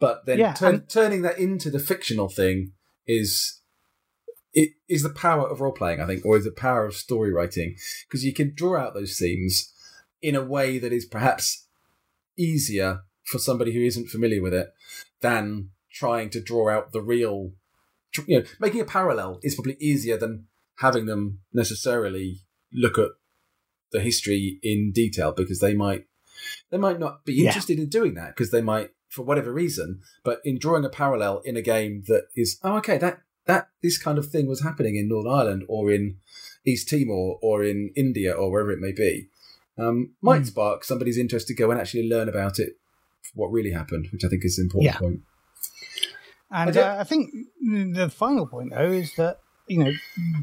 S1: But then
S2: yeah,
S1: turn, turning that into the fictional thing is it is the power of role playing, I think, or is the power of story writing because you can draw out those themes in a way that is perhaps easier for somebody who isn't familiar with it than trying to draw out the real. You know, making a parallel is probably easier than having them necessarily look at the history in detail because they might they might not be interested yeah. in doing that because they might for whatever reason but in drawing a parallel in a game that is oh okay that that this kind of thing was happening in Northern Ireland or in East Timor or in India or wherever it may be, um, might
S2: Mm.
S1: spark somebody's interest to go and actually learn about it, what really happened, which I think is an important
S2: Yeah.
S1: point.
S2: And
S1: I
S2: uh, I think the final point, though, is that you know,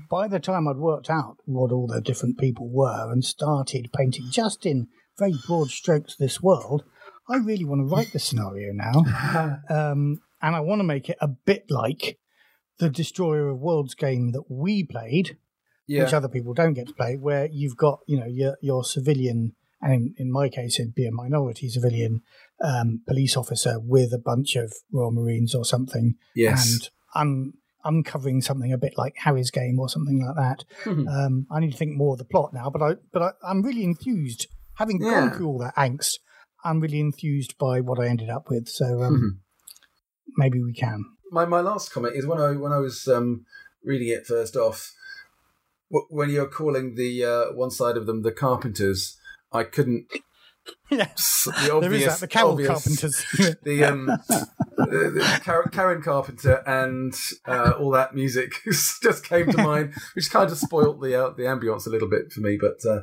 S2: by the time I'd worked out what all the different people were and started painting just in very broad strokes this world, I really want to write the scenario now, (laughs) um, and I want to make it a bit like the Destroyer of Worlds game that we played,
S1: Yeah.
S2: which other people don't get to play, where you've got you know your your civilian, and in, in my case it'd be a minority civilian um, police officer with a bunch of Royal Marines or something,
S1: yes.
S2: and un- uncovering something a bit like Harry's game or something like that.
S1: Mhm.
S2: Um, I need to think more of the plot now, but I but I, I'm really enthused, having
S1: Yeah.
S2: gone through all that angst. I'm really enthused by what I ended up with, so um,
S1: Mhm.
S2: maybe we can.
S1: My my last comment is when I when I was um, reading it first off, when you're calling the uh, one side of them the carpenters, I couldn't. (laughs)
S2: Yeah.
S1: The obvious,
S2: is that the Carol
S1: obvious-
S2: Carpenters. (laughs)
S1: The um, (laughs) the, the Karen, Karen Carpenter and uh, all that music just came to mind, which kind of spoilt the uh, the ambience a little bit for me. But uh,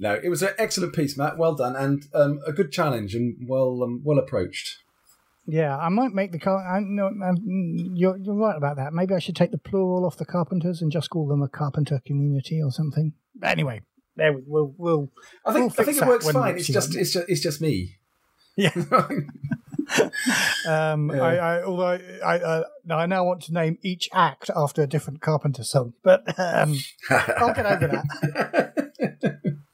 S1: no, it was an excellent piece, Matt. Well done, and um, a good challenge, and well um, well approached.
S2: Yeah, I might make the car. I, no, um, you're you're right about that. Maybe I should take the plural off the carpenters and just call them a carpenter community or something. Anyway, there we, we'll we'll
S1: I
S2: We'll
S1: think I think it works fine. It's just it's just it's just me.
S2: Yeah. (laughs) Um,
S1: Yeah.
S2: I, I, although I, I, uh, now I now want to name each act after a different Carpenter song, but um, I'll get over
S1: that. (laughs)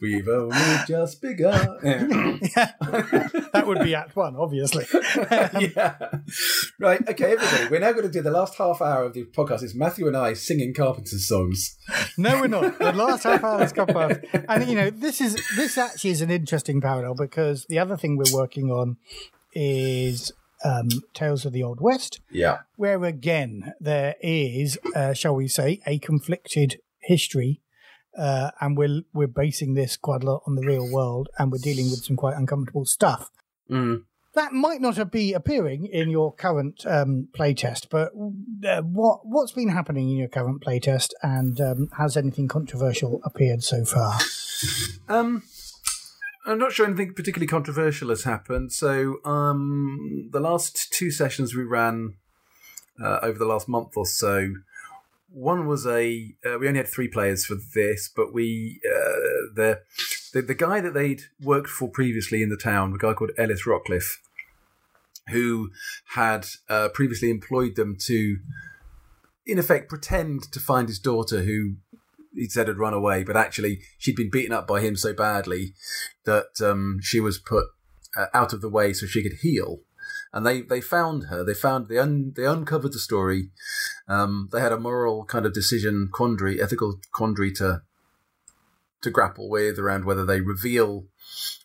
S1: We've only just begun. (laughs) Yeah. (laughs)
S2: that would be Act One, obviously. (laughs)
S1: yeah. Right. Okay, everybody. We're now going to do the last half hour of the podcast. It's Matthew and I singing Carpenter's songs.
S2: No, we're not. The last half hour has come past, and you know this is this actually is an interesting parallel because the other thing we're working on is um, Tales of the Old West,
S1: Yeah.
S2: where again there is, uh, shall we say, a conflicted history, uh, and we're we're basing this quite a lot on the real world, and we're dealing with some quite uncomfortable stuff.
S1: Mm.
S2: That might not be appearing in your current um, playtest, but uh, what what's been happening in your current playtest, and um, has anything controversial appeared so far?
S1: Um, I'm not sure anything particularly controversial has happened. So, um, the last two sessions we ran uh, over the last month or so, one was a uh, we only had three players for this, but we uh, the, the the guy that they'd worked for previously in the town, a guy called Ellis Rockcliffe, who had uh, previously employed them to, in effect, pretend to find his daughter who he said had run away, but actually she'd been beaten up by him so badly that um, she was put uh, out of the way so she could heal. And they, they found her. They found they un, they uncovered the story. Um, they had a moral kind of decision quandary, ethical quandary to to grapple with around whether they reveal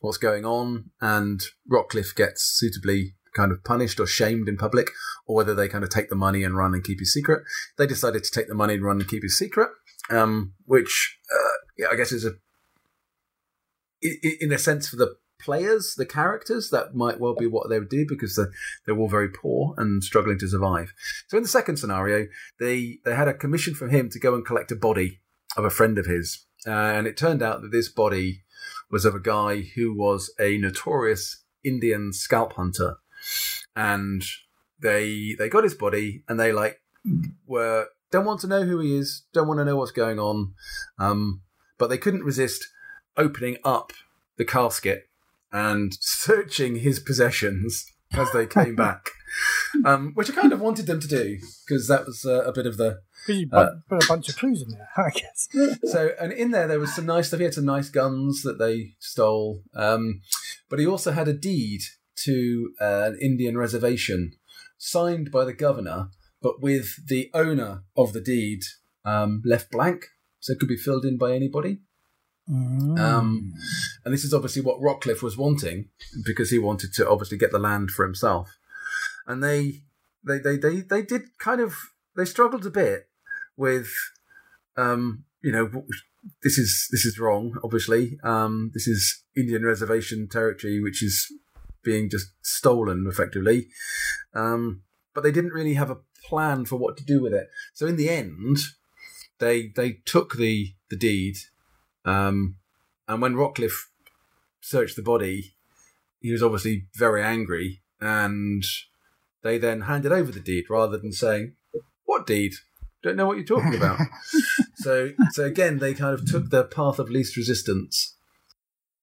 S1: what's going on and Rockcliffe gets suitably kind of punished or shamed in public, or whether they kind of take the money and run and keep his secret. They decided to take the money and run and keep his secret um, which uh, yeah, I guess is a in a sense for the players, the characters, that might well be what they would do because they're, they're all very poor and struggling to survive. So in the second scenario, they they had a commission from him to go and collect a body of a friend of his, uh, and it turned out that this body was of a guy who was a notorious Indian scalp hunter, and they they got his body and they like were don't want to know who he is, don't want to know what's going on, um, but they couldn't resist opening up the casket and searching his possessions as they came (laughs) back, um, which I kind of wanted them to do because that was uh, a bit of the
S2: you
S1: Uh,
S2: put a bunch of clues in there, (laughs) I guess. (laughs)
S1: so and in there there was some nice stuff. He had some nice guns that they stole, um, but he also had a deed to uh, an Indian reservation signed by the governor, but with the owner of the deed um, left blank, so it could be filled in by anybody. Um, and this is obviously what Rockcliffe was wanting because he wanted to obviously get the land for himself. And they, they, they, they, they did kind of they struggled a bit with, um, you know, this is this is wrong. Obviously, um, this is Indian reservation territory, which is being just stolen effectively. Um, but they didn't really have a plan for what to do with it. So in the end, they they took the the deed, um, and when Rockcliffe searched the body, he was obviously very angry, and they then handed over the deed rather than saying, "What deed? Don't know what you're talking about." (laughs) so so again, they kind of took the path of least resistance.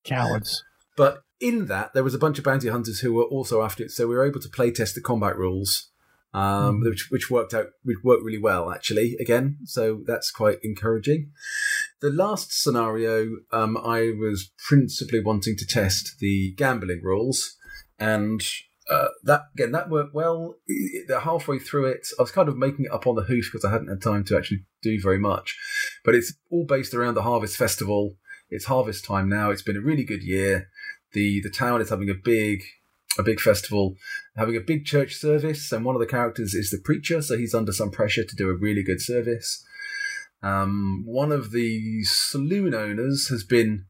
S2: Cowards.
S1: But in that, there was a bunch of bounty hunters who were also after it, so we were able to play test the combat rules, um, which which worked out which worked really well actually. Again, so that's quite encouraging. The last scenario, um, I was principally wanting to test the gambling rules, and uh, that again that worked well. Halfway through it, I was kind of making it up on the hoof because I hadn't had time to actually do very much. But it's all based around the Harvest Festival. It's harvest time now. It's been a really good year. the The town is having a big a big festival, having a big church service, and one of the characters is the preacher, so he's under some pressure to do a really good service. Um, one of the saloon owners has been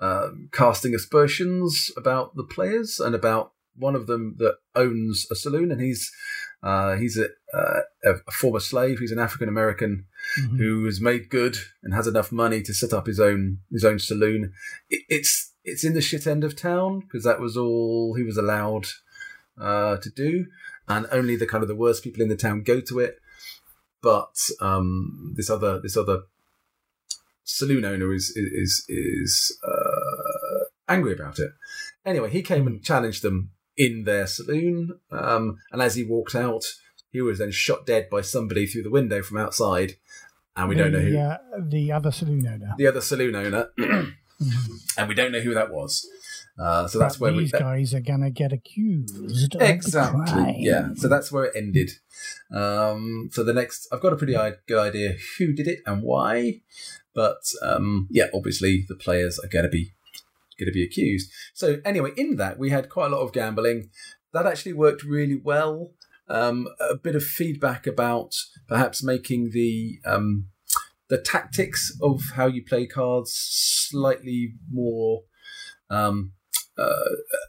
S1: um, casting aspersions about the players and about one of them that owns a saloon, and he's uh, he's a, uh, a former slave. He's an African American
S2: Mhm.
S1: who has made good and has enough money to set up his own his own saloon. It, it's it's in the shit end of town because that was all he was allowed uh, to do, and only the kind of the worst people in the town go to it. But um, this other this other saloon owner is is is uh, angry about it. Anyway, he came and challenged them in their saloon, um, and as he walked out, he was then shot dead by somebody through the window from outside, and we don't know who
S2: Uh, the other saloon owner.
S1: the other saloon owner, (clears throat) and we don't know who that was. Uh, so that's
S2: But
S1: where we
S2: these guys are going to get accused. of
S1: exactly yeah. So that's where it ended. Um, so the next, I've got a pretty good idea who did it and why, but um, yeah, obviously the players are going to be going to be accused. So anyway, in that we had quite a lot of gambling. That actually worked really well. Um, a bit of feedback about perhaps making the um, the tactics of how you play cards slightly more um, uh,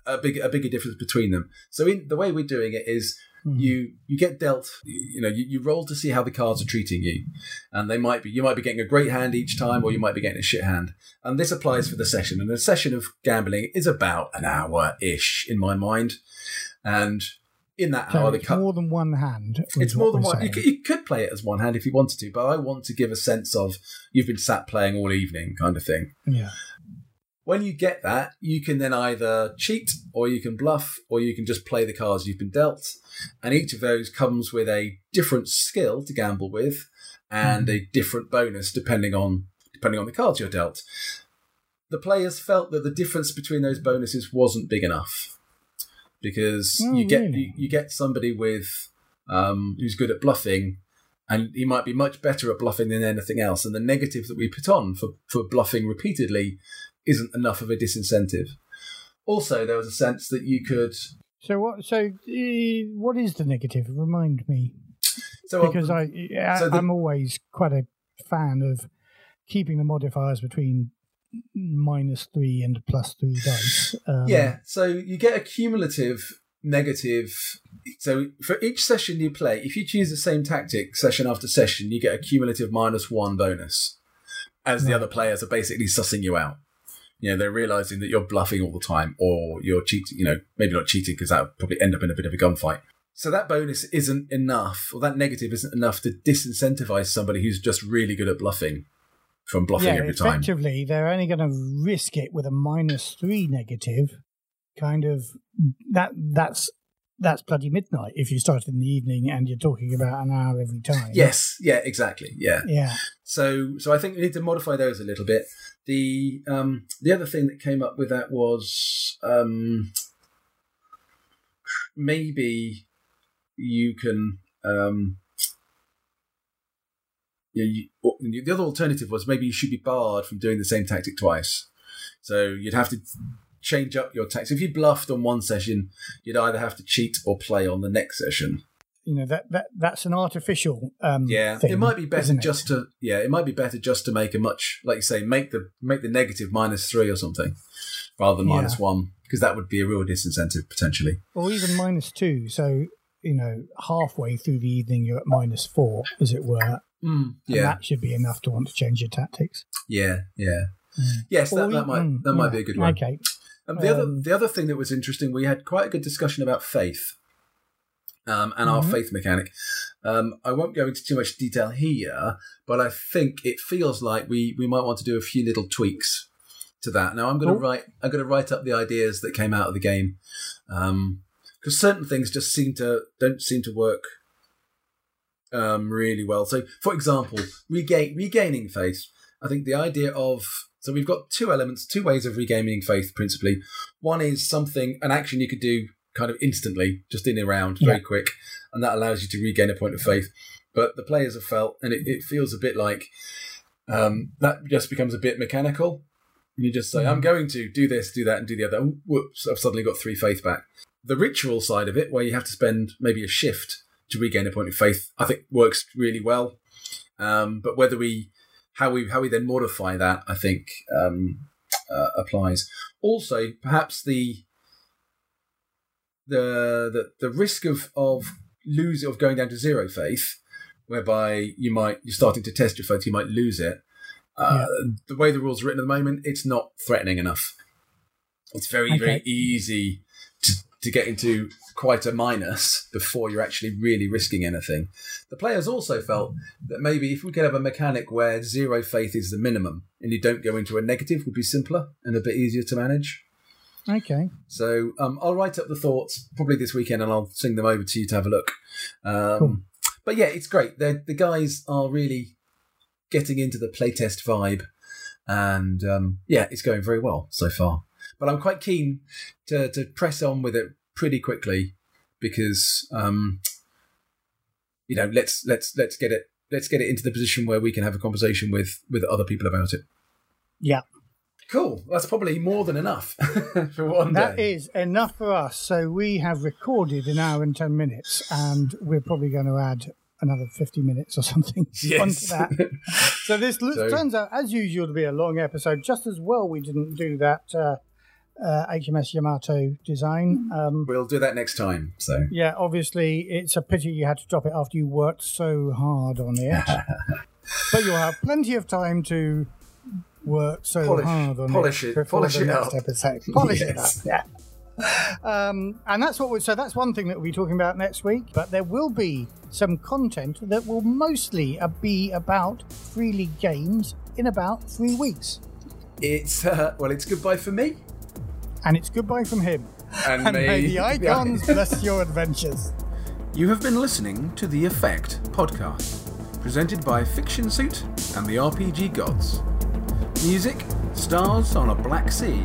S1: a big a bigger difference between them. So in the way we're doing it is
S2: Mhm.
S1: you you get dealt you know you, you roll to see how the cards are treating you and they might be you might be getting a great hand each time or you might be getting a shit hand and this applies for the session and a session of gambling is about an hour ish in my mind and in that
S2: So
S1: hour the
S2: it's
S1: car-
S2: more than one hand.
S1: it's more than one. You could, you could play it as one hand if you wanted to, but I want to give a sense of you've been sat playing all evening, kind of thing.
S2: Yeah.
S1: When you get that, you can then either cheat or you can bluff or you can just play the cards you've been dealt. And each of those comes with a different skill to gamble with and a different bonus depending on depending on the cards you're dealt. The players felt that the difference between those bonuses wasn't big enough because
S2: Oh,
S1: you get
S2: really?
S1: you, you get somebody with um, who's good at bluffing and he might be much better at bluffing than anything else. And the negative that we put on for, for bluffing repeatedly isn't enough of a disincentive. Also, there was a sense that you could.
S2: So what? So uh, what is the negative? Remind me,
S1: So
S2: because I, I
S1: so the-
S2: I'm always quite a fan of keeping the modifiers between minus three and plus three dice. Um,
S1: yeah, so you get a cumulative negative. So for each session you play, if you choose the same tactic session after session, you get a cumulative minus one bonus, as the other players are basically sussing you out. You know, they're realizing that you're bluffing all the time, or you're cheating. You know, maybe not cheating because that would probably end up in a bit of a gunfight. So that bonus isn't enough, or that negative isn't enough to disincentivize somebody who's just really good at bluffing from bluffing
S2: yeah,
S1: every time.
S2: effectively, they're only going to risk it with a minus three negative. Kind of that. That's that's bloody midnight if you start in the evening and you're talking about an hour every time.
S1: Yes, yeah, exactly, yeah.
S2: Yeah.
S1: So, so I think we need to modify those a little bit. The um, the other thing that came up with that was um, maybe you can. Um, yeah, you, the other alternative was maybe you should be barred from doing the same tactic twice. So you'd have to change up your tactics. If you bluffed on one session, you'd either have to cheat or play on the next session.
S2: You know that that that's an artificial. Um,
S1: Yeah,
S2: thing,
S1: it might be better just to yeah, it might be better just to make a much like you say make the make the negative minus three or something rather than
S2: Yeah.
S1: minus one because that would be a real disincentive potentially.
S2: or even minus two. So you know, halfway through the evening, you're at minus four, as it were.
S1: Mm,
S2: And
S1: yeah,
S2: that should be enough to want to change your tactics.
S1: yeah, yeah. Yes,
S2: Or
S1: that, that might
S2: mm,
S1: that might
S2: yeah.
S1: be a good one.
S2: Okay.
S1: Um, the other
S2: Um,
S1: the other thing that was interesting, we had quite a good discussion about faith um, and our
S2: Mhm.
S1: faith mechanic. Um, I won't go into too much detail here, but I think it feels like we we might want to do a few little tweaks to that. Now I'm going to
S2: Cool.
S1: write I'm going to write up the ideas that came out of the game because certain things just seem to don't seem to work um, really well. So, for example, regain, regaining faith. I think the idea of so we've got two elements, two ways of regaining faith. Principally, one is something an action you could do kind of instantly, just in a round, very
S2: Yeah.
S1: quick, and that allows you to regain a point of faith. But the players have felt, and it, it feels a bit like um, that just becomes a bit mechanical. You just say, "I'm going to do this, do that, and do the other." Oh, whoops! I've suddenly got three faith back. The ritual side of it, where you have to spend maybe a shift to regain a point of faith, I think works really well. Um, but whether we, how we, how we then modify that, I think um, uh, applies. Also, perhaps the the the, the risk of of lose of going down to zero faith, whereby you might you're starting to test your faith, you might lose it. Uh, The way the rules are written at the moment, it's not threatening enough. It's very very easy to, to get into quite a minus before you're actually really risking anything. The players also felt that maybe if we could have a mechanic where zero faith is the minimum and you don't go into a negative would be simpler and a bit easier to manage.
S2: Okay.
S1: So um, I'll write up the thoughts probably this weekend and I'll sing them over to you to have a look. Um,
S2: Cool.
S1: But yeah, it's great. They're, the guys are really getting into the playtest vibe, and um, yeah, it's going very well so far. But I'm quite keen to, to press on with it pretty quickly because um, you know let's let's let's get it let's get it into the position where we can have a conversation with with other people about it.
S2: Yeah.
S1: Cool. That's probably more than enough (laughs) for one
S2: That
S1: day.
S2: is enough for us. So we have recorded an hour and 10 minutes, and we're probably going to add another 50 minutes or something (laughs) onto that. So this (laughs)
S1: So-
S2: turns out, as usual, to be a long episode. Just as well we didn't do that uh, uh, HMS Yamato design. Um,
S1: We'll do that next time. So
S2: yeah, obviously, it's a pity you had to drop it after you worked so hard on it. but you'll have plenty of time to work so
S1: Polish-
S2: hard on
S1: polish
S2: it,
S1: it- polish it
S2: next
S1: up.
S2: episode. Polish
S1: Yes.
S2: it up, yeah. Um, and that's what we so that's one thing that we'll be talking about next week. But there will be some content that will mostly uh, be about free league games in about three weeks,
S1: it's uh, well, it's goodbye for me,
S2: and it's goodbye from him.
S1: and,
S2: And may the (laughs) icons bless your adventures.
S1: You have been listening to the Effect podcast, presented by Fiction Suit and the RPG Gods. Music, Stars on a Black Sea,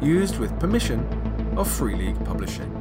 S1: used with permission of Free League Publishing.